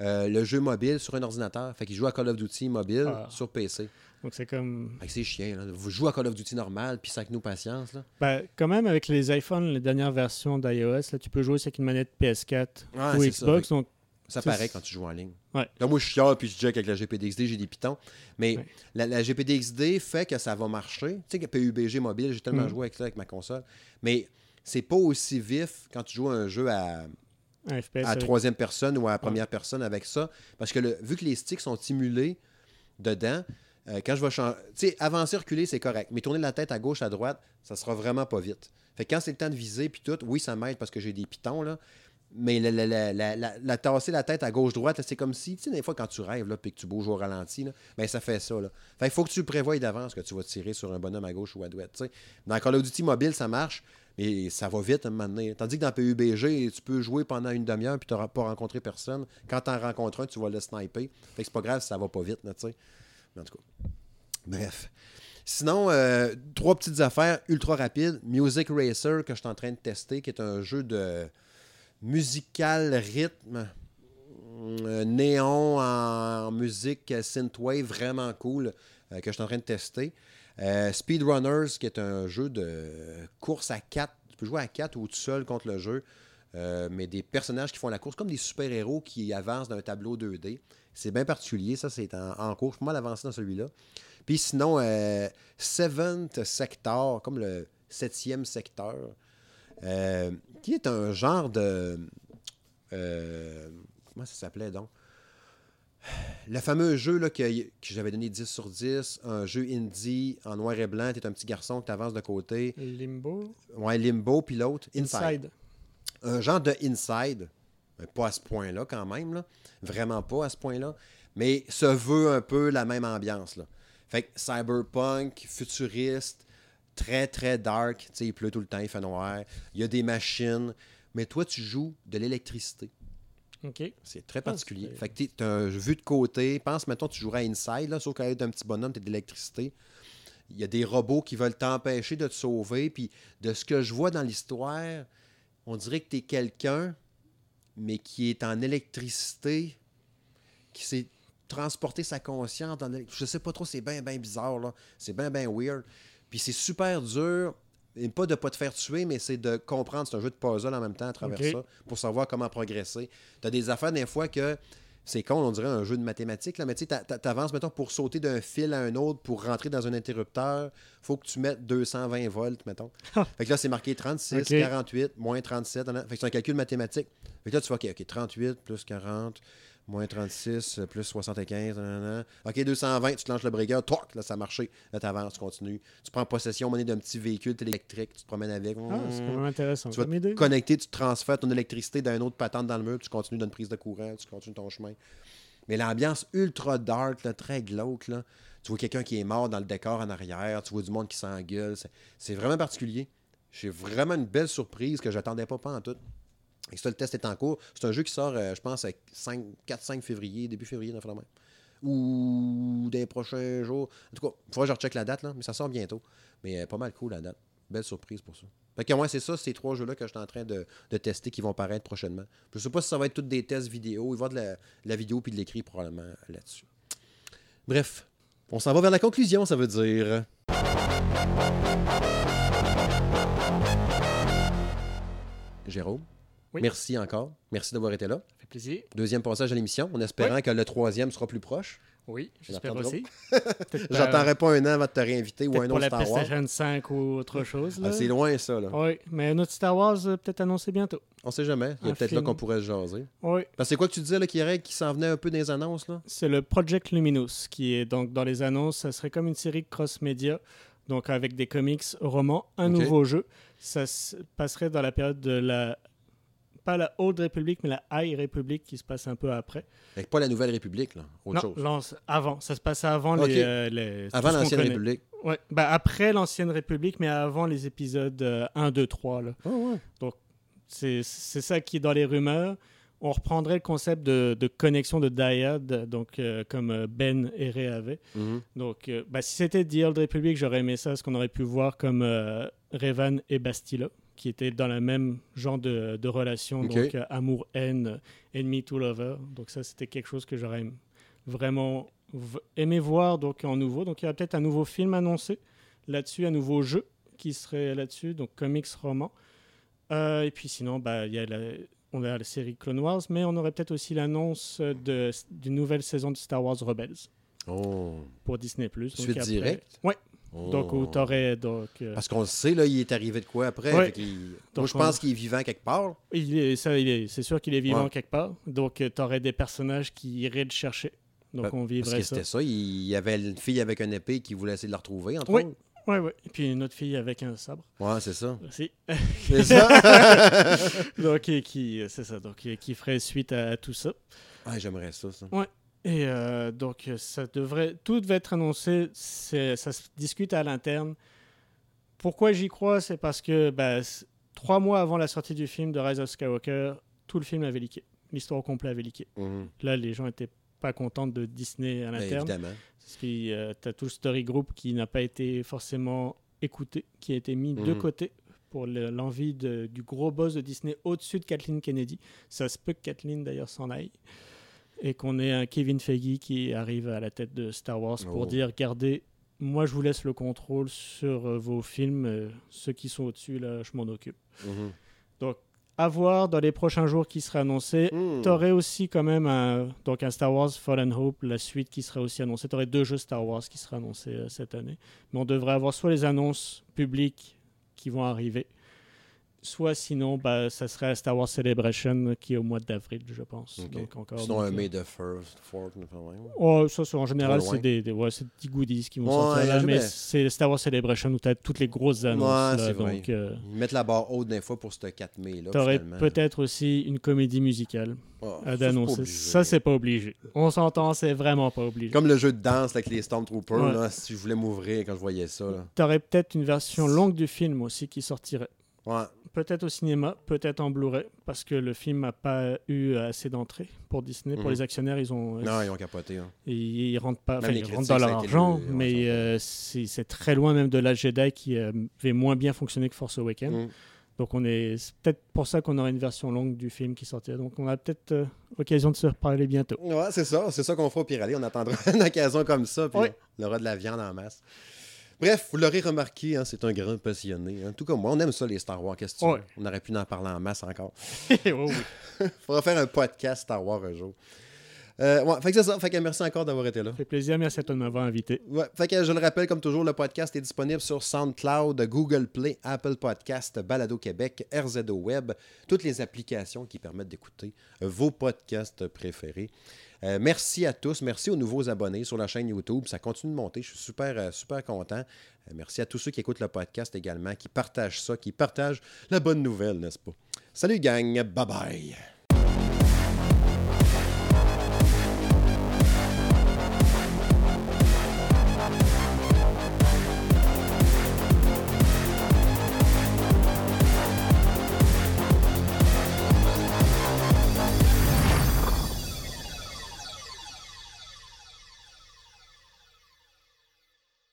euh, le jeu mobile sur un ordinateur. Fait qu'ils jouent à Call of Duty mobile Ah. sur PC. Donc c'est comme. C'est chiant. Là. Vous jouez à Call of Duty normal, puis ça avec nous patience. Là. Bah, quand même, avec les iPhones, les dernières versions d'iOS, là, tu peux jouer aussi avec une manette PS4 Ouais, ou c'est ça. Xbox. Donc, Ça paraît quand tu joues en ligne. Ouais. Là, moi, je suis chiant, puis je check avec la GPD-XD, j'ai des pitons. Mais Ouais. la, la GPD-XD fait que ça va marcher. Tu sais, que PUBG mobile, j'ai tellement Mm. joué avec ça avec ma console. Mais c'est pas aussi vif quand tu joues à un jeu à, un FPS. à troisième personne ou à première personne avec ça. Parce que le- vu que les sticks sont simulés dedans, euh, quand je vais changer. Tu sais, avancer, reculer, c'est correct. Mais tourner la tête à gauche, à droite, ça sera vraiment pas vite. Fait que quand c'est le temps de viser, puis tout, oui, ça m'aide parce que j'ai des pitons, là. Mais la, la, la, la, tasser la tête à gauche-droite, c'est comme si, tu sais, des fois, quand tu rêves, là, puis que tu bouges au ralenti, là, ben, ça fait ça, là. Fait qu'il faut que tu prévoies d'avance que tu vas tirer sur un bonhomme à gauche ou à droite, tu sais. Dans Call of Duty mobile, ça marche, mais ça va vite à un moment donné. Tandis que dans PUBG, tu peux jouer pendant une demi-heure puis tu n'auras pas rencontré personne. Quand tu en rencontres un, tu vas le sniper. Fait que c'est pas grave si ça va pas vite, tu sais. Bref. Sinon, euh, trois petites affaires ultra rapides. Music Racer, que je suis en train de tester, qui est un jeu de musical rythme. euh, néon en, musique synthwave vraiment cool euh, que je suis en train de tester. Speedrunners, qui est un jeu de course à 4. Tu peux jouer à 4 ou tout seul contre le jeu. mais des personnages qui font la course, comme des super-héros qui avancent d'un tableau 2D. C'est bien particulier, ça, c'est en, en, cours. Je peux mal avancer dans celui-là. Puis sinon, Seventh Sector, comme le septième secteur, qui est un genre de euh, comment ça s'appelait donc? Le fameux jeu là, que, j'avais donné 10 sur 10, un jeu indie en noir et blanc, tu es un petit garçon qui t'avance de côté. Limbo. Ouais, Limbo, puis l'autre, Inside. Un genre de Inside, mais pas à ce point-là quand même, là. vraiment pas à ce point-là, mais se veut un peu la même ambiance. Là. Fait que cyberpunk, futuriste, très très dark, il pleut tout le temps, il fait noir, il y a des machines, mais toi, tu joues de l'électricité. OK. C'est très particulier. fait que tu as un vue de côté. Pense, maintenant tu jouerais à Inside, là, sauf qu'avec un petit bonhomme, tu de l'électricité. Il y a des robots qui veulent t'empêcher de te sauver. Puis de ce que je vois dans l'histoire, on dirait que tu es quelqu'un, mais qui est en électricité, qui s'est transporté sa conscience dans Je sais pas trop, c'est bien, bien bizarre, là. C'est bien, bien weird. Puis c'est super dur et pas de pas te faire tuer, mais c'est de comprendre. C'est un jeu de puzzle en même temps à travers ça pour savoir comment progresser. Tu as des affaires des fois que c'est con, on dirait un jeu de mathématiques, là, mais tu sais, avances, mettons, pour sauter d'un fil à un autre, pour rentrer dans un interrupteur, faut que tu mettes 220 volts, mettons. fait que là, c'est marqué 36, 48, moins 37. Fait que c'est un calcul mathématique. Fait que là, tu vois, OK, OK, 38 plus 40, moins 36, plus 75. OK, 220, tu te lances le breaker, toc, là, ça a marché. Là, tu avances, tu continues. Tu prends possession monnaie d'un petit véhicule électrique, tu te promènes avec. Ah, c'est quand même intéressant. Tu vas te connecter, tu transfères ton électricité d'un autre patente dans le mur, tu continues d'une prise de courant, tu continues ton chemin. Mais l'ambiance ultra dark, très glauque, là. tu vois quelqu'un qui est mort dans le décor en arrière, tu vois du monde qui s'engueule. C'est vraiment particulier. J'ai vraiment une belle surprise que j'attendais pas, pas en tout. Et ça, le test est en cours. C'est un jeu qui sort, euh, je pense, 4-5 février, début février, dans le Ou des prochains jours. En tout cas, il faudra que je recheck la date, là, mais ça sort bientôt. Mais euh, pas mal cool la date. Belle surprise pour ça. Fait que moi, c'est ça, ces trois jeux-là que je suis en train de, tester qui vont paraître prochainement. Je sais pas si ça va être tous des tests vidéo. Il va y avoir de la, vidéo puis de l'écrit probablement là-dessus. Bref, on s'en va vers la conclusion, ça veut dire. Jérôme? Merci encore. Merci d'avoir été là. Ça fait plaisir. Deuxième passage à l'émission, en espérant que le troisième sera plus proche. Oui, j'espère aussi. J'attendrai pas un an avant de te réinviter ou un autre Star Wars. Pour la PlayStation 5 ou autre chose. Ah, c'est loin ça. Là. Oui, mais un autre Star Wars euh, peut-être annoncé bientôt. On sait jamais. Il y a peut-être là qu'on pourrait se jaser. Oui. Parce que c'est quoi que tu disais là, qui, qui s'en venait un peu des annonces là? C'est le Project Luminous qui est donc dans les annonces. Ça serait comme une série cross-média. Donc avec des comics, romans, un nouveau jeu. Ça passerait dans la période de la pas la Haute République, mais la High République qui se passe un peu après. pas la Nouvelle République, là, autre non, chose. avant. Ça se passe avant les, euh, Avant l'Ancienne République. Ouais. Ben, après l'Ancienne République, mais avant les épisodes 1, 2, 3. Là. ouais. Donc, c'est ça qui est dans les rumeurs. On reprendrait le concept de, de connexion de dyad, donc euh, comme euh, Ben et Ray avaient. Mhm. Donc, ben, si c'était The Old Republic, j'aurais aimé ça, ce qu'on aurait pu voir comme Revan et Bastila qui était dans le même genre de, de relation, donc euh, amour-haine, ennemi to lover. Donc ça, c'était quelque chose que j'aurais vraiment aimé voir donc en nouveau. Donc il y a peut-être un nouveau film annoncé là-dessus, un nouveau jeu qui serait là-dessus, donc comics roman. Euh, et puis sinon, bah, il y a la, on a la série Clone Wars, mais on aurait peut-être aussi l'annonce d'une nouvelle saison de Star Wars Rebels. Oh. Pour Disney+. Suite direct? Ouais, donc, où t'aurais. Donc, euh, Parce qu'on sait, là, il est arrivé de quoi après? Moi, je pense qu'il est vivant quelque part. Il est, ça, il est, c'est sûr qu'il est vivant quelque part. Donc, euh, tu aurais des personnages qui iraient le chercher. Donc, on vivrait Parce que c'était ça. Il y avait une fille avec un épée qui voulait essayer de la retrouver, entre oui. autres. Oui, oui. Et puis une autre fille avec un sabre. Ouais, c'est ça. C'est ça? donc, qui, c'est ça. Donc, qui ferait suite à, tout ça. Ouais, j'aimerais ça, ça. Ouais. Et euh, donc, ça devrait, tout devait être annoncé. Ça se discute à l'interne. Pourquoi j'y crois C'est parce que bah, trois mois avant la sortie du film de Rise of Skywalker, tout le film avait leaké. L'histoire au complet avait leaké. Mhm. Là, les gens n'étaient pas contents de Disney à ben, l'interne. évidemment. Parce que euh, tu as tout le story group qui n'a pas été forcément écouté, qui a été mis de mhm. côté pour l'envie du gros boss de Disney au-dessus de Kathleen Kennedy. Ça se peut que Kathleen d'ailleurs s'en aille. Et qu'on ait un Kevin Feige qui arrive à la tête de Star Wars pour Oh. dire gardez, moi je vous laisse le contrôle sur euh, vos films, euh, ceux qui sont au-dessus, là, je m'en occupe. Mhm. À voir dans les prochains jours qui sera annoncé. Hmm. T'aurais aussi quand même un, donc un Star Wars Fallen Hope, la suite qui sera aussi annoncée. T'aurais deux jeux Star Wars qui seraient annoncés euh, cette année. Mais on devrait avoir soit les annonces publiques qui vont arriver, soit sinon, bah, ça serait Star Wars Celebration qui est au mois d'avril, je pense. Ok. Donc encore. Sinon, donc, un euh, May the First, ouais. Oh, ça, c'est- en général, c'est des, des, ouais, des goodies qui vont Ouais, sortir là, mais c'est Star Wars Celebration où tu as toutes les grosses annonces. Ouais, là, donc, euh, Ils mettent la barre haute des fois pour ce 4 mai. tu aurais peut-être aussi une comédie musicale ça, à d'annoncer. Ça, c'est pas obligé. On s'entend, c'est vraiment pas obligé. Comme le jeu de danse avec les Stormtroopers, là, si je voulais m'ouvrir quand je voyais ça. Tu aurais peut-être une version longue du film aussi qui sortirait. Ouais. Peut-être au cinéma, peut-être en Blu-ray, parce que le film n'a pas eu assez d'entrées pour Disney. Pour Mhm. les actionnaires, ils ont. Non, ils ont capoté. hein. ils, ils rentrent pas, ils rentrent dans leur argent, le- mais euh, c'est très loin même de la Jedi qui euh, avait moins bien fonctionné que Force Awakens. Mm. Donc on est, c'est peut-être pour ça qu'on aura une version longue du film qui sortira. Donc on a peut-être euh, l'occasion de se reparler bientôt. Ouais, c'est ça. C'est ça qu'on fera au pire aller. On attendra une occasion comme ça, puis Ouais. on aura de la viande en masse. Bref, vous l'aurez remarqué, hein, c'est un grand passionné. hein. Tout comme moi, on aime ça, les Star Wars. Qu'est-ce que Ouais. On aurait pu en parler en masse encore. Oh oui. Faudra faire un podcast Star Wars un jour. Euh, ouais, fait que c'est ça. Fait que merci encore d'avoir été là. Fait plaisir, merci à toi de m'avoir invité. Ouais, fait que je le rappelle, comme toujours, le podcast est disponible sur SoundCloud, Google Play, Apple Podcast, Balado Québec, RZO Web, toutes les applications qui permettent d'écouter vos podcasts préférés. Euh, merci à tous, merci aux nouveaux abonnés sur la chaîne YouTube. Ça continue de monter, je suis super, euh, super content. Euh, merci à tous ceux qui écoutent le podcast également, qui partagent ça, qui partagent la bonne nouvelle, n'est-ce pas? Salut gang, bye bye!